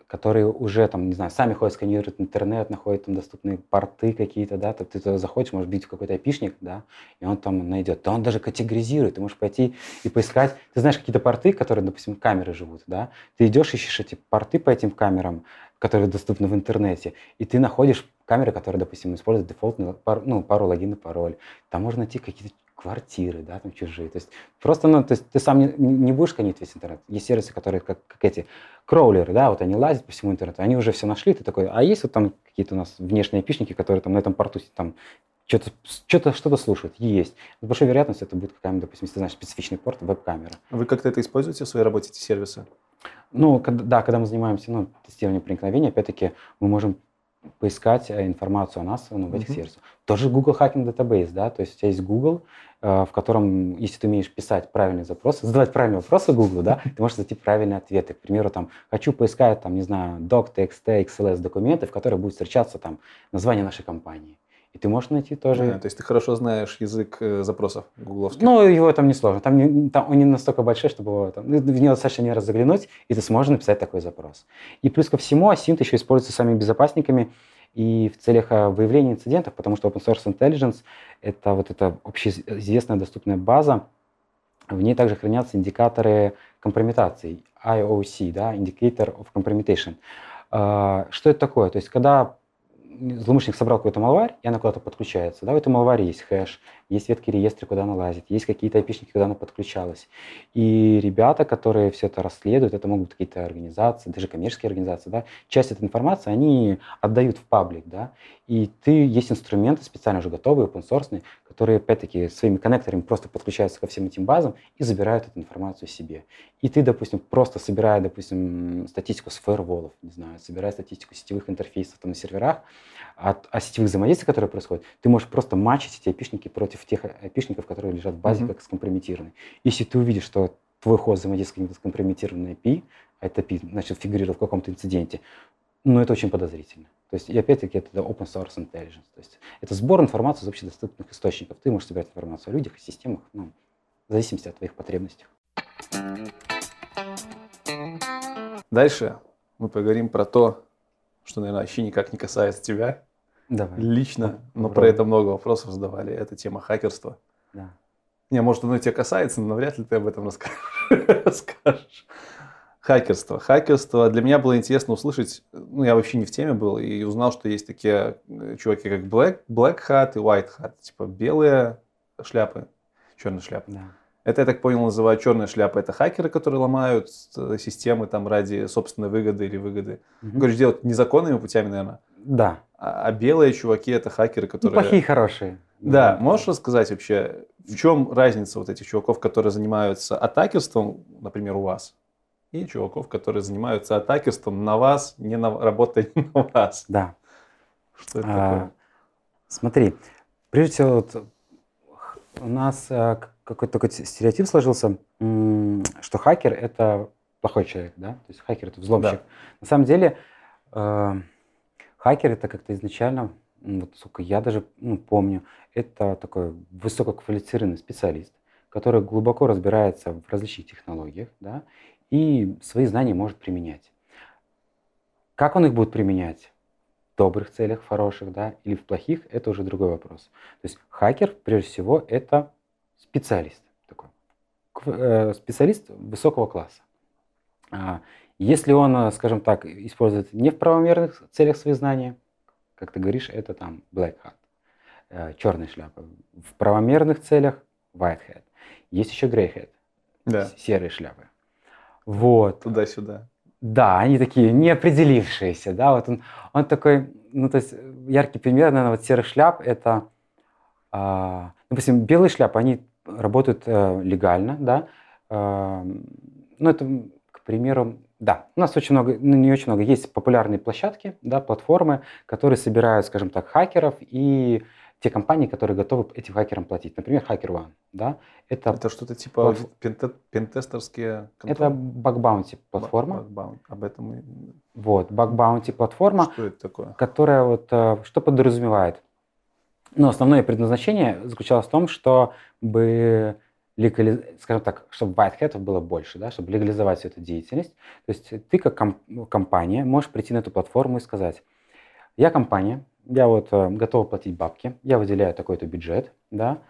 которые уже там, не знаю, сами ходят, сканируют интернет, находят там доступные порты какие-то, да, ты, ты туда заходишь, можешь бить в какой-то айпишник, да, и он там найдет. Да он даже категоризирует, ты можешь пойти и поискать, ты знаешь какие-то порты, которые, допустим, камеры живут, да, ты идешь, ищешь эти порты по этим камерам, которые доступны в интернете, и ты находишь камеры, которые, допустим, используют дефолтную пару, ну, пару логин и пароль. Там можно найти какие-то квартиры, да, там чужие. То есть просто, ну, то есть ты сам не, не будешь сканить весь интернет. Есть сервисы, которые как, как эти кроулеры, да, вот они лазят по всему интернету, они уже все нашли, ты такой, а есть вот там какие-то у нас внешние пишники, которые там на этом порту там что-то что-то что-то слушают, есть. С большой вероятностью это будет какая-нибудь, допустим, если ты знаешь специфичный порт, веб-камера. Вы как-то это используете в своей работе, эти сервисы? Ну, когда, да, когда мы занимаемся ну, тестированием проникновения, опять-таки мы можем поискать э, информацию о нас ну, в этих mm-hmm. сервисах. Тоже Google Hacking Database, да, то есть у тебя есть Google, э, в котором, если ты умеешь писать правильные запросы, задавать правильные вопросы Google, да, ты можешь найти правильные ответы. К примеру, там, хочу поискать, там, не знаю, doc, txt, xls документы, в которых будет встречаться там название нашей компании. И ты можешь найти тоже... А, то есть ты хорошо знаешь язык э, запросов гугловских? Ну, его там не сложно. Там, не, там он не настолько большой, чтобы его, там, ну, в него достаточно не раз заглянуть, и ты сможешь написать такой запрос. И плюс ко всему, Asint еще используется самими безопасниками и в целях э, выявления инцидентов, потому что Open Source Intelligence — это вот эта общеизвестная доступная база, в ней также хранятся индикаторы компрометации, IOC, да, Indicator of Compromitation. А, что это такое? То есть, когда злоумышленник собрал какой-то малварь, и она куда-то подключается. Да, в этом малваре есть хэш, есть ветки реестры, куда она лазит, есть какие-то айпишники, куда она подключалась. И ребята, которые все это расследуют, это могут быть какие-то организации, даже коммерческие организации, да, часть этой информации они отдают в паблик, да, и ты, есть инструменты специально уже готовые, open source, которые, опять-таки, своими коннекторами просто подключаются ко всем этим базам и забирают эту информацию себе. И ты, допустим, просто собирая, допустим, статистику с фаерволов, не знаю, собирая статистику сетевых интерфейсов там на серверах, от, о сетевых взаимодействий, которые происходят, ты можешь просто матчить эти опишники против тех опишников, которые лежат в базе mm-hmm. как скомпрометированы. Если ты увидишь, что твой хост взаимодействует с каким-то скомпрометированным IP, а это API, значит, фигурировал в каком-то инциденте, ну, это очень подозрительно. То есть, и опять-таки, это open source intelligence. То есть, это сбор информации из общедоступных источников. Ты можешь собирать информацию о людях, о системах, ну, в зависимости от твоих потребностей. Дальше мы поговорим про то, что, наверное, вообще никак не касается тебя. Давай. лично, но Попробуй. про это много вопросов задавали. Это тема хакерства. Да. Не, может, оно тебя касается, но навряд ли ты об этом расскажешь. Хакерство. Хакерство. Для меня было интересно услышать, ну, я вообще не в теме был, и узнал, что есть такие э, чуваки, как Black, Black Hat и White Hat. Типа белые шляпы, черные шляпы. Да. Это, я так понял, называют черная шляпа. Это хакеры, которые ломают э, системы там ради собственной выгоды или выгоды. Мгм. Говоришь, делать незаконными путями, наверное. Да. А, а белые чуваки это хакеры, Ну, которые... плохие, хорошие. Да, можешь рассказать вообще, в чем разница вот этих чуваков, которые занимаются атакерством, например, у вас, и чуваков, которые занимаются атакерством на вас, не на, работая не на вас? Да. Что это А, такое? Смотри, прежде всего, вот, у нас а, какой-то такой стереотип сложился, что хакер это плохой человек, да? То есть хакер это взломщик. На самом деле, э, хакер это как-то изначально, вот сколько я даже ну, помню, это такой высококвалифицированный специалист, который глубоко разбирается в различных технологиях, да, и свои знания может применять. Как он их будет применять? В добрых целях, хороших, да, или в плохих, это уже другой вопрос. То есть хакер, прежде всего, это специалист такой, э, специалист высокого класса. Если он, э, скажем так, использует не в правомерных целях свои знания, как ты говоришь, это там black hat, черная шляпа. В правомерных целях white hat. Есть еще grey hat, Да, серые шляпы. Вот. туда-сюда. Да, они такие неопределившиеся, да, вот он, он такой, ну, то есть э, яркий пример, наверное, вот серых шляп, это, а, допустим, белые шляпы, они работают э, легально, да, а, ну, это, к примеру, да, у нас очень много, ну, не очень много, есть популярные площадки, да, платформы, которые собирают, скажем так, хакеров и те компании, которые готовы этим хакерам платить. Например, HackerOne, да, это, Это что-то типа платф- пенте- пентестерские это конторы? Bug Bounty платформа, Bug Bounty. Об этом и- вот, Bug Bounty платформа, Что это такое? которая вот э, что подразумевает? Ну, основное предназначение заключалось в том, чтобы легали- скажем так, чтобы white было больше, да, чтобы легализовать всю эту деятельность. То есть ты как ком- ну, компания можешь прийти на эту платформу и сказать, я компания, я вот э, готова платить бабки, я выделяю такой-то бюджет, да,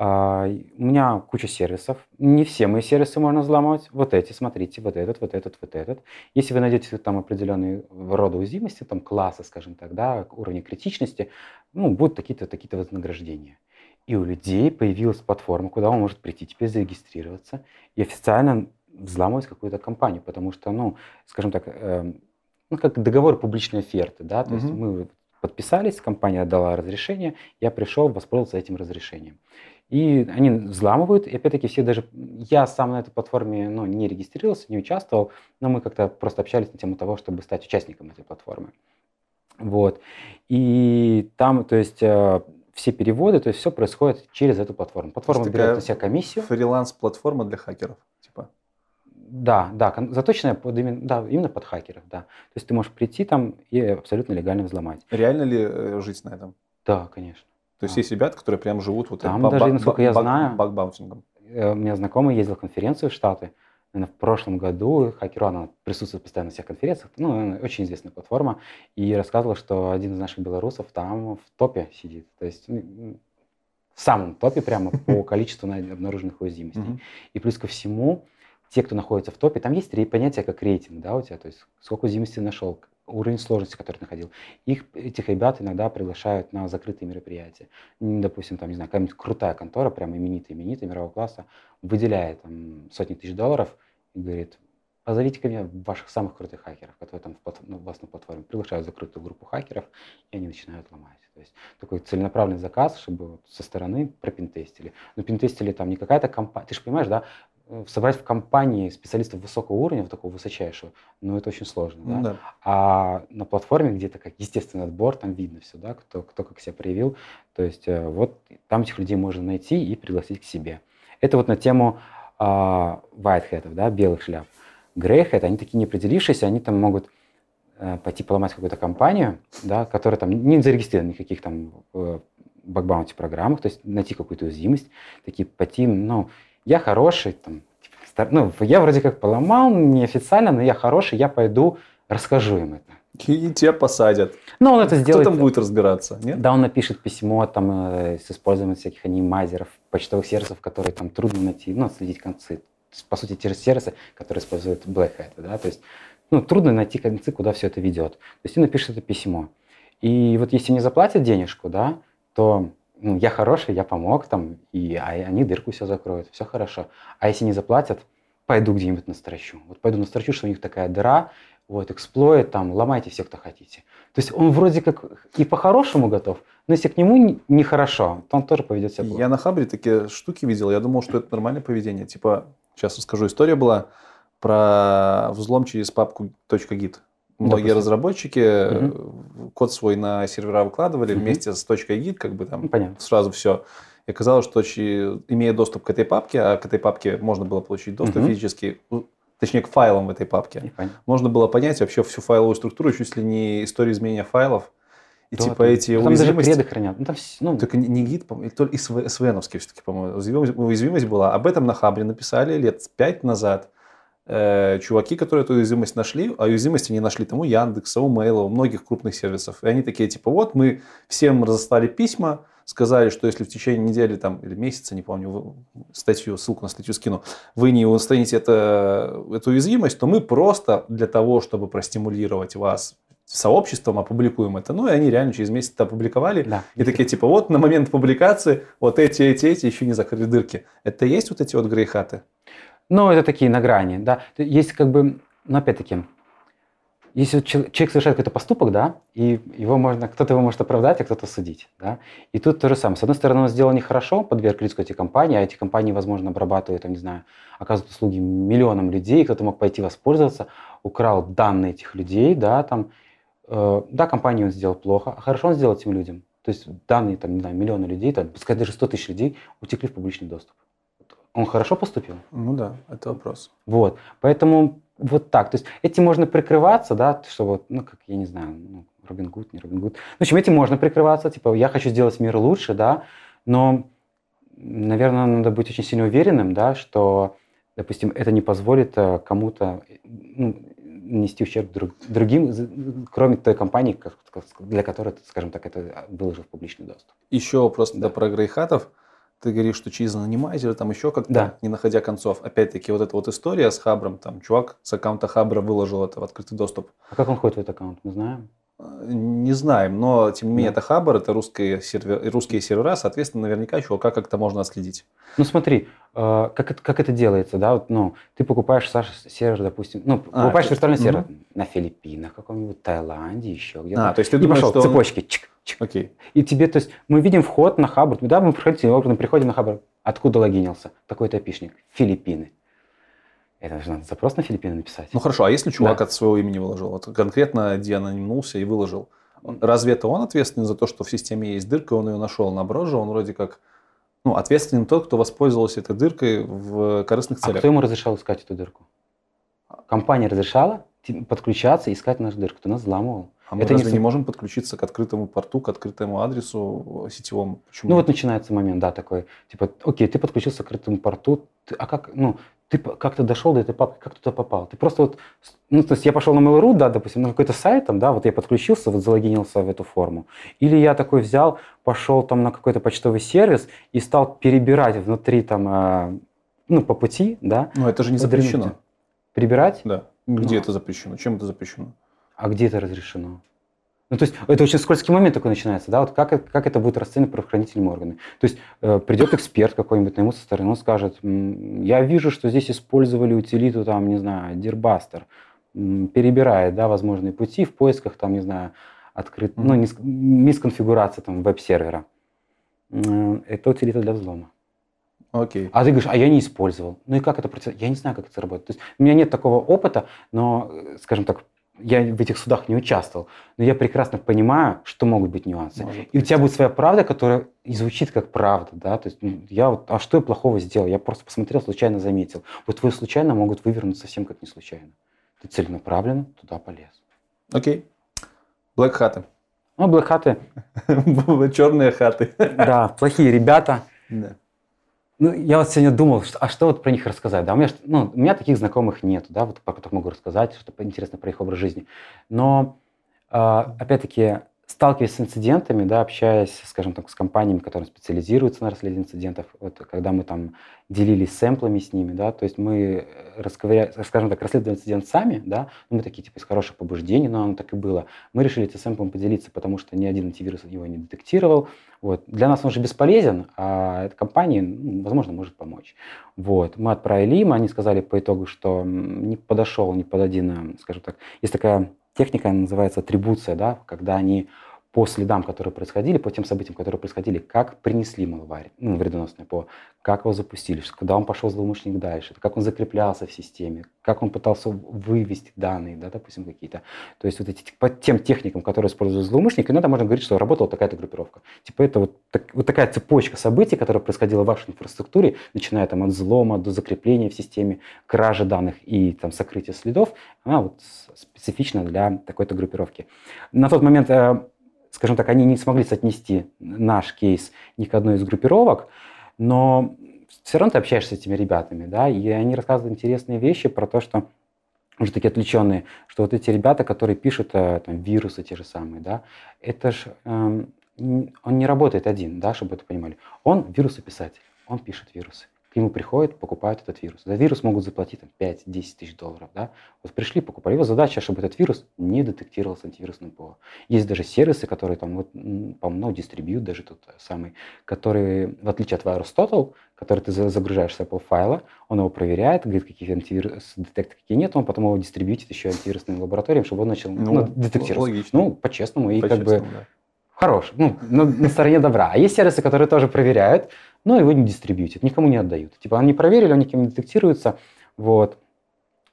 и у меня куча сервисов, не все мои сервисы можно взламывать, вот эти, смотрите, вот этот, вот этот, вот этот. Если вы найдете там определенные рода уязвимости, там классы, скажем так, да, уровня критичности, ну, будут такие-то такие вознаграждения. И у людей появилась платформа, куда он может прийти, теперь зарегистрироваться и официально взламывать какую-то компанию, потому что, ну, скажем так, эм, ну, как договор публичной оферты, да, то есть Мгм. мы подписались, компания отдала разрешение, я пришел, воспользовался этим разрешением. И они взламывают, и опять-таки все даже... Я сам на этой платформе ну, не регистрировался, не участвовал, но мы как-то просто общались на тему того, чтобы стать участником этой платформы. Вот. И там, то есть, э, все переводы, то есть все происходит через эту платформу. Платформа берет на себя комиссию. Фриланс-платформа для хакеров, типа. Да, да, заточенная под именно, да, именно под хакеров, да. То есть ты можешь прийти там и абсолютно легально взломать. Реально ли э, жить на этом? Да, конечно. То есть А. есть ребята, которые прям живут вот Там даже, насколько я знаю- багбаунтингом. Э, У меня знакомый ездил в конференцию в Штаты. Наверное, в прошлом году HackerOne она присутствует постоянно на всех конференциях. Ну, очень известная платформа. И рассказывала, что один из наших белорусов там в топе сидит. То есть м, в самом топе прямо по количеству обнаруженных уязвимостей. И плюс ко всему, те, кто находится в топе, там есть понятие как рейтинг, да, у тебя, то есть сколько уязвимостей нашел, уровень сложности, который находил. Их, этих ребят иногда приглашают на закрытые мероприятия. Допустим, там, не знаю, какая-нибудь крутая контора, прям именитая, именитая, мирового класса, выделяет там, сотни тысяч долларов и говорит, позовите ко мне ваших самых крутых хакеров, которые там в плат- ну, вас на платформе, приглашают закрытую группу хакеров, и они начинают ломать. То есть такой целенаправленный заказ, чтобы вот со стороны пропинтестили. Но пинтестили там не какая-то компания, ты же понимаешь, да, собрать в компании специалистов высокого уровня, вот такого высочайшего, ну это очень сложно, да. Ну да. А на платформе где-то как естественный отбор, там видно все, да, кто, кто как себя проявил. То есть э, вот там этих людей можно найти и пригласить к себе. Это вот на тему а, white hat, да, белых шляп. Grey hat, они такие неопределившиеся, они там могут э, пойти поломать какую-то компанию, да, которая там не зарегистрирована никаких там э, бакбаунти программах, то есть найти какую-то уязвимость, такие пойти, ну, я хороший, там, типа, ну, я вроде как поломал, неофициально, но я хороший, я пойду расскажу им это. И тебя посадят. Но он это Кто сделает... там будет разбираться? Нет? Да, он напишет письмо там э, с использованием всяких анимайзеров, почтовых сервисов, которые там трудно найти, ну, следить концы. По сути, те же сервисы, которые используют Black Hat, да, то есть, ну, трудно найти концы, куда все это ведет. То есть, он напишет это письмо. И вот если не заплатят денежку, да, то ну, я хороший, я помог там, и а они дырку все закроют, все хорошо. А если не заплатят, пойду где-нибудь настрочу. Вот пойду настрочу, что у них такая дыра, вот, эксплойт, там, ломайте все, кто хотите. То есть он вроде как и по-хорошему готов, но если к нему нехорошо, то он тоже поведет себя плохо. Я на Хабре такие штуки видел, я думал, что это нормальное поведение. Типа, сейчас расскажу, история была про взлом через папку .git. Многие Допустим. разработчики Мгм. код свой на сервера выкладывали Мгм. вместе с .git, как бы там Ну, понятно. сразу все. И оказалось, что имея доступ к этой папке, а к этой папке можно было получить доступ Мгм. физически, точнее к файлам в этой папке, можно было понять вообще всю файловую структуру, чуть ли не историю изменения файлов. И Да, типа там- эти там даже уязвимости... креды хранят. Ну, там ну, Только не, гид, по-моему, то ли СВ, СВНовский все-таки, по-моему, уязвимость была. Об этом на Хабре написали лет пять назад. Э, чуваки, которые эту уязвимость нашли, а уязвимости не нашли там у Яндекса, у Мейла, у многих крупных сервисов. И они такие, типа, вот мы всем разослали письма, сказали, что если в течение недели там, или месяца, не помню, статью, ссылку на статью скину, вы не устраните это, эту уязвимость, то мы просто для того, чтобы простимулировать вас сообществом, опубликуем это. Ну, и они реально через месяц это опубликовали. да. И такие, типа, вот на момент публикации вот эти, эти, эти еще не закрыли дырки. Это есть вот эти вот грейхаты? Ну, это такие на грани, да. Есть как бы, но опять-таки, если человек совершает какой-то поступок, да, и его можно, кто-то его может оправдать, а кто-то судить, да. И тут то же самое. С одной стороны, он сделал нехорошо, подверг риску эти компании, а эти компании, возможно, обрабатывают, там, не знаю, оказывают услуги миллионам людей, кто-то мог пойти воспользоваться, украл данные этих людей, да, там, э, да, компанию он сделал плохо, а хорошо он сделал этим людям. То есть данные, там, не знаю, миллионы людей, там, пускай даже 100 тысяч людей утекли в публичный доступ. Он хорошо поступил? Ну да, это вопрос. Вот. Поэтому вот так. То есть этим можно прикрываться, да, что вот, ну, как, я не знаю, ну, Робин Гуд, не Робин Гуд. В общем, этим можно прикрываться, типа, я хочу сделать мир лучше, да, но, наверное, надо быть очень сильно уверенным, да, что, допустим, это не позволит э, кому-то ну, нести ущерб друг- другим, кроме той компании, для которой, скажем так, это выложил в публичный доступ. Еще вопрос Да. да. про грейхатов. Ты говоришь, что через анонимайзер, там еще как-то, Да. не находя концов. Опять-таки, вот эта вот история с Хабром, там чувак с аккаунта Хабра выложил это в открытый доступ. А как он ходит в этот аккаунт, мы знаем? Э, Не знаем, но тем не менее Да. это Хабр, это русские, сервер, русские сервера, соответственно, наверняка чувака как-то можно отследить. Ну смотри, э, как, это, как это делается, да, вот, ну, ты покупаешь Саша сервер, допустим, ну, А, покупаешь виртуальный сервер мгм. на Филиппинах, каком-нибудь Таиланде, еще где-то. А, то есть ты и думаешь, пошел, что он- цепочки, чик, чик. Окей. И тебе, то есть, мы видим вход на Хабр, да, мы проходим образом приходим на Хабр, откуда логинился, такой-то опишник, Филиппины. Это же надо запрос на Филиппины написать. Ну хорошо, а если чувак Да. от своего имени выложил? Вот конкретно где анонимнулся и выложил. Разве это он ответственен за то, что в системе есть дырка, и он ее нашел? Наоборот же, он вроде как ну, ответственен тот, кто воспользовался этой дыркой в корыстных а целях. кто ему разрешал искать эту дырку? Компания разрешала подключаться и искать нашу дырку, ты нас взламывал. А мы это не разве не, с- можем подключиться к открытому порту, к открытому адресу сетевому? Почему? Ну вот начинается момент, да, такой, типа, окей, ты подключился к открытому порту, ты- а как, ну, ты как-то дошел до этой папки, как туда попал? Ты просто вот, ну, то есть я пошел на Mail.ru, да, допустим, на какой-то сайт, там, да, вот я подключился, вот залогинился в эту форму. Или я такой взял, пошел там на какой-то почтовый сервис и стал перебирать внутри там, э, ну, по пути, да, Ну, это же не запрещено. перебирать, Да. Где Ну. это запрещено? Чем это запрещено? А где это разрешено? Ну, то есть это очень скользкий момент такой начинается, да, вот как, как это будет расценено правоохранительными органами. То есть э, придет эксперт какой-нибудь на ему со стороны, он скажет, «М, я вижу, что здесь использовали утилиту, там, не знаю, Дирбастер, М, перебирает, да, возможные пути в поисках, там, не знаю, открыт, ну, Мгм. мис- мисконфигурация там веб-сервера. Это утилита для взлома. Окей. А ты говоришь, а я не использовал. Ну и как это процесс? Я не знаю, как это работает. То есть у меня нет такого опыта, но, э, скажем так, я в этих судах не участвовал, но я прекрасно понимаю, что могут быть нюансы. Может И у тебя будет своя правда, которая и звучит как правда, да, то есть ну, я вот, а что я плохого сделал? Я просто посмотрел, случайно заметил. Вот твои случайно могут вывернуть совсем как не случайно. Ты целенаправленно туда полез. Окей. Блэк хаты. Ну, блэкхаты, Черные хаты. да, плохие ребята. Да. Ну, я вот сегодня думал, что- а что вот про них рассказать? Да, у меня, ну, у меня таких знакомых нет, да, вот про которых могу рассказать, что-то интересно про их образ жизни. Но А, опять-таки, сталкиваясь с инцидентами, да, общаясь, скажем так, с компаниями, которые специализируются на расследовании инцидентов, вот, когда мы там делились сэмплами с ними, да, то есть мы расковыряли, скажем так, расследовали инцидент сами, да, мы такие, типа, из хороших побуждений, но оно так и было. Мы решили эти сэмплом поделиться, потому что ни один антивирус его не детектировал, вот. Для нас он же бесполезен, а эта компания, ну, возможно, может помочь. Вот. Мы отправили им, они сказали по итогу, что не подошел ни под один, скажем так, есть такая техника называется атрибуция, да, когда они по следам, которые происходили, по тем событиям, которые происходили, как принесли малварь, ну, вредоносное ПО, как его запустили, куда он пошел злоумышленник дальше, как он закреплялся в системе, как он пытался вывести данные, да, допустим, какие-то. То есть вот эти, по тем техникам, которые используют злоумышленники, иногда можно говорить, что работала такая-то группировка. Типа это вот, так, вот такая цепочка событий, которая происходила в вашей инфраструктуре, начиная там от взлома до закрепления в системе, кражи данных и там сокрытия следов, она вот специфична для такой-то группировки. На тот момент э, скажем так, они не смогли соотнести наш кейс ни к одной из группировок, но все равно ты общаешься с этими ребятами, да, и они рассказывают интересные вещи про то, что уже такие отвлеченные, что вот эти ребята, которые пишут э, там, вирусы те же самые, да, это же эм, он не работает один, да, чтобы это понимали. Он вирусописатель, он пишет вирусы к нему приходят, покупают этот вирус. За вирус могут заплатить 5-10 тысяч долларов. Да? Вот пришли, покупали. Его задача, чтобы этот вирус не детектировался антивирусным ПО. Есть даже сервисы, которые там, вот, по-моему, no, Distribute даже тот самый, которые, в отличие от VirusTotal, который ты загружаешь с Apple файла, он его проверяет, говорит, какие антивирус детекты, какие нет, он потом его дистрибьютит еще антивирусным лабораториям, чтобы он начал ну, ну, детектировать. Логично. Ну, по-честному. И по как бы да. Хорош, ну, на, на стороне добра. А есть сервисы, которые тоже проверяют, но его не дистрибьютят, никому не отдают. Типа они проверили, он никем не детектируется, вот.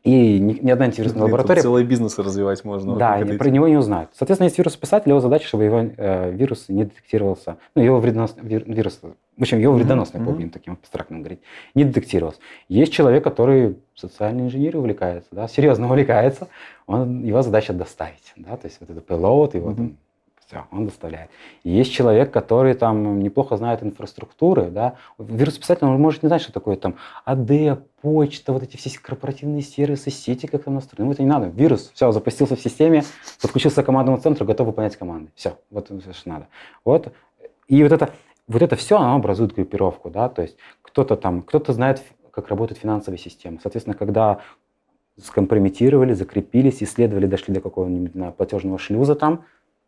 И ни, ни одна антивирусная лаборатория... Целый бизнес развивать можно. Да, и про него не узнают. Соответственно, есть вирусописатель, его задача, чтобы его э, вирус не детектировался, ну, его вредоносный вирус, в общем, его вредоносный, mm-hmm. будем таким абстрактным говорить, не детектировался. Есть человек, который социальной инженерией увлекается, да, серьезно увлекается, он, его задача доставить, да, то есть вот это пилот, его mm-hmm. там все, он доставляет. Есть человек, который там неплохо знает инфраструктуры, да. Вирусописатель, он может не знать, что такое там АД, почта, вот эти все корпоративные сервисы, сети, как там настроены. Ему это не надо. Вирус, все, запустился в системе, подключился к командному центру, готов выполнять команды. Все, вот все, что надо. Вот. И вот это, вот это все, оно образует группировку, да, то есть кто-то там, кто-то знает, как работает финансовая система. Соответственно, когда скомпрометировали, закрепились, исследовали, дошли до какого-нибудь платежного шлюза там,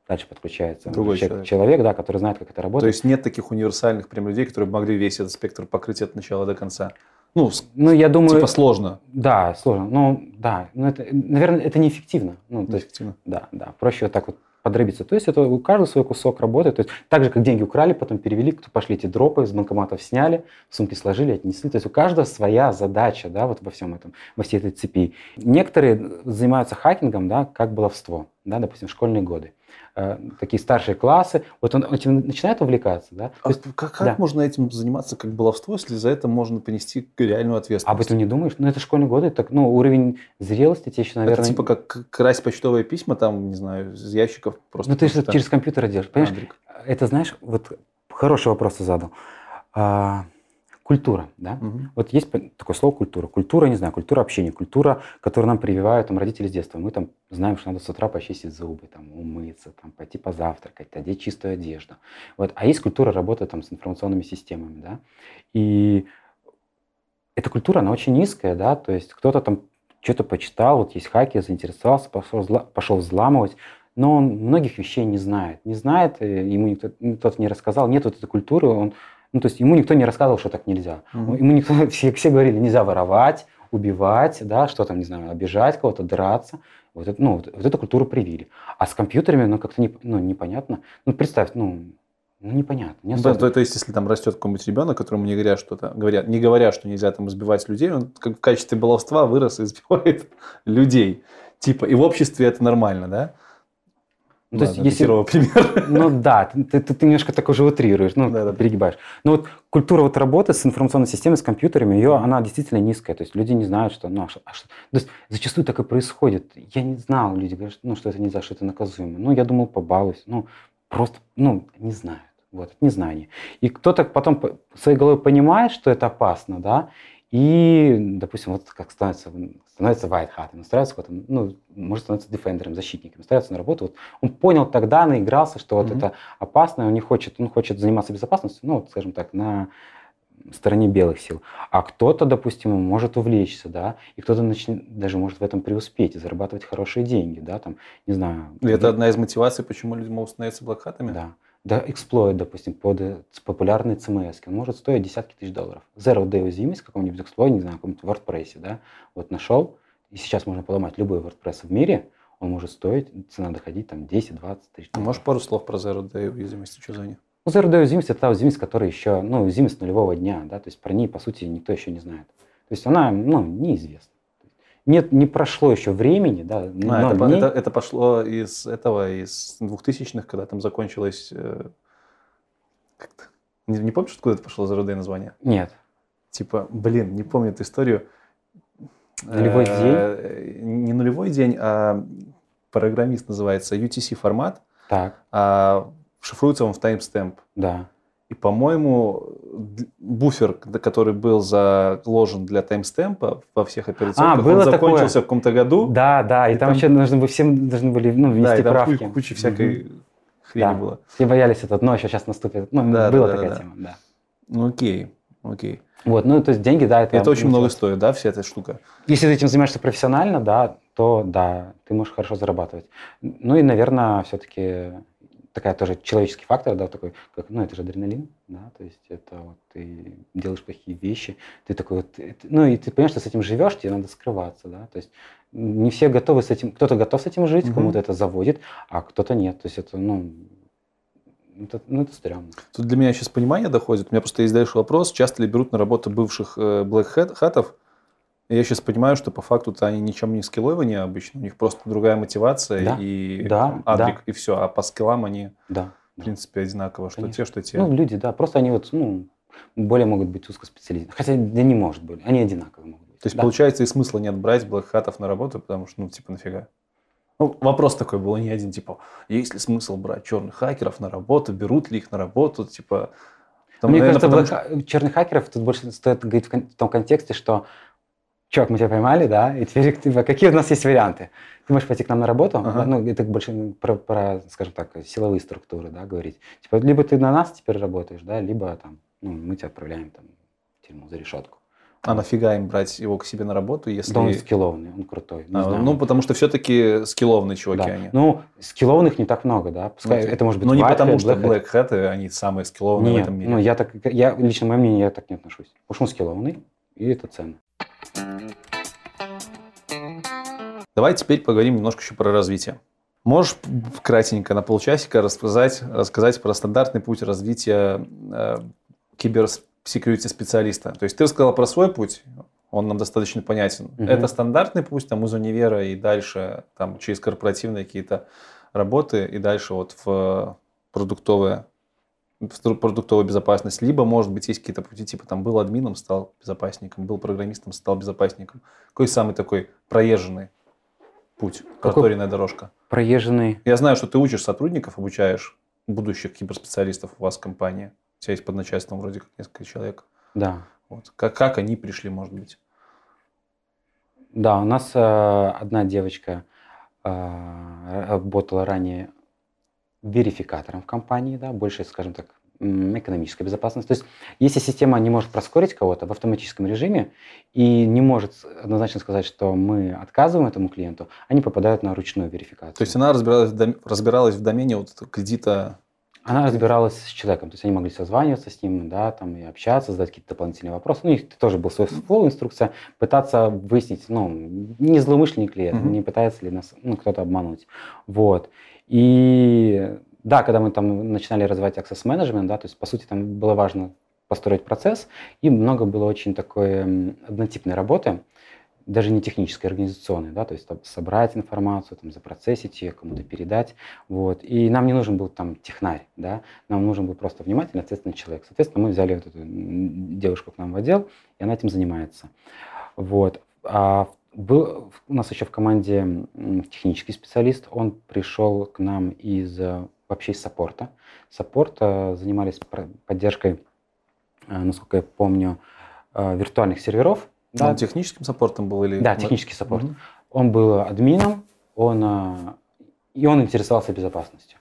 дальше подключается Другой человек, человек, да, который знает, как это работает. То есть нет таких универсальных прям людей, которые могли весь этот спектр покрыть от начала до конца. Ну, ну я думаю, типа сложно. Да, сложно. Ну, да, ну это, наверное, это неэффективно. Ну, неэффективно. Есть, да, да. Проще вот так вот подробиться. То есть это у каждого свой кусок работы. То есть так же, как деньги украли, потом перевели, кто пошли эти дропы из банкоматов сняли, сумки сложили, отнесли. То есть у каждого своя задача, да, вот во всем этом, во всей этой цепи. Некоторые занимаются хакингом, да, как баловство, да, допустим, в школьные годы. Э, такие старшие классы, вот он этим начинает увлекаться, да? А есть, как, как да. можно этим заниматься как баловство, если за это можно понести реальную ответственность? Об этом не думаешь? Ну, это школьные годы, так, ну, уровень зрелости тебе еще, наверное... Это типа как красть почтовые письма, там, не знаю, из ящиков просто... Ну, ты же через компьютер делаешь, понимаешь? Андрик. Это, знаешь, вот хороший вопрос ты задал. А, Культура, да? Угу. Вот есть такое слово культура. Культура, не знаю, культура общения, культура, которую нам прививают там, родители с детства. Мы там знаем, что надо с утра почистить зубы, там, умыться, там, пойти позавтракать, одеть чистую одежду. Вот. А есть культура работы там, с информационными системами, да? И эта культура, она очень низкая, да, то есть кто-то там что-то почитал, вот есть хаки, заинтересовался, пошел, пошел взламывать, но он многих вещей не знает. Не знает, ему никто, кто-то не рассказал, нет вот этой культуры, он ну, то есть ему никто не рассказывал, что так нельзя. Mm-hmm. Ему никто, все, все говорили, нельзя воровать, убивать, да, что там, не знаю, обижать кого-то, драться. Вот, это, ну, вот, вот эту культуру привили. А с компьютерами, ну, как-то не, ну, непонятно. Ну, представь, ну, ну, непонятно. Не да, то, то есть, если там растет какой-нибудь ребенок, которому не говорят что-то, говорят, не говоря, что нельзя там избивать людей, он как в качестве баловства вырос и избивает людей. Типа, и в обществе это нормально, да? Ну, то есть, если... пример. Ну да, ты, ты, ты немножко так уже утрируешь, ну, да, да. перегибаешь. Но вот культура вот работы с информационной системой, с компьютерами, ее, она действительно низкая. То есть люди не знают, что... Ну, а что, а что... То есть зачастую так и происходит. Я не знал, люди говорят, ну, что это нельзя, что это наказуемо. Ну, я думал, побалуюсь. Ну, просто, ну, не знают. Вот, незнание. И кто-то потом своей головой понимает, что это опасно, да, И, допустим, вот как становится, становится white hat, устраивается куда-то, ну, может становиться дефендером, защитником, устраивается на работу. Вот он понял тогда, наигрался, что вот mm-hmm. это опасно, он не хочет, он хочет заниматься безопасностью, ну, вот, скажем так, на стороне белых сил. А кто-то, допустим, может увлечься, да, и кто-то начнет, даже может в этом преуспеть и зарабатывать хорошие деньги, да, там, не знаю. Это одна из мотиваций, почему люди могут становиться блокхатами? Да. Да, эксплойт, допустим, под популярный CMS, он может стоить десятки тысяч долларов. Zero Day уязвимость в каком-нибудь эксплойте, не знаю, в каком-нибудь WordPress, да, вот нашел, и сейчас можно поломать любой WordPress в мире, он может стоить, цена доходить там 10-20 тысяч долларов. Можешь пару слов про Zero Day уязвимость, что за них? Ну, Zero Day уязвимость – это та уязвимость, которая еще, ну, уязвимость нулевого дня, да, то есть про ней, по сути, никто еще не знает. То есть она, ну, неизвестна нет, не прошло еще времени, да. А, это, это, это пошло из этого, из двухтысячных, когда там закончилось... Э, как-то, не, не помнишь, откуда это пошло за РД название? Нет. Типа, блин, не помню эту историю. Нулевой э, день? Не нулевой день, а программист называется UTC формат. Так. А шифруется он в timestamp. Да. И, по-моему, буфер, который был заложен для таймстемпа во всех операционках, а, было он закончился такое. в каком-то году. Да, да, и, и там, там еще нужно было, всем должны были ну, внести да, и правки. Куча, куча всякой угу. хрени да. было. Все боялись этот, но еще сейчас наступит. Ну, да, была да, такая да, тема, да. Ну, окей, окей. Вот, ну, то есть деньги, да, это... Это очень много стоит, да, вся эта штука? Если ты этим занимаешься профессионально, да, то да, ты можешь хорошо зарабатывать. Ну и, наверное, все-таки такая тоже человеческий фактор, да, такой, как, ну, это же адреналин, да, то есть это вот ты делаешь плохие вещи, ты такой вот, ну, и ты понимаешь, что с этим живешь, тебе надо скрываться, да, то есть не все готовы с этим, кто-то готов с этим жить, угу. кому-то это заводит, а кто-то нет, то есть это, ну, это, ну, это стрёмно. Тут для меня сейчас понимание доходит. У меня просто есть дальше вопрос. Часто ли берут на работу бывших э, hat, я сейчас понимаю, что по факту-то они ничем не скилловые обычно, у них просто другая мотивация да, и да, адрик, да. и все. А по скиллам они, да, в принципе, одинаково, что Конечно. те, что те. Ну, люди, да, просто они вот, ну, более могут быть узкоспециализированы. Хотя, да не может быть, они одинаковые могут быть. То есть, да. получается, и смысла нет брать блэкхатов на работу, потому что, ну, типа, нафига? Ну, вопрос такой был не один, типа, есть ли смысл брать черных хакеров на работу, берут ли их на работу, типа... Там, Мне наверное, кажется, потому... черных хакеров тут больше стоит говорить в том контексте, что чувак, мы тебя поймали, да, и теперь типа, какие у нас есть варианты? Ты можешь пойти к нам на работу, ага. ну, это больше про, про, скажем так, силовые структуры, да, говорить. Типа, либо ты на нас теперь работаешь, да, либо там, ну, мы тебя отправляем там в тюрьму за решетку. А нафига им брать его к себе на работу, если... Да он скилловный, он крутой. А, ну, потому что все-таки скилловные чуваки да. они. Ну, скилловных не так много, да. Пускай ну, это может быть Ну, не потому что Black Hat, они самые скилловные Нет, в этом мире. ну, я так, я, лично мое мнение, я так не отношусь. Потому что он скилловный, и это ценно. Давай теперь поговорим немножко еще про развитие. Можешь кратенько на полчасика рассказать, рассказать про стандартный путь развития э, киберсекьюрити специалиста? То есть ты рассказал про свой путь, он нам достаточно понятен. Угу. Это стандартный путь там из универа и дальше там через корпоративные какие-то работы и дальше вот в продуктовые в продуктовую безопасность, либо, может быть, есть какие-то пути, типа там был админом, стал безопасником, был программистом, стал безопасником. Какой самый такой проезженный путь, проторенная дорожка? Проезженный. Я знаю, что ты учишь сотрудников, обучаешь будущих киберспециалистов у вас в компании. У тебя есть под начальством вроде как несколько человек. Да. Вот. Как, как они пришли, может быть? Да, у нас э, одна девочка э, работала ранее верификатором в компании, да, больше, скажем так, экономическая безопасность. То есть, если система не может проскорить кого-то в автоматическом режиме и не может однозначно сказать, что мы отказываем этому клиенту, они попадают на ручную верификацию. То есть она разбиралась, разбиралась в домене вот кредита она разбиралась с человеком, то есть они могли созваниваться с ним, да, там и общаться, задать какие-то дополнительные вопросы. Ну, у них тоже был свой флоу, инструкция, пытаться выяснить, ну, не злоумышленник ли это, mm-hmm. не пытается ли нас ну, кто-то обмануть. Вот. И да, когда мы там начинали развивать access management, да, то есть, по сути, там было важно построить процесс, и много было очень такой однотипной работы, даже не технической, организационной, да, то есть там, собрать информацию, там, запроцессить ее, кому-то передать, вот. И нам не нужен был там технарь, да, нам нужен был просто внимательный, ответственный человек. Соответственно, мы взяли вот эту девушку к нам в отдел, и она этим занимается. Вот. А был у нас еще в команде технический специалист, он пришел к нам из вообще из саппорта. Саппорт занимались поддержкой, э, насколько я помню, э, виртуальных серверов. Да. Он техническим саппортом был или? Да, технический саппорт. Угу. Он был админом, он, э, и он интересовался безопасностью.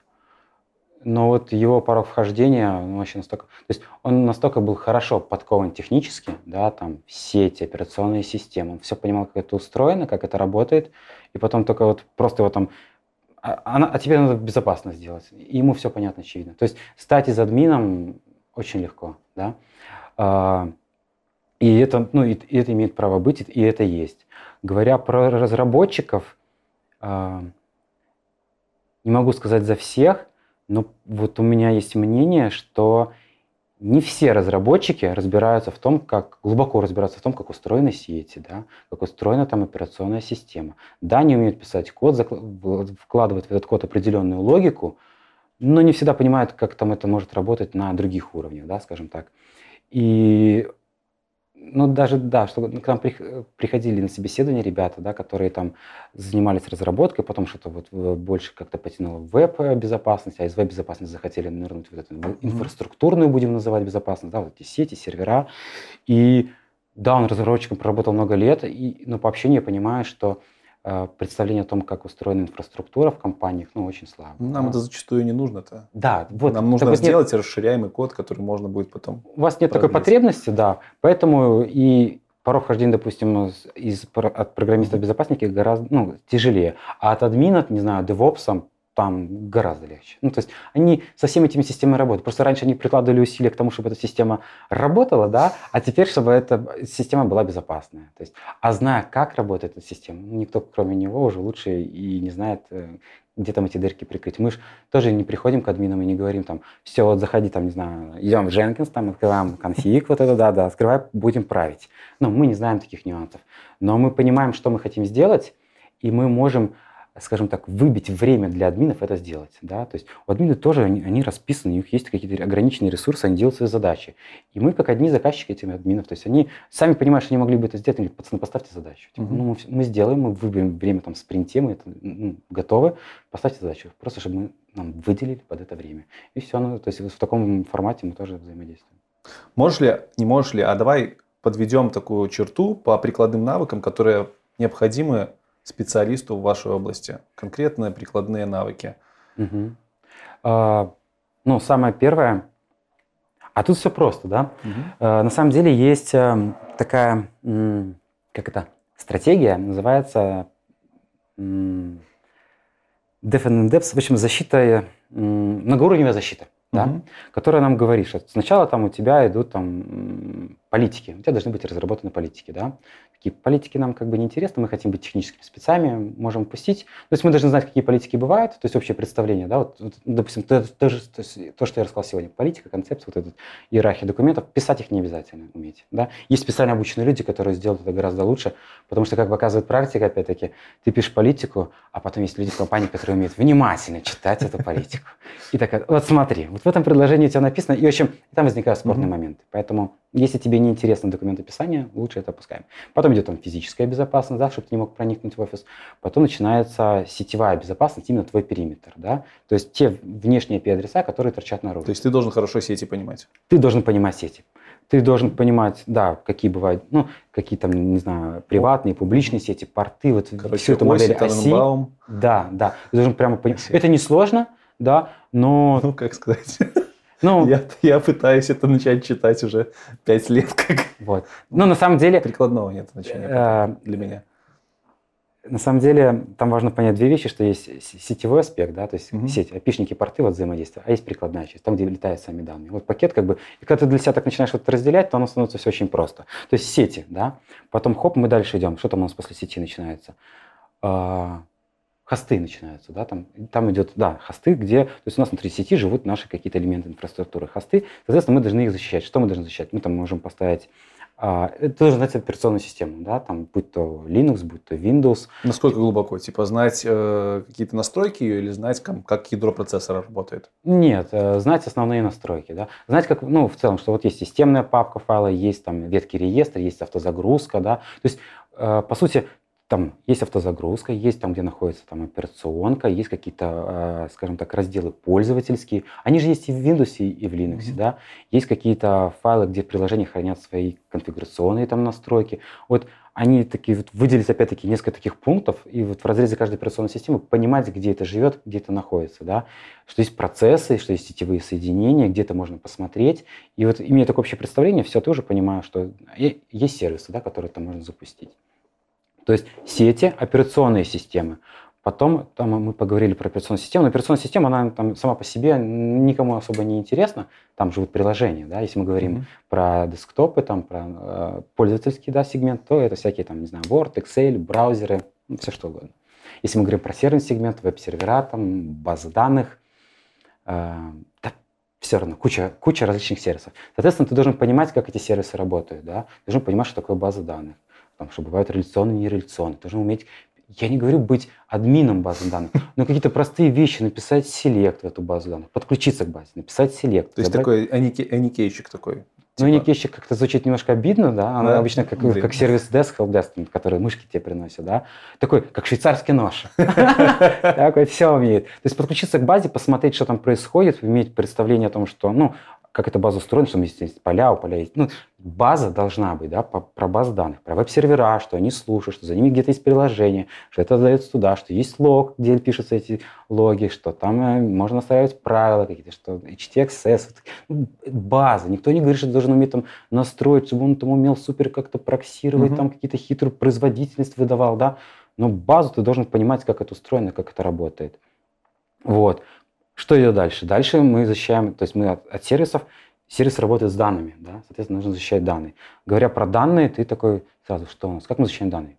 Но вот его порог вхождения, он вообще настолько... То есть он настолько был хорошо подкован технически, да, там, сети, операционные системы, он все понимал, как это устроено, как это работает, и потом только вот просто его там... А, а, а теперь надо безопасно сделать. И ему все понятно, очевидно. То есть стать из админом очень легко, да. А, и это, ну, и, и это имеет право быть, и это есть. Говоря про разработчиков, а, не могу сказать за всех, но вот у меня есть мнение, что не все разработчики разбираются в том, как глубоко разбираются в том, как устроены сети, да, как устроена там операционная система. Да, они умеют писать код, вкладывать в этот код определенную логику, но не всегда понимают, как там это может работать на других уровнях, да, скажем так. И ну, даже, да, что к нам приходили на собеседование ребята, да, которые там занимались разработкой, потом что-то вот больше как-то потянуло в веб-безопасность, а из веб-безопасности захотели нырнуть в эту инфраструктурную, будем называть, безопасность, да, вот эти сети, сервера. И да, он разработчиком проработал много лет, и, но по общению я понимаю, что Э, представление о том, как устроена инфраструктура в компаниях, ну, очень слабо. Нам да. это зачастую не нужно-то. Да, вот. Нам нужно сделать нет... расширяемый код, который можно будет потом У вас нет продлить. такой потребности, да, поэтому и порог хождения, допустим, из, от программиста-безопасника гораздо ну, тяжелее, а от админа, не знаю, девопса там гораздо легче. Ну, то есть они со всеми этими системами работают. Просто раньше они прикладывали усилия к тому, чтобы эта система работала, да, а теперь, чтобы эта система была безопасная. То есть, а зная, как работает эта система, ну, никто, кроме него, уже лучше и не знает, э, где там эти дырки прикрыть. Мы же тоже не приходим к админам и не говорим там, все, вот заходи там, не знаю, идем в Jenkins, там открываем конфиг, вот это, да, да, открывай, будем править. Ну, мы не знаем таких нюансов. Но мы понимаем, что мы хотим сделать, и мы можем скажем так, выбить время для админов это сделать. Да? То есть у админов тоже они, они расписаны, у них есть какие-то ограниченные ресурсы, они делают свои задачи. И мы как одни заказчики этих админов. То есть они сами понимают, что они могли бы это сделать, они говорят, пацаны, поставьте задачу. Типа, ну, мы, мы сделаем, мы выберем время там в спринте, мы это, ну, готовы, поставьте задачу. Просто чтобы мы нам выделили под это время. И все. Ну, то есть в таком формате мы тоже взаимодействуем. Можешь ли, не можешь ли, а давай подведем такую черту по прикладным навыкам, которые необходимы специалисту в вашей области? Конкретные прикладные навыки. Угу. А, ну, самое первое, а тут все просто, да? Угу. А, на самом деле есть а, такая, как это, стратегия, называется Defend Depth, в общем, защита, многоуровневая защита да, угу. которая нам говорит, что сначала там у тебя идут там политики, у тебя должны быть разработаны политики, да, такие политики нам как бы неинтересны, мы хотим быть техническими спецами, можем пустить, то есть мы должны знать, какие политики бывают, то есть общее представление, да, вот, вот допустим, то, то, то, то, что я рассказал сегодня, политика, концепция, вот эта иерархия документов, писать их не обязательно уметь, да, есть специально обученные люди, которые сделают это гораздо лучше, потому что, как показывает практика, опять-таки, ты пишешь политику, а потом есть люди в компании, которые умеют внимательно читать эту политику, и так, вот смотри, вот в этом предложении у тебя написано, и, в общем, там возникают спорные моменты. Поэтому, если тебе не интересно документ описания, лучше это опускаем. Потом идет там физическая безопасность, да, чтобы ты не мог проникнуть в офис. Потом начинается сетевая безопасность, именно твой периметр, да. То есть те внешние IP-адреса, которые торчат наружу. То есть ты должен хорошо сети понимать? Ты должен понимать сети. Ты должен понимать, да, какие бывают, ну, какие там, не знаю, приватные, публичные сети, порты, вот Короче, всю эту модель оси. Да, да. Ты должен прямо понимать. Это несложно, да, но... Ну, как сказать... Ну, я, я пытаюсь это начать читать уже пять лет. Как... Вот. Но на самом деле... Прикладного нет значения э, для меня. На самом деле там важно понять две вещи, что есть сетевой аспект, да, то есть угу. сеть, опишники, порты вот взаимодействия, а есть прикладная часть, там, где летают сами данные. Вот пакет как бы, и когда ты для себя так начинаешь что-то разделять, то оно становится все очень просто. То есть сети, да, потом хоп, мы дальше идем. Что там у нас после сети начинается? Хосты начинаются, да, там, там идет, да, хосты, где, то есть у нас внутри сети живут наши какие-то элементы инфраструктуры, хосты, соответственно, мы должны их защищать. Что мы должны защищать? Мы там можем поставить а, это тоже знать операционную систему, да, там, будь то Linux, будь то Windows. Насколько глубоко? Типа знать э, какие-то настройки ее или знать, как, как ядро процессора работает? Нет, э, знать основные настройки, да. Знать, как, ну, в целом, что вот есть системная папка файла, есть там ветки реестра, есть автозагрузка, да. То есть, э, по сути, там есть автозагрузка, есть там, где находится там операционка, есть какие-то, э, скажем так, разделы пользовательские. Они же есть и в Windows, и в Linux, mm-hmm. да. Есть какие-то файлы, где приложения хранят свои конфигурационные там настройки. Вот они такие вот выделить опять-таки несколько таких пунктов и вот в разрезе каждой операционной системы понимать, где это живет, где это находится, да, что есть процессы, что есть сетевые соединения, где это можно посмотреть. И вот имея такое общее представление, все тоже понимаю, что есть сервисы, да, которые там можно запустить. То есть сети, операционные системы. Потом там мы поговорили про операционную систему. Но операционная система, она там сама по себе никому особо не интересна. Там живут приложения, да. Если мы говорим mm-hmm. про десктопы, там про э, пользовательский да, сегмент, то это всякие там, не знаю, Word, Excel, браузеры, ну, все что угодно. Если мы говорим про серверный сегмент, веб-сервера, там, базы данных, э, да, все равно куча, куча различных сервисов. Соответственно, ты должен понимать, как эти сервисы работают, да. Ты должен понимать, что такое база данных там, что бывают реляционные и нереляционные. Должен уметь, я не говорю быть админом базы данных, но какие-то простые вещи, написать селект в эту базу данных, подключиться к базе, написать селект. То есть такой аникейщик такой. Ну, типа... аникейщик как-то звучит немножко обидно, да, она да? обычно как, как сервис desk, helpdesk, который мышки тебе приносят, да, такой, как швейцарский нож. Такой все умеет. То есть подключиться к базе, посмотреть, что там происходит, иметь представление о том, что, ну, как эта база устроена, что есть, есть поля, у поля есть... Ну, база должна быть, да, по, про базу данных, про веб-сервера, что они слушают, что за ними где-то есть приложение, что это дается туда, что есть лог, где пишутся эти логи, что там э, можно настраивать правила какие-то, что HTXS. Ну, база. Никто не говорит, что должен уметь там настроить, чтобы он там умел супер как-то проксировать, mm-hmm. там какие-то хитрую производительность выдавал, да. Но базу ты должен понимать, как это устроено, как это работает. Вот. Что идет дальше? Дальше мы защищаем, то есть мы от, от сервисов, сервис работает с данными, да, соответственно, нужно защищать данные. Говоря про данные, ты такой сразу, что у нас, как мы защищаем данные?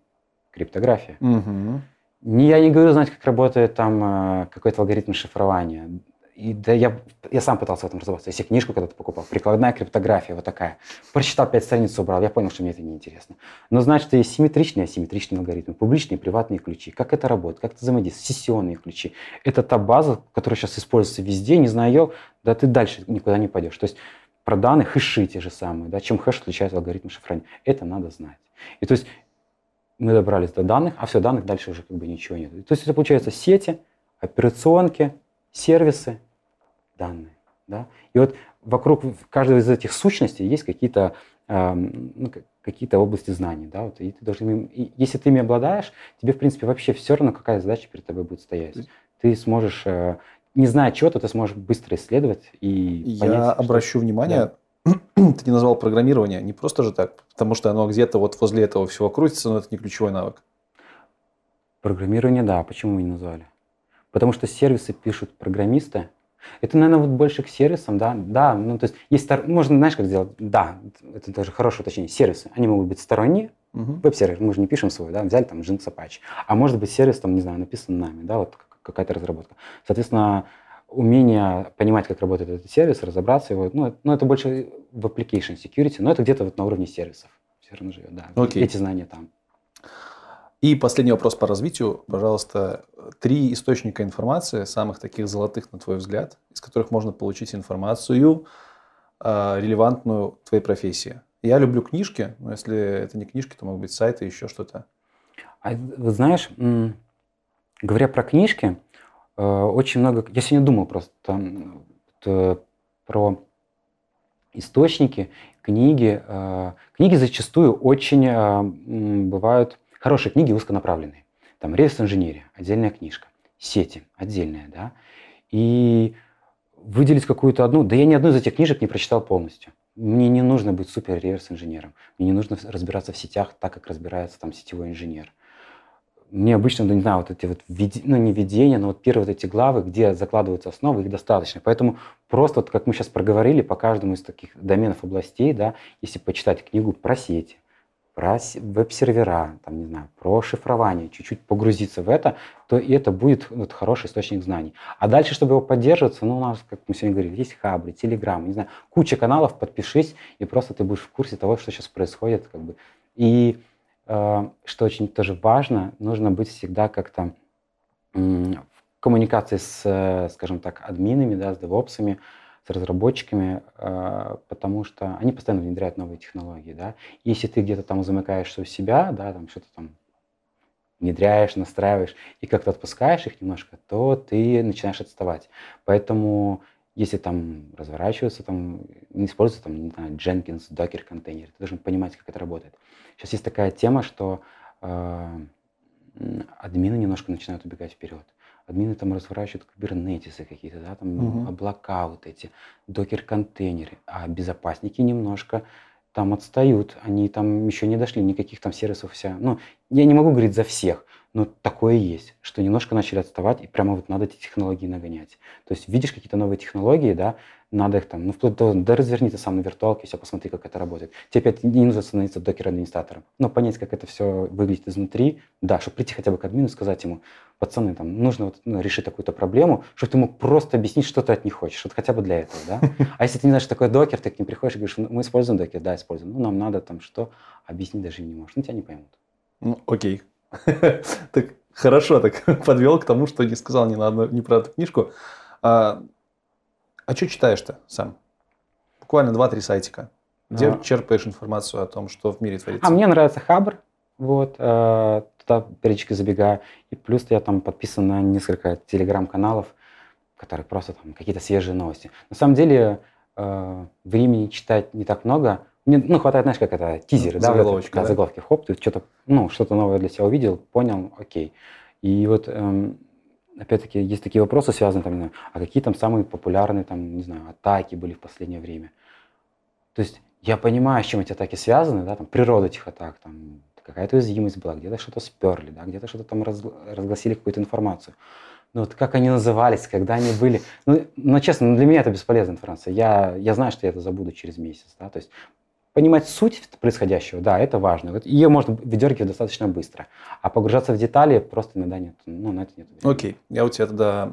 Криптография. Угу. Я не говорю, знать, как работает там э, какой-то алгоритм шифрования. И да, я, я сам пытался в этом разобраться. Если книжку когда-то покупал, прикладная криптография, вот такая. Прочитал пять страниц, убрал, я понял, что мне это неинтересно. Но знать, что есть симметричные асимметричные алгоритмы, публичные приватные ключи, как это работает, как это взаимодействует, сессионные ключи. Это та база, которая сейчас используется везде, не зная ее, да ты дальше никуда не пойдешь. То есть про данные хэши те же самые, да, чем хэш отличается алгоритм шифрования. Это надо знать. И то есть мы добрались до данных, а все, данных дальше уже как бы ничего нет. То есть это получается сети, операционки, сервисы, данные. Да? И вот вокруг каждой из этих сущностей есть какие-то э, ну, какие-то области знаний, да, вот, и ты должен, и если ты ими обладаешь, тебе, в принципе, вообще все равно, какая задача перед тобой будет стоять. Ты сможешь, э, не зная чего-то, ты сможешь быстро исследовать и Я понять, обращу что... внимание, да. ты не назвал программирование, не просто же так, потому что оно где-то вот возле этого всего крутится, но это не ключевой навык. Программирование, да, почему мы не назвали? Потому что сервисы пишут программисты, это, наверное, вот больше к сервисам, да, да, ну, то есть есть, можно, знаешь, как сделать, да, это тоже хорошее уточнение, сервисы, они могут быть сторонние, uh-huh. веб-сервер, мы же не пишем свой, да, взяли там Jinx Apache, а может быть сервис, там, не знаю, написан нами, да, вот какая-то разработка. Соответственно, умение понимать, как работает этот сервис, разобраться его, ну, ну это больше в application security, но это где-то вот на уровне сервисов все равно живет, да, okay. эти знания там. И последний вопрос по развитию. Пожалуйста, три источника информации, самых таких золотых, на твой взгляд, из которых можно получить информацию, э, релевантную твоей профессии. Я люблю книжки, но если это не книжки, то могут быть сайты, еще что-то. А, вы знаешь, говоря про книжки, э, очень много... Я сегодня думал просто там, про источники, книги. Э, книги зачастую очень бывают Хорошие книги узконаправленные. Там реверс-инженерия, отдельная книжка. Сети, отдельная, да. И выделить какую-то одну... Да я ни одну из этих книжек не прочитал полностью. Мне не нужно быть супер реверс-инженером. Мне не нужно разбираться в сетях так, как разбирается там сетевой инженер. Мне обычно, ну, не знаю, вот эти вот, ну, не видения, но вот первые вот эти главы, где закладываются основы, их достаточно. Поэтому просто, вот, как мы сейчас проговорили, по каждому из таких доменов областей, да, если почитать книгу про сети, про веб-сервера, там, не знаю, про шифрование, чуть-чуть погрузиться в это, то и это будет вот, хороший источник знаний. А дальше, чтобы его поддерживаться, ну, у нас, как мы сегодня говорили, есть Хабри, Телеграм, не знаю, куча каналов, подпишись, и просто ты будешь в курсе того, что сейчас происходит. Как бы. И э, что очень тоже важно, нужно быть всегда как-то э, в коммуникации с, скажем так, админами, да, с девопсами, с разработчиками, э, потому что они постоянно внедряют новые технологии, да. Если ты где-то там замыкаешься у себя, да, там что-то там внедряешь, настраиваешь и как-то отпускаешь их немножко, то ты начинаешь отставать. Поэтому если там разворачиваться, там не используется там, не знаю, Jenkins, Docker контейнер, ты должен понимать, как это работает. Сейчас есть такая тема, что э, админы немножко начинают убегать вперед. Админы там разворачивают кубернетисы какие-то, да, там угу. облака вот эти, докер-контейнеры, а безопасники немножко там отстают, они там еще не дошли, никаких там сервисов вся. Ну, я не могу говорить за всех, но такое есть, что немножко начали отставать, и прямо вот надо эти технологии нагонять. То есть видишь какие-то новые технологии, да, надо их там, ну, вплоть до, да разверни ты сам на виртуалке, все, посмотри, как это работает. Тебе опять не нужно становиться докер-администратором, но понять, как это все выглядит изнутри, да, чтобы прийти хотя бы к админу и сказать ему, пацаны, там, нужно вот, ну, решить какую-то проблему, чтобы ты мог просто объяснить, что ты от них хочешь, вот хотя бы для этого, да. А если ты не знаешь, что такое докер, ты к ним приходишь и говоришь, «Ну, мы используем докер, да, используем, ну, нам надо там что, объяснить даже не можешь, ну, тебя не поймут. Ну, окей. Так хорошо так подвел к тому, что не сказал ни, на одну, ни про эту книжку. А, а что читаешь-то сам? Буквально 2-3 сайтика. Где а. черпаешь информацию о том, что в мире творится? А мне нравится Хабр. Вот, э, туда периодически забегаю. И плюс я там подписан на несколько телеграм-каналов, которые просто там какие-то свежие новости. На самом деле э, времени читать не так много. Мне, ну, хватает, знаешь, как это, тизеры, да, заголовочки, да? заголовки, хоп, ты что-то, ну, что-то новое для себя увидел, понял, окей. И вот, эм, опять-таки, есть такие вопросы, связанные там, а какие там самые популярные, там, не знаю, атаки были в последнее время. То есть я понимаю, с чем эти атаки связаны, да, там, природа этих атак, там, какая-то уязвимость была, где-то что-то сперли, да, где-то что-то там раз, разгласили какую-то информацию. Но вот как они назывались, когда они были... Ну, но честно, ну, для меня это бесполезная информация. Я, я знаю, что я это забуду через месяц. Да? То есть понимать суть происходящего, да, это важно. Ее можно выдергивать достаточно быстро. А погружаться в детали просто иногда нет. Ну, на это нет времени. Окей. Я у тебя тогда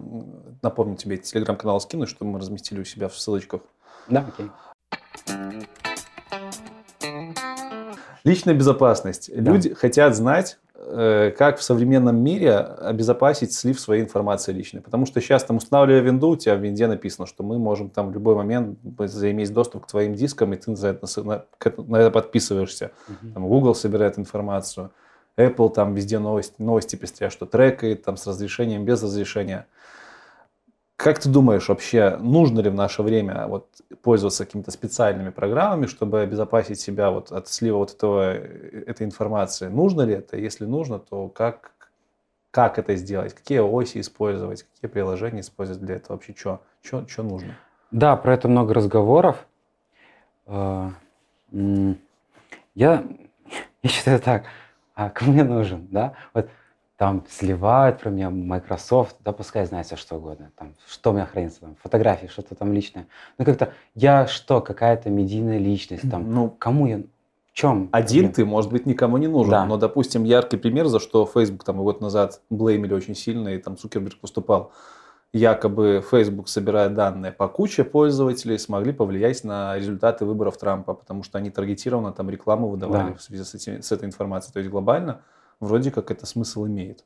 напомню тебе телеграм-канал скину, чтобы мы разместили у себя в ссылочках. Да, окей. Личная безопасность. Да. Люди хотят знать, как в современном мире обезопасить слив своей информации личной. Потому что сейчас, там, устанавливая винду, у тебя в винде написано, что мы можем там в любой момент заиметь доступ к твоим дискам, и ты за это, на, на это подписываешься. Uh-huh. Там, Google собирает информацию, Apple там везде новости, новости пестрят, что трекает там с разрешением, без разрешения. Как ты думаешь, вообще нужно ли в наше время вот, пользоваться какими-то специальными программами, чтобы обезопасить себя вот от слива вот этого, этой информации? Нужно ли это? Если нужно, то как, как это сделать? Какие оси использовать? Какие приложения использовать для этого? Вообще что? Что, что нужно? Да, про это много разговоров. А, я, я считаю так, а кому мне нужен, да? Вот там сливают про меня Microsoft, да пускай знает все что угодно, там, что у меня хранится, там, фотографии, что-то там личное. Ну как-то я что, какая-то медийная личность, там, ну, кому я, в чем? Один проблема? ты, может быть, никому не нужен, да. но, допустим, яркий пример, за что Facebook там год назад блеймили очень сильно, и там Цукерберг выступал, якобы Facebook, собирая данные по куче пользователей, смогли повлиять на результаты выборов Трампа, потому что они таргетированно там рекламу выдавали да. в связи с, этим, с этой информацией. То есть глобально вроде как это смысл имеет.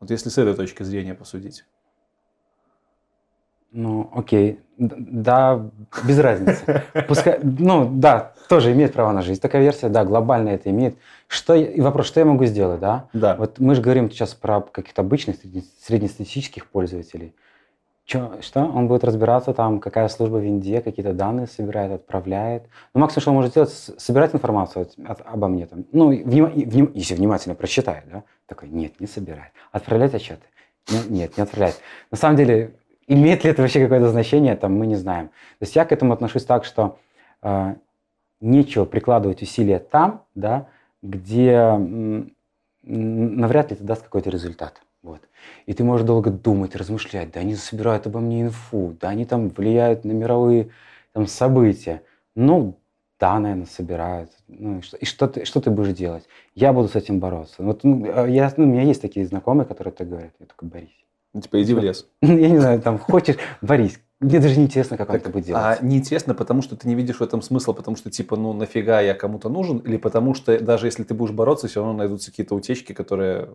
Вот если с этой точки зрения посудить. Ну, окей. Да, без разницы. Пускай, ну, да, тоже имеет право на жизнь. Такая версия, да, глобально это имеет. Что, и вопрос, что я могу сделать, да? Да. Вот мы же говорим сейчас про каких-то обычных среднестатистических пользователей. Чё, что? Он будет разбираться там, какая служба в Винде, какие-то данные собирает, отправляет. Ну, максимум, что он может сделать, собирать информацию от, от, обо мне. Там. Ну, вним, вним, если внимательно прочитает, да? Такой, нет, не собирает. Отправлять отчеты? Нет, нет, не отправляет. На самом деле, имеет ли это вообще какое-то значение, там, мы не знаем. То есть я к этому отношусь так, что э, нечего прикладывать усилия там, да, где м, навряд ли это даст какой-то результат. Вот. И ты можешь долго думать, размышлять, да они собирают обо мне инфу, да они там влияют на мировые там, события. Ну, да, наверное, собирают. Ну, и что, и что, ты, что ты будешь делать? Я буду с этим бороться. Вот, ну, я, ну, у меня есть такие знакомые, которые так говорят. Я только борись. Ну, типа, иди в лес. Я не знаю, там, хочешь, борись. Мне даже не интересно, как так, он это будет делать. А неинтересно, потому что ты не видишь в этом смысла, потому что, типа, ну, нафига я кому-то нужен, или потому что даже если ты будешь бороться, все равно найдутся какие-то утечки, которые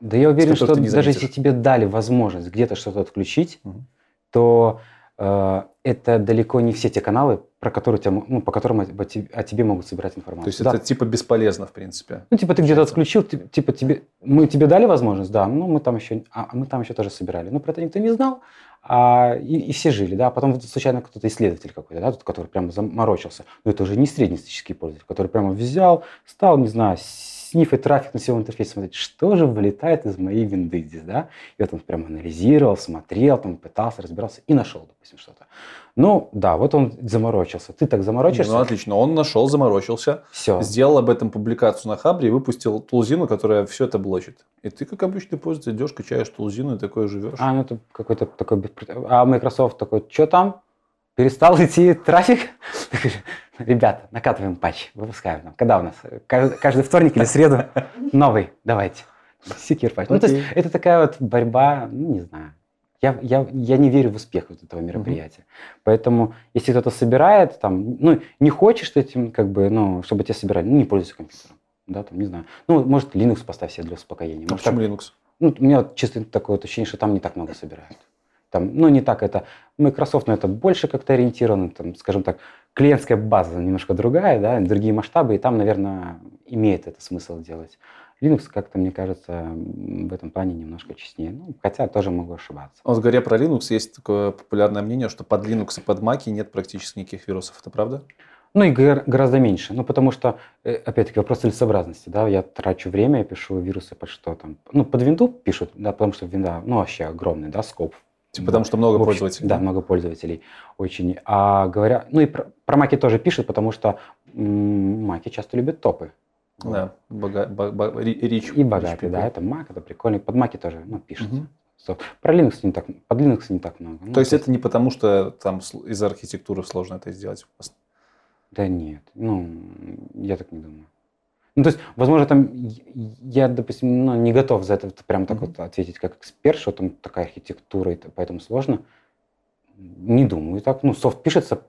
да я уверен, что даже если тебе дали возможность где-то что-то отключить, угу. то э, это далеко не все те каналы, про которые тебя, ну, по которым о, о тебе могут собирать информацию. То есть да. это типа бесполезно, в принципе. Ну, типа ты где-то отключил, типа тебе, мы тебе дали возможность, да, ну, мы там еще, а, мы там еще тоже собирали. Ну, про это никто не знал, а, и, и все жили, да, а потом случайно кто-то исследователь какой-то, да, тот, который прямо заморочился, но это уже не среднестатистический пользователь, который прямо взял, стал, не знаю, снифать трафик на сетевом интерфейсе, смотреть, что же вылетает из моей винды здесь, да, и вот он прямо анализировал, смотрел, там пытался, разбирался и нашел, допустим, что-то. Ну, да, вот он заморочился. Ты так заморочишься? Ну, отлично. Он нашел, заморочился. Все. Сделал об этом публикацию на Хабре и выпустил тулзину, которая все это блочит. И ты, как обычный пользователь, идешь, качаешь тулзину и такое живешь. А, ну это какой-то такой... А Microsoft такой, что там? Перестал идти трафик? Ребята, накатываем патч, выпускаем. Там. Когда у нас? Каждый вторник или среду новый. Давайте. Секьюр патч. Ну, то есть это такая вот борьба, ну, не знаю. Я, я, я не верю в успех вот этого мероприятия. Mm-hmm. Поэтому, если кто-то собирает, там, ну, не хочешь этим, как бы, ну, чтобы тебя собирали, ну, не пользуйся компьютером. Да, там, не знаю. Ну, может, Linux поставь себе для успокоения. А почему так, Linux? Ну, у меня чисто такое вот ощущение, что там не так много собирают. Там, ну, не так это. Microsoft, ну, это больше как-то ориентировано, там, скажем так, клиентская база немножко другая, да, другие масштабы, и там, наверное, имеет это смысл делать. Linux как-то, мне кажется, в этом плане немножко честнее. Ну, хотя тоже могу ошибаться. Вот говоря про Linux, есть такое популярное мнение, что под Linux и под Mac нет практически никаких вирусов. Это правда? Ну и гораздо меньше. Ну, потому что, э, опять-таки, вопрос целесообразности. Да? Я трачу время, я пишу вирусы под что там. Ну, под винду пишут, да, потому что винда, ну, вообще огромный, да, скоп. Типа, потому что много общем, пользователей. Да, много пользователей. Очень. А говоря, ну и про, про Маки тоже пишут, потому что Маки часто любят топы. Да, бога, бога, рич. И богатый, да, это Mac, это прикольно. Под Маки тоже ну, пишется. Угу. So, про Linux не так, под Linux не так много. Ну, то есть это не потому, что там из архитектуры сложно это сделать? Да нет, ну, я так не думаю. Ну, то есть, возможно, там я, допустим, ну, не готов за это прям так mm-hmm. вот ответить как эксперт, что там такая архитектура, и поэтому сложно. Не думаю так. Ну, софт пишется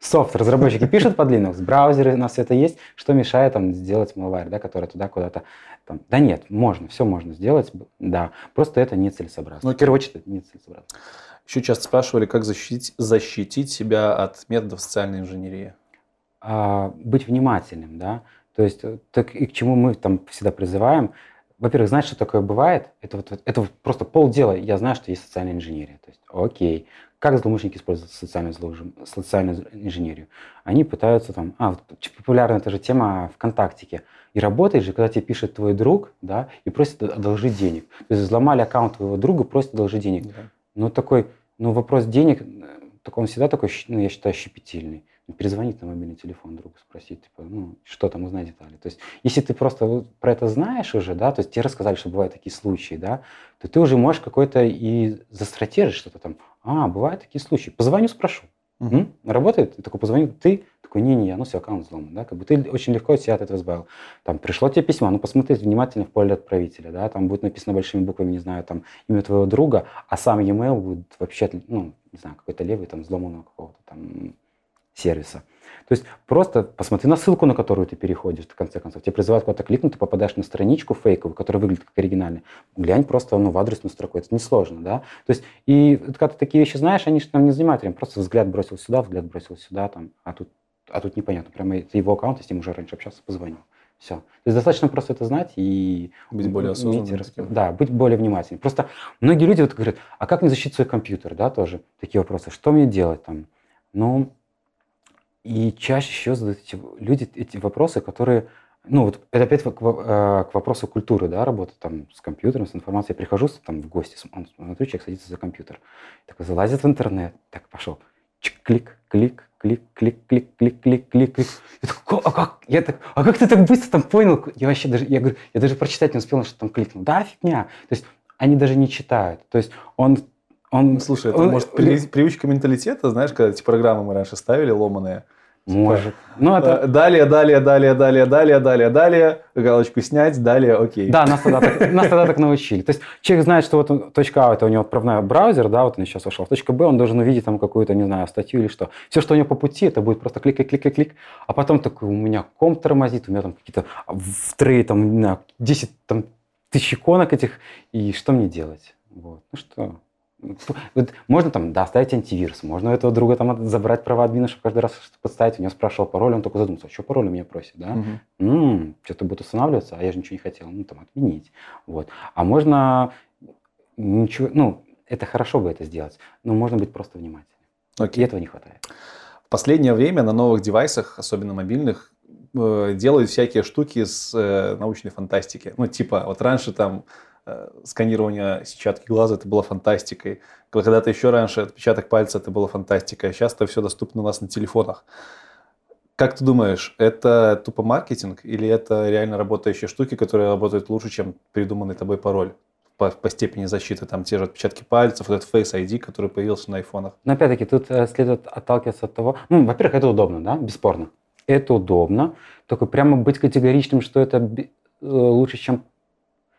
софт разработчики пишут под Linux, браузеры у нас это есть, что мешает там сделать malware, да, который туда куда-то там. Да нет, можно, все можно сделать, да, просто это не целесообразно. Ну, в первую очередь это не целесообразно. Еще часто спрашивали, как защитить, защитить себя от методов социальной инженерии. А, быть внимательным, да, то есть э, так, и к чему мы там всегда призываем, во-первых, знать, что такое бывает, это вот это вот просто полдела. Я знаю, что есть социальная инженерия. То есть, окей, как злоумышленники используют социальную, злоужим, социальную инженерию? Они пытаются там... А, вот, популярная эта же тема ВКонтактике. И работает же, когда тебе пишет твой друг, да, и просит одолжить денег. То есть взломали аккаунт твоего друга, просит одолжить денег. Да. Ну, такой, ну, вопрос денег, э, так он всегда такой, ну, я считаю, щепетильный. Перезвонить на мобильный телефон другу, спросить, типа, ну, что там, узнать детали. То есть, если ты просто про это знаешь уже, да, то есть тебе рассказали, что бывают такие случаи, да, то ты уже можешь какой-то и застратежить что-то там, а, бывают такие случаи. Позвоню, спрошу. Угу. Работает? Ты такой позвоню, ты такой, не-не, ну все, аккаунт взломан, да, как бы ты очень легко себя от этого избавил. Там пришло тебе письмо, ну посмотри внимательно в поле отправителя, да, там будет написано большими буквами, не знаю, там имя твоего друга, а сам e-mail будет вообще, ну, не знаю, какой-то левый, там, взломанного какого-то там сервиса. То есть просто посмотри на ссылку, на которую ты переходишь, в конце концов. Тебе призывают куда-то кликнуть, ты попадаешь на страничку фейковую, которая выглядит как оригинальная. Глянь просто ну, в адресную строку. Это несложно, да? То есть, и когда ты такие вещи знаешь, они же там не занимают время. Просто взгляд бросил сюда, взгляд бросил сюда, там, а тут, а тут непонятно. Прямо это его аккаунт, я с ним уже раньше общался, позвонил. Все. То есть достаточно просто это знать и... Быть более осознанным. Да, быть более внимательным. Просто многие люди вот говорят, а как мне защитить свой компьютер, да, тоже такие вопросы. Что мне делать там? Ну, и чаще еще задают эти, люди эти вопросы, которые, ну вот это опять к, э, к вопросу культуры, да, работы там с компьютером, с информацией. Я прихожу там в гости, смотрю, человек садится за компьютер, такой залазит в интернет, так пошел, Чик, клик, клик, клик, клик, клик, клик, клик, клик, клик. Я такой, а как, я так, а как ты так быстро там понял? Я вообще даже, я говорю, я даже прочитать не успел, что там кликнул. Да, фигня. То есть они даже не читают. То есть он он, Слушай, это он, может привычка менталитета, знаешь, когда эти программы мы раньше ставили ломаные, может. Ну, это... Далее, далее, далее, далее, далее, далее, далее, галочку снять, далее, окей. Да, нас тогда, так, нас тогда так научили. То есть человек знает, что вот точка А это у него отправной браузер, да, вот он сейчас вошел. В точку Б он должен увидеть там какую-то, не знаю, статью или что. Все, что у него по пути, это будет просто клик, клик, клик, клик. А потом такой, у меня комп тормозит, у меня там какие-то в трее, там, не знаю, 10 там, тысяч иконок этих, и что мне делать? Вот. Ну что, Вот можно там, да, ставить антивирус, можно у этого друга там забрать права админа, чтобы каждый раз что-то подставить. У него спрашивал пароль, он только задумался, а что пароль у меня просит, да? Угу. М-м, что-то будет устанавливаться, а я же ничего не хотел, ну там отменить. Вот. А можно ничего, ну, это хорошо бы это сделать, но можно быть просто внимательным. Окей. И этого не хватает. В последнее время на новых девайсах, особенно мобильных, э, делают всякие штуки с э, научной фантастики. Ну, типа, вот раньше там сканирование сетчатки глаза это было фантастикой. Когда-то еще раньше отпечаток пальца это было фантастикой. Сейчас это все доступно у нас на телефонах. Как ты думаешь, это тупо маркетинг или это реально работающие штуки, которые работают лучше, чем придуманный тобой пароль? по, по степени защиты, там те же отпечатки пальцев, вот этот Face ID, который появился на айфонах. Но опять-таки тут э, следует отталкиваться от того, ну, во-первых, это удобно, да, бесспорно. Это удобно, только прямо быть категоричным, что это э, лучше, чем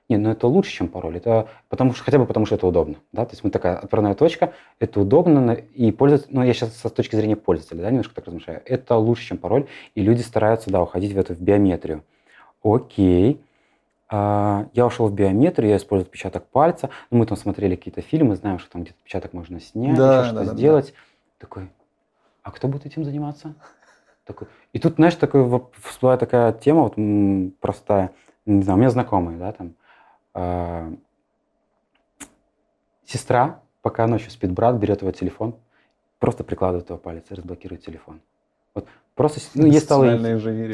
не, ну это лучше, чем пароль. Это потому что хотя бы потому, что это удобно. Да? То есть мы такая отправная точка, это удобно, и пользователь, ну я сейчас с точки зрения пользователя, да, немножко так размышляю, это лучше, чем пароль, и люди стараются, да, уходить в эту в биометрию. Окей, а, я ушел в биометрию, я использую отпечаток пальца. Ну, мы там смотрели какие-то фильмы, знаем, что там где-то отпечаток можно снять, да, что-то да, сделать. Да. Такой, а кто будет этим заниматься? Такой. И тут, знаешь, такой, всплывает такая тема вот, простая. Не знаю, у меня знакомые, да, там. Э, сестра, пока ночью спит брат, берет его телефон, просто прикладывает его палец и разблокирует телефон. Вот просто, ну, ей стало,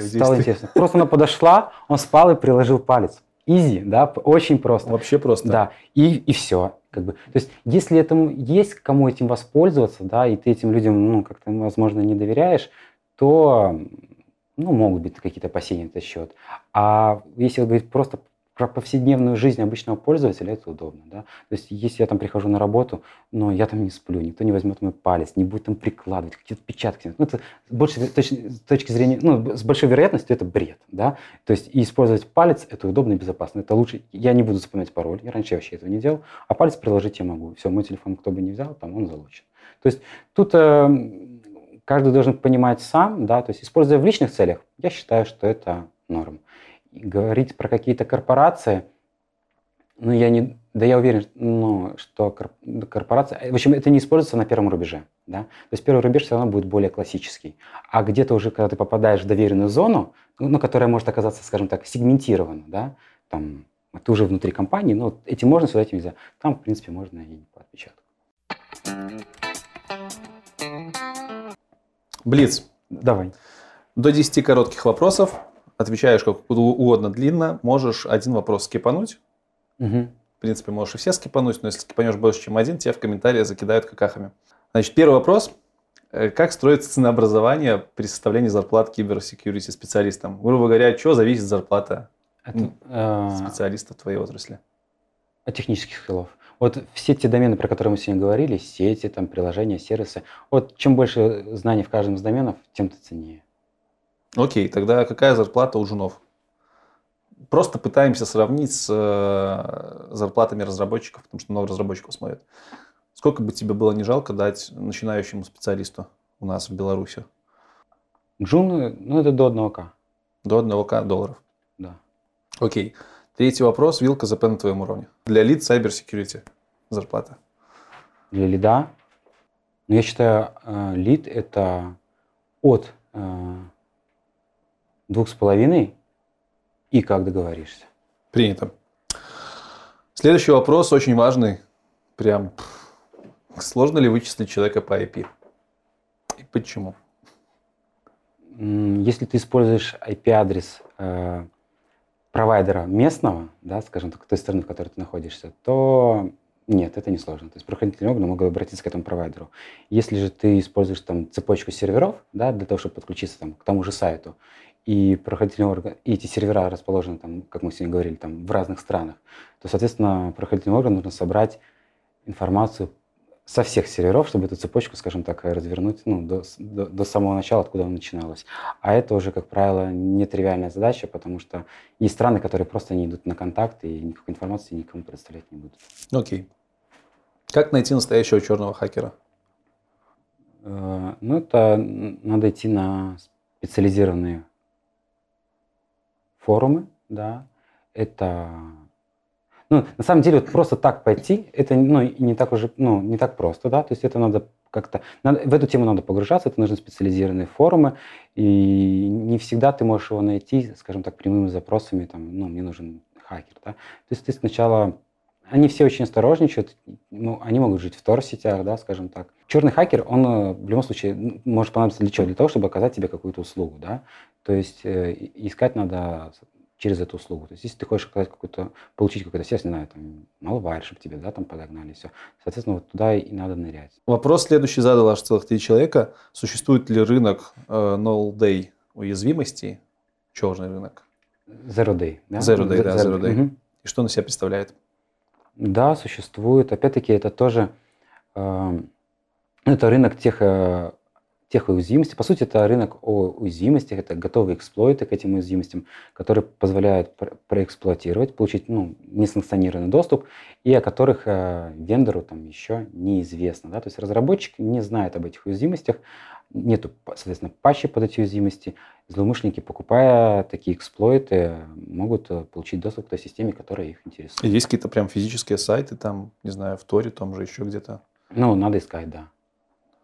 стало интересно. Просто она подошла, он спал и приложил палец. Изи, да, очень просто. Вообще просто. Да, и, и все. Как бы. То есть, если этому есть кому этим воспользоваться, да, и ты этим людям, ну, как-то, возможно, не доверяешь, то, ну, могут быть какие-то опасения на этот счет. А если говорить просто про повседневную жизнь обычного пользователя это удобно. Да? То есть, если я там прихожу на работу, но я там не сплю, никто не возьмет мой палец, не будет там прикладывать, какие-то отпечатки. Ну, это больше, с точки зрения, ну, с большой вероятностью это бред. Да? То есть, и использовать палец это удобно и безопасно. Это лучше. Я не буду запоминать пароль, я раньше вообще этого не делал, а палец приложить я могу. Все, мой телефон кто бы не взял, там он залучен. То есть, тут э, каждый должен понимать сам, да, то есть, используя в личных целях, я считаю, что это норм говорить про какие-то корпорации, ну, я не, да я уверен, ну, что корпорация, в общем, это не используется на первом рубеже, да, то есть первый рубеж все равно будет более классический, а где-то уже, когда ты попадаешь в доверенную зону, ну, которая может оказаться, скажем так, сегментирована, да, там, ты уже внутри компании, но этим можно, сюда этим нельзя, там, в принципе, можно и по отпечатку. Блиц. Давай. До 10 коротких вопросов отвечаешь как угодно длинно, можешь один вопрос скипануть. Угу. В принципе, можешь и все скипануть, но если скипанешь больше, чем один, тебя в комментарии закидают какахами. Значит, первый вопрос. Э, как строится ценообразование при составлении зарплат киберсекьюрити специалистам? Грубо говоря, от чего зависит зарплата Это, э, специалиста в твоей отрасли? От технических скиллов. Вот все те домены, про которые мы сегодня говорили, сети, там, приложения, сервисы, вот чем больше знаний в каждом из доменов, тем ты ценнее. Окей, тогда какая зарплата у женов? Просто пытаемся сравнить с э, зарплатами разработчиков, потому что много разработчиков смотрят. Сколько бы тебе было не жалко дать начинающему специалисту у нас в Беларуси? Джун, ну это до 1К. До 1К долларов? Да. Окей. Третий вопрос. Вилка ЗП на твоем уровне. Для лид Cyber Security зарплата. Для лида? Ну, я считаю, э, лид это от э, Двух с половиной? И как договоришься? Принято. Следующий вопрос очень важный. Прям сложно ли вычислить человека по IP? И почему? Если ты используешь IP-адрес э, провайдера местного, да, скажем так, той страны, в которой ты находишься, то нет, это не сложно. То есть правоохранительные органы могут обратиться к этому провайдеру. Если же ты используешь там цепочку серверов, да, для того, чтобы подключиться там, к тому же сайту, и проходительные органы, и эти сервера расположены, там, как мы сегодня говорили, там, в разных странах, то, соответственно, проходительный орган нужно собрать информацию со всех серверов, чтобы эту цепочку, скажем так, развернуть ну, до, до, до самого начала, откуда она начиналась. А это уже, как правило, нетривиальная задача, потому что есть страны, которые просто не идут на контакт и никакой информации никому предоставлять не будут. Окей. Как найти настоящего черного хакера? Э, ну, это надо идти на специализированные форумы, да, это, Ну, на самом деле, вот просто так пойти, это ну, не так уже, ну, не так просто, да, то есть это надо как-то, надо, в эту тему надо погружаться, это нужны специализированные форумы, и не всегда ты можешь его найти, скажем так, прямыми запросами, там, ну, мне нужен хакер, да. То есть ты сначала они все очень осторожничают, ну, они могут жить в торсетях, да, скажем так. Черный хакер, он э, в любом случае может понадобиться для чего? Для того, чтобы оказать тебе какую-то услугу, да. То есть э, искать надо через эту услугу. То есть если ты хочешь оказать какую-то, получить какой-то сервис, не знаю, там, малвайр, чтобы тебе, да, там подогнали, все. Соответственно, вот туда и надо нырять. Вопрос следующий задал аж целых три человека. Существует ли рынок э, null day уязвимостей, черный рынок? Zero day, да? Zero day, да, zero day. Угу. И что он из себя представляет? Да, существует. Опять-таки, это тоже э, это рынок тех, э, тех уязвимостей. По сути, это рынок о уязвимостях, это готовые эксплойты к этим уязвимостям, которые позволяют про проэксплуатировать, получить ну, несанкционированный доступ, и о которых э, вендору там еще неизвестно. Да? То есть разработчик не знает об этих уязвимостях, нету, соответственно, патчей под эти уязвимости. Злоумышленники, покупая такие эксплойты, могут э, получить доступ к той системе, которая их интересует. Есть какие-то прям физические сайты, там, не знаю, в Торе, там же еще где-то? Ну, надо искать, да.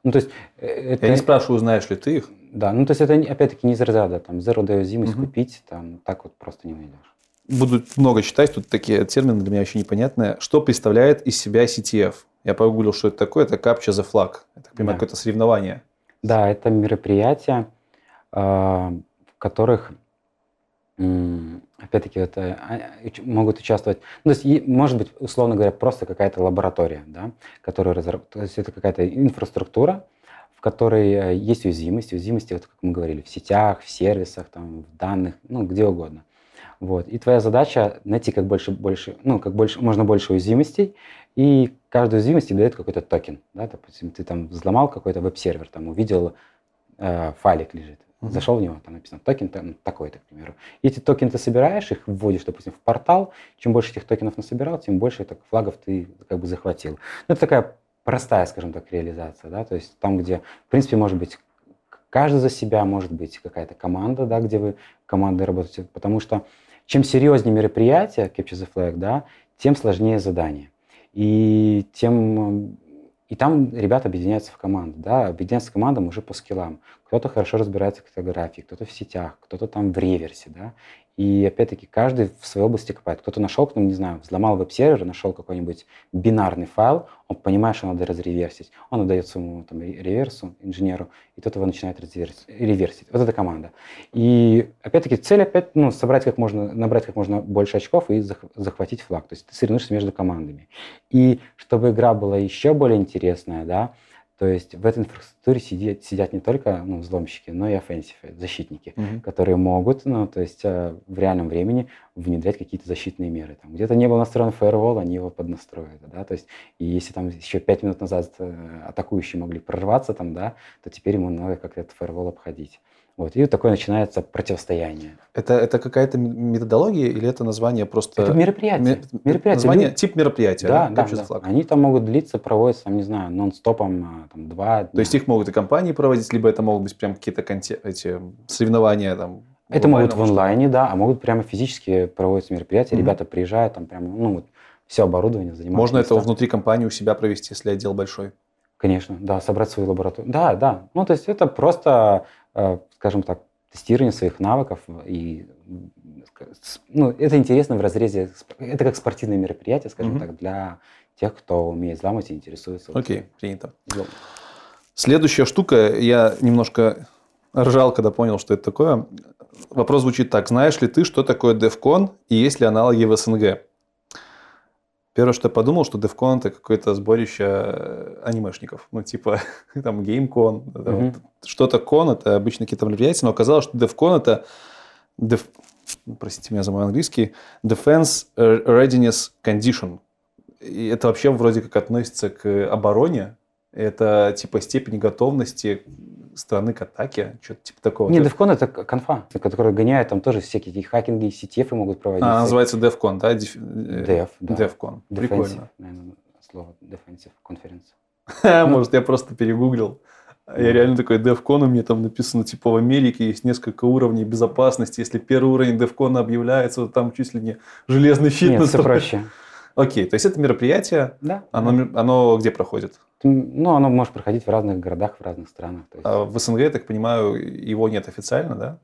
Ну, то есть, э, это... Я не спрашиваю, знаешь ли ты их. Да, ну, то есть, это опять-таки не из разряда, там, zero day уязвимость угу. купить, там, так вот просто не найдешь. Буду много читать, тут такие термины для меня очень непонятные. Что представляет из себя CTF? Я погуглил, что это такое, это Capture the Flag. Это, понимаю, да. какое-то соревнование. Да, это мероприятия, а, в которых, опять-таки, это а, могут участвовать, ну, то есть, может быть, условно говоря, просто какая-то лаборатория, да, которая разрабатывает, то есть это какая-то инфраструктура, в которой э, есть уязвимость, уязвимости, вот как мы говорили, в сетях, в сервисах, там, в данных, ну, где угодно. Вот. И твоя задача найти как больше, больше, ну, как больше, можно больше уязвимостей, и каждая уязвимость дает какой-то токен. Да? Допустим, ты там взломал какой-то веб-сервер, там увидел э, файлик лежит, uh-huh. зашел в него, там написано токен там, такой-то, к примеру. И эти токены ты собираешь, их вводишь, допустим, в портал. Чем больше этих токенов насобирал, тем больше так, флагов ты как бы захватил. Ну, это такая простая, скажем так, реализация, да, то есть там, где, в принципе, может быть каждый за себя, может быть какая-то команда, да, где вы командой работаете, потому что чем серьезнее мероприятие Capture the Flag, да, тем сложнее задание. И тем и там ребята объединяются в команды, да, объединяются командам уже по скиллам. Кто-то хорошо разбирается в криптографии, кто-то в сетях, кто-то там в реверсе, да. И опять-таки каждый в своей области копает. Кто-то нашел, ну, не знаю, взломал веб-сервер, нашел какой-нибудь бинарный файл, он понимает, что надо разреверсить. Он отдает своему там, реверсу, инженеру, и тот его начинает реверсить. Вот эта команда. И опять-таки цель опять, ну, собрать как можно, набрать как можно больше очков и захватить флаг. То есть ты соревнуешься между командами. И чтобы игра была еще более интересная, да, то есть в этой инфраструктуре сидят, сидят не только ну, взломщики, но и offensive, защитники, mm-hmm. которые могут, ну, то есть э, в реальном времени внедрять какие-то защитные меры. Там, где-то не был настроен фаервол, они его поднастроили, да, то есть и если там еще пять минут назад э, атакующие могли прорваться там, да, то теперь ему надо как-то этот фаервол обходить. Вот, и такое начинается противостояние. Это, это какая-то методология или это название просто... Это мероприятие. Ми... мероприятие. Название, Люди... тип мероприятия, да? Да, да, да. Они там могут длиться, проводятся, там, не знаю, нон-стопом а, там, два дня. То есть их могут и компании проводить, либо это могут быть прям какие-то конте... эти соревнования там, это могут в онлайне, да, а могут прямо физически проводиться мероприятия. Mm-hmm. Ребята приезжают, там прямо, ну, вот, все оборудование занимают. Можно места. это внутри компании у себя провести, если отдел большой? Конечно, да, собрать свою лабораторию. Да, да. Ну, то есть это просто Э, скажем так, тестирование своих навыков. И, ну, это интересно в разрезе, это как спортивное мероприятие, скажем mm-hmm. так, для тех, кто умеет взламывать и интересуется. Окей, okay, принято. Следующая штука, я немножко ржал, когда понял, что это такое. Вопрос звучит так. Знаешь ли ты, что такое DevCon и есть ли аналоги в СНГ? Первое, что я подумал, что DevCon это какое-то сборище э, анимешников. Ну, типа, там, GameCon. Mm-hmm. Что-то кон, это обычно какие-то мероприятия, но оказалось, что DevCon это... Def, простите меня за мой английский. Defense Readiness Condition. И это вообще вроде как относится к обороне. Это типа степень готовности страны к атаке, что-то типа такого. Не, DevCon это конфа, которая гоняет там тоже всякие хакинги, CTF могут проводить. А, называется DevCon, да? Деф... Dev, да. DevCon. Прикольно. наверное, слово Defensive Conference. Может, я просто перегуглил. Я реально такой DevCon, у меня там написано, типа, в Америке есть несколько уровней безопасности. Если первый уровень DevCon объявляется, то там чуть ли не железный щит. Нет, все проще. Окей, то есть это мероприятие, Да. оно, оно где проходит? Ну, оно может проходить в разных городах, в разных странах. Есть, А в СНГ, я так понимаю, его нет официально, да?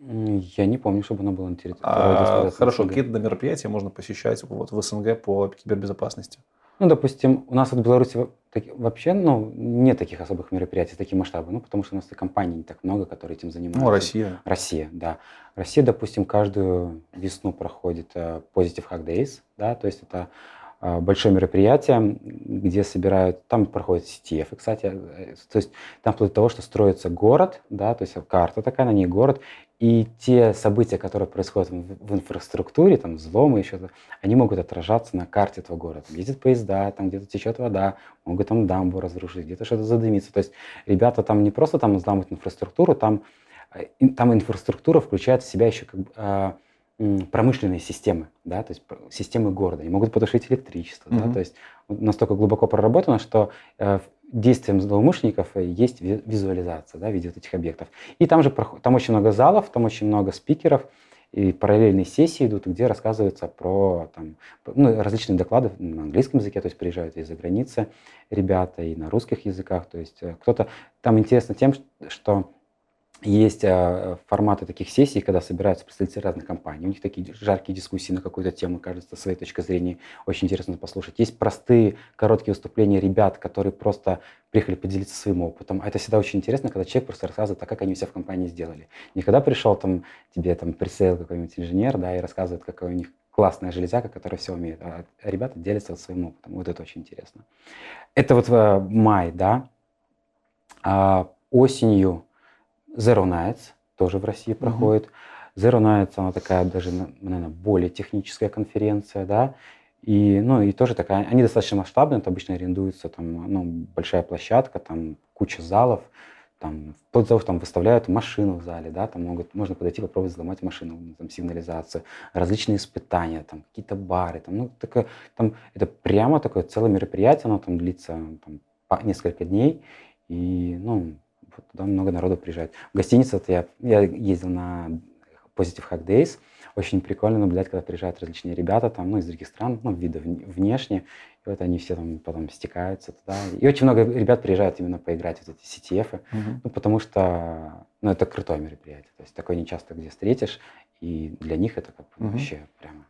я не помню, чтобы оно было на территории. А, хорошо, какие-то мероприятия можно посещать вот в СНГ по кибербезопасности? Ну, допустим, у нас вот в Беларуси вообще ну, нет таких особых мероприятий, такие масштабы. Ну, потому что у нас и компаний не так много, которые этим занимаются. Ну, Россия. Россия, да. Россия, допустим, каждую весну проходит э, Positive Hack Days, да, то есть это э, большое мероприятие, где собирают, там проходят CTF, кстати, э, то есть там вплоть до того, что строится город, да, то есть карта такая, на ней город, и те события, которые происходят в, инфраструктуре, там взломы, еще, они могут отражаться на карте этого города. Там ездят поезда, там где-то течет вода, могут там дамбу разрушить, где-то что-то задымится. То есть ребята там не просто там взламывают инфраструктуру, там э, там инфраструктура включает в себя еще как бы, а, промышленные системы, да, то есть системы города. Они могут потушить электричество, да, Мгм. то есть настолько глубоко проработано, что э, действием злоумышленников э, есть ви- визуализация, да, в виде вот этих объектов. И там же там очень много залов, там очень много спикеров, и параллельные сессии идут, где рассказывается про там, ну, различные доклады на английском языке, то есть приезжают из-за границы ребята и на русских языках. То есть э, кто-то там интересно тем, что есть э, форматы таких сессий, когда собираются представители разных компаний. У них такие жаркие дискуссии на какую-то тему, кажется, с своей точки зрения очень интересно послушать. Есть простые, короткие выступления ребят, которые просто приехали поделиться своим опытом. А это всегда очень интересно, когда человек просто рассказывает, а как они все в компании сделали. Не пришел там, тебе там присеял какой-нибудь инженер, да, и рассказывает, какая у них классная железяка, которая все умеет. А ребята делятся своим опытом. Вот это очень интересно. Это вот э, май, да. А осенью Zero Nights тоже в России Мгм. проходит. Zero Nights, она такая даже, наверное, более техническая конференция, да. И, ну, и тоже такая, они достаточно масштабные, это обычно арендуется там, ну, большая площадка, там куча залов, там, вплоть до того, там выставляют машину в зале, да, там могут, можно подойти попробовать взломать машину, там, сигнализацию, различные испытания, там, какие-то бары, там, ну, такое, там, это прямо такое целое мероприятие, оно там длится там, несколько дней, и, ну, вот туда много народу приезжает. В гостинице вот я, я ездил на Positive Hack Days, очень прикольно наблюдать, когда приезжают различные ребята там, ну, из других стран, ну, вида вне- внешне, и вот они все там потом стекаются туда. И очень много ребят приезжают именно поиграть в эти CTF, Мгм. ну, потому что, ну, это крутое мероприятие, то есть такое не часто где встретишь, и для них это как бы Мгм. вообще прямо.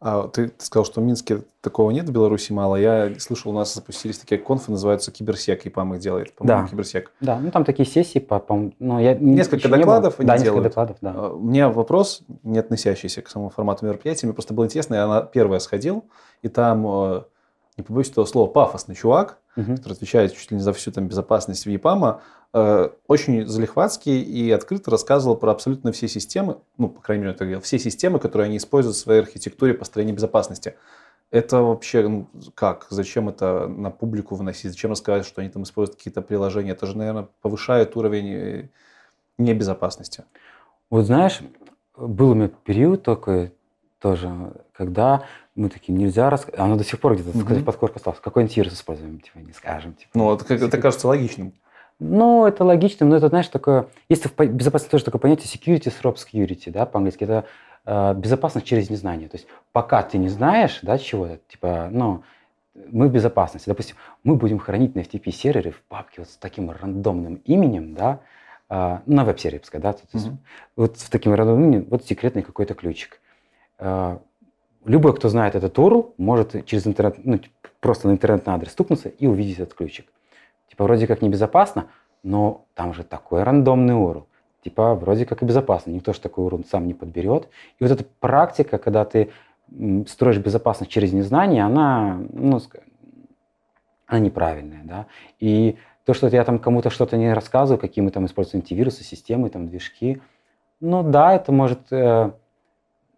А ты, сказал, что в Минске такого нет, в Беларуси мало. Я слышал, у нас запустились такие конфы, называются Киберсек, ИПАМ их делает. По-моему, Да. Киберсек. Да, ну там такие сессии, по, по- ну, я Несколько еще не докладов они Да, несколько делают. докладов, да. А, У меня вопрос, не относящийся к самому формату мероприятия. Мне просто было интересно, я на первое сходил, и там, э, не побоюсь этого слова, пафосный чувак, Мгм. который отвечает чуть ли не за всю там безопасность ВИПАМа, э, очень залихватский и открыто рассказывал про абсолютно все системы, ну, по крайней мере, так говорил, все системы, которые они используют в своей архитектуре построения безопасности. Это вообще ну, как? Зачем это на публику выносить? Зачем рассказывать, что они там используют какие-то приложения? Это же, наверное, повышает уровень э, небезопасности. Вот знаешь, был у меня период такой тоже, когда мы такие, нельзя рассказать, оно до сих пор где-то сказать, подкорка осталось. Какой антивирус используем, типа, не скажем. Типа. Ну, это, это кажется логичным. Ну, это логично, но это, знаешь, такое... Есть в безопасности тоже такое понятие security с obscurity, да, по-английски. Это э, безопасность через незнание. То есть пока ты не знаешь, да, чего-то, типа, ну, мы в безопасности. Допустим, мы будем хранить на FTP-сервере в папке вот с таким рандомным именем, да, э, на веб-сервере, пускай, да, то есть Мгм. вот с таким рандомным именем, вот секретный какой-то ключик. Э, Любой, кто знает этот URL, может через интернет, ну, просто на интернетный адрес стукнуться и увидеть этот ключик. Типа вроде как небезопасно, но там же такой рандомный URL. Типа вроде как и безопасно, никто же такой URL сам не подберет. И вот эта практика, когда ты строишь безопасность через незнание, она, ну, она неправильная, да. И то, что я там кому-то что-то не рассказываю, какие мы там используем антивирусы, системы, там, движки, ну да, это может, э,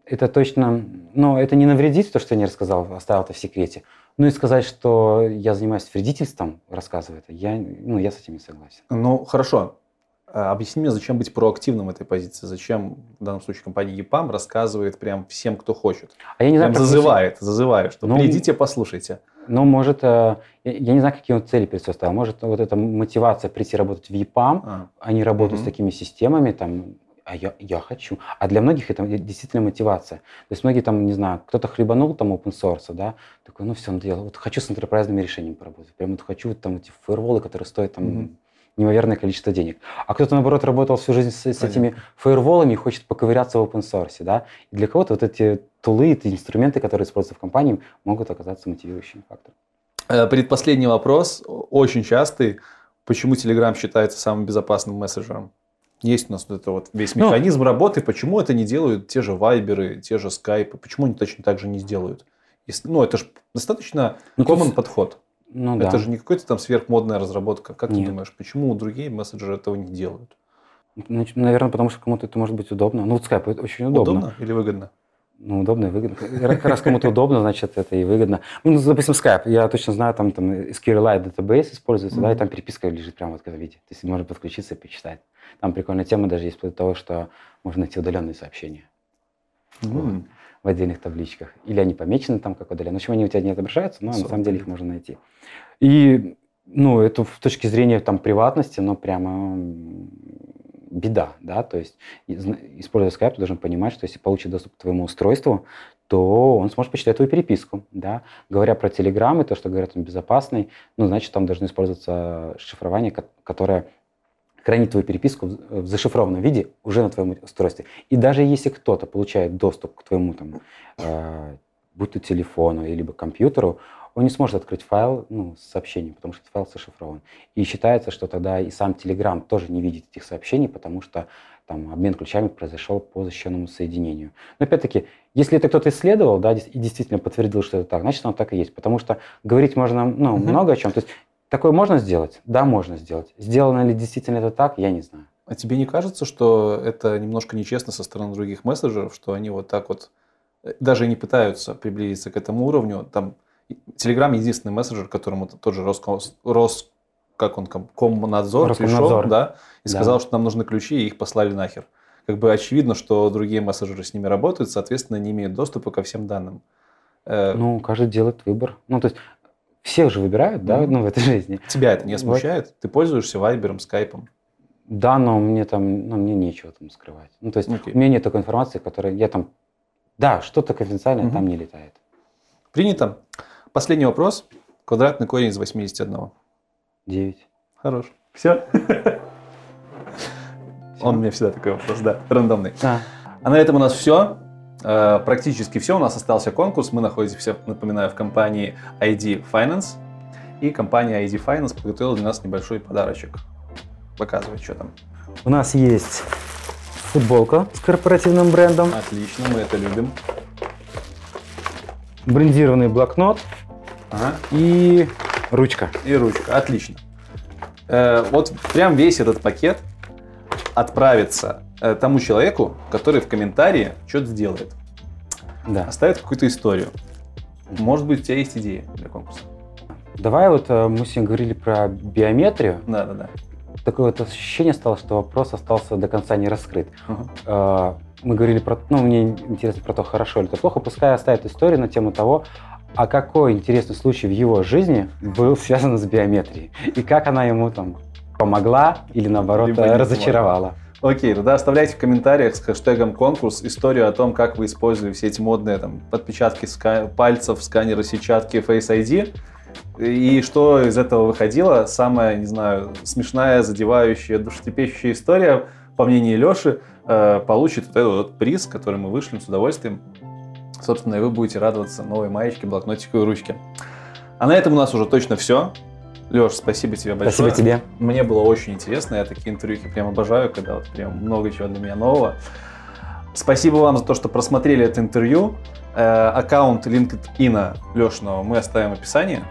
это точно, но это не навредит, то, что я не рассказал, оставил это в секрете. Ну и сказать, что я занимаюсь вредительством, рассказывая это, я, ну, я с этим не согласен. Ну, хорошо. А, Объясни мне, зачем быть проактивным в этой позиции? Зачем в данном случае компания EPAM рассказывает прям всем, кто хочет? А я не знаю, Прям зазывает, зазывает, что Ну, придите, послушайте. Ну, может, э, я, не знаю, какие он цели перед собой ставил. Может, вот эта мотивация прийти работать в EPAM, А, они работают Мгм. с такими системами, там, а я, я хочу. А для многих это действительно мотивация. То есть многие там, не знаю, кто-то хлебанул там open source, да, такой, ну все, надоело, вот хочу с интерпрайзными решениями поработать. Прям вот хочу вот там эти фаерволы, которые стоят там mm-hmm. неимоверное количество денег. А кто-то, наоборот, работал всю жизнь с, с этими фаерволами и хочет поковыряться в open source, да. И для кого-то вот эти тулы, эти инструменты, которые используются в компании, могут оказаться мотивирующим фактором. Э, предпоследний вопрос, очень частый. Почему Telegram считается самым безопасным мессенджером? Есть у нас вот это вот весь ну, механизм ну, работы. Почему это не делают те же Вайберы, те же Скайпы? Почему они точно так же не сделают? Если, ну, это же достаточно ну, common есть, подход. Ну, это да. же не какая-то там сверхмодная разработка. Как Нет. ты думаешь, почему другие мессенджеры этого не делают? Наверное, потому что кому-то это может быть удобно. Ну, вот это очень удобно. Удобно или выгодно? Ну, удобно и выгодно. Раз кому-то удобно, значит, это и выгодно. Ну, допустим, Skype. Я точно знаю, там, там SQLite Database используется, mm-hmm. да, и там переписка лежит прямо вот в виде. То есть можно подключиться и почитать. Там прикольная тема даже есть вплоть до того, что можно найти удаленные сообщения mm-hmm. в отдельных табличках. Или они помечены там как удаленные. В общем, они у тебя не отображаются, но на самом деле их можно найти. И, ну, это с точки зрения там приватности, но прямо беда, да, то есть используя Skype, ты должен понимать, что если получит доступ к твоему устройству, то он сможет почитать твою переписку, да. Говоря про Telegram и то, что говорят, он безопасный, ну, значит, там должно использоваться шифрование, которое хранит твою переписку в зашифрованном виде уже на твоем устройстве. И даже если кто-то получает доступ к твоему, там, э, будь то телефону, либо компьютеру, он не сможет открыть файл ну, с сообщением, потому что этот файл зашифрован. И считается, что тогда и сам Telegram тоже не видит этих сообщений, потому что там обмен ключами произошел по защищенному соединению. Но опять-таки, если это кто-то исследовал, да, и действительно подтвердил, что это так, значит, оно так и есть. Потому что говорить можно ну, mm-hmm. много о чем. То есть такое можно сделать? Да, можно сделать. Сделано ли действительно это так, я не знаю. А тебе не кажется, что это немножко нечестно со стороны других мессенджеров, что они вот так вот э, даже не пытаются приблизиться к этому уровню? Там Телеграм единственный мессенджер, которому тот же Роскос, Рос, как он, Комнадзор, пришел, да, и да. сказал, что нам нужны ключи, и их послали нахер. Как бы очевидно, что другие мессенджеры с ними работают, соответственно, не имеют доступа ко всем данным. Э, ну, каждый делает выбор. Ну, то есть всех же выбирают, да, ну, в этой жизни. Тебя это не смущает? Вот. Ты пользуешься Вайбером, Скайпом? Да, но мне там, ну, мне нечего там скрывать. Ну, то есть okay. у меня нет такой информации, которая я там, да, что-то конфиденциальное угу. там не летает. Принято. Последний вопрос. Квадратный корень из 81. 9. Хорош. Все? Он мне всегда такой вопрос, да, рандомный. А. а на этом у нас все. Э, практически все. У нас остался конкурс. Мы находимся, напоминаю, в компании ID Finance. И компания ID Finance подготовила для нас небольшой подарочек. Показывай, что там. У нас есть футболка с корпоративным брендом. Отлично, мы это любим. Брендированный блокнот Ага. И ручка. И ручка. Отлично. Э, вот прям весь этот пакет отправится тому человеку, который в комментарии что-то сделает. Да. Оставит какую-то историю. Может быть, у тебя есть идеи для конкурса? Давай вот э, мы сегодня говорили про биометрию. Да, да, да. Такое вот ощущение стало, что вопрос остался до конца не раскрыт. Uh-huh. Мы говорили про, ну, мне интересно про то, хорошо или то плохо. Пускай оставит историю на тему того, а какой интересный случай в его жизни был связан с биометрией? И как она ему там помогла или наоборот Либо разочаровала? Окей, тогда оставляйте в комментариях с хэштегом конкурс историю о том, как вы использовали все эти модные там, подпечатки ска- пальцев, сканеры сетчатки, Face ID. И что из этого выходило? Самая, не знаю, смешная, задевающая, душетрепещущая история, по мнению Леши, э, получит вот этот вот приз, который мы вышлем с удовольствием. Собственно, и вы будете радоваться новой маечке, блокнотику и ручке. А на этом у нас уже точно все. Леш, спасибо тебе большое. Спасибо тебе. Мне было очень интересно. Я такие интервью прям обожаю, когда вот прям много чего для меня нового. Спасибо вам за то, что просмотрели это интервью. Э, аккаунт LinkedIn Лешного мы оставим в описании.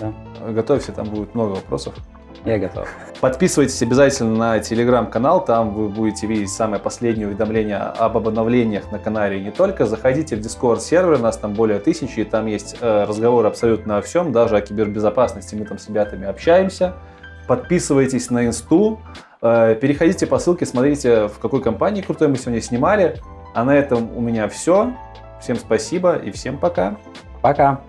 Да. Готовься, там будет много вопросов. Я готов. Подписывайтесь обязательно на телеграм-канал, там вы будете видеть самые последние уведомления об обновлениях на канале. И не только, заходите в Discord сервер, у нас там более тысячи, и там есть э, разговоры абсолютно о всем, даже о кибербезопасности, мы там с ребятами общаемся. Подписывайтесь на инсту, э, переходите по ссылке, смотрите, в какой компании крутой мы сегодня снимали. А на этом у меня все. Всем спасибо и всем пока. Пока.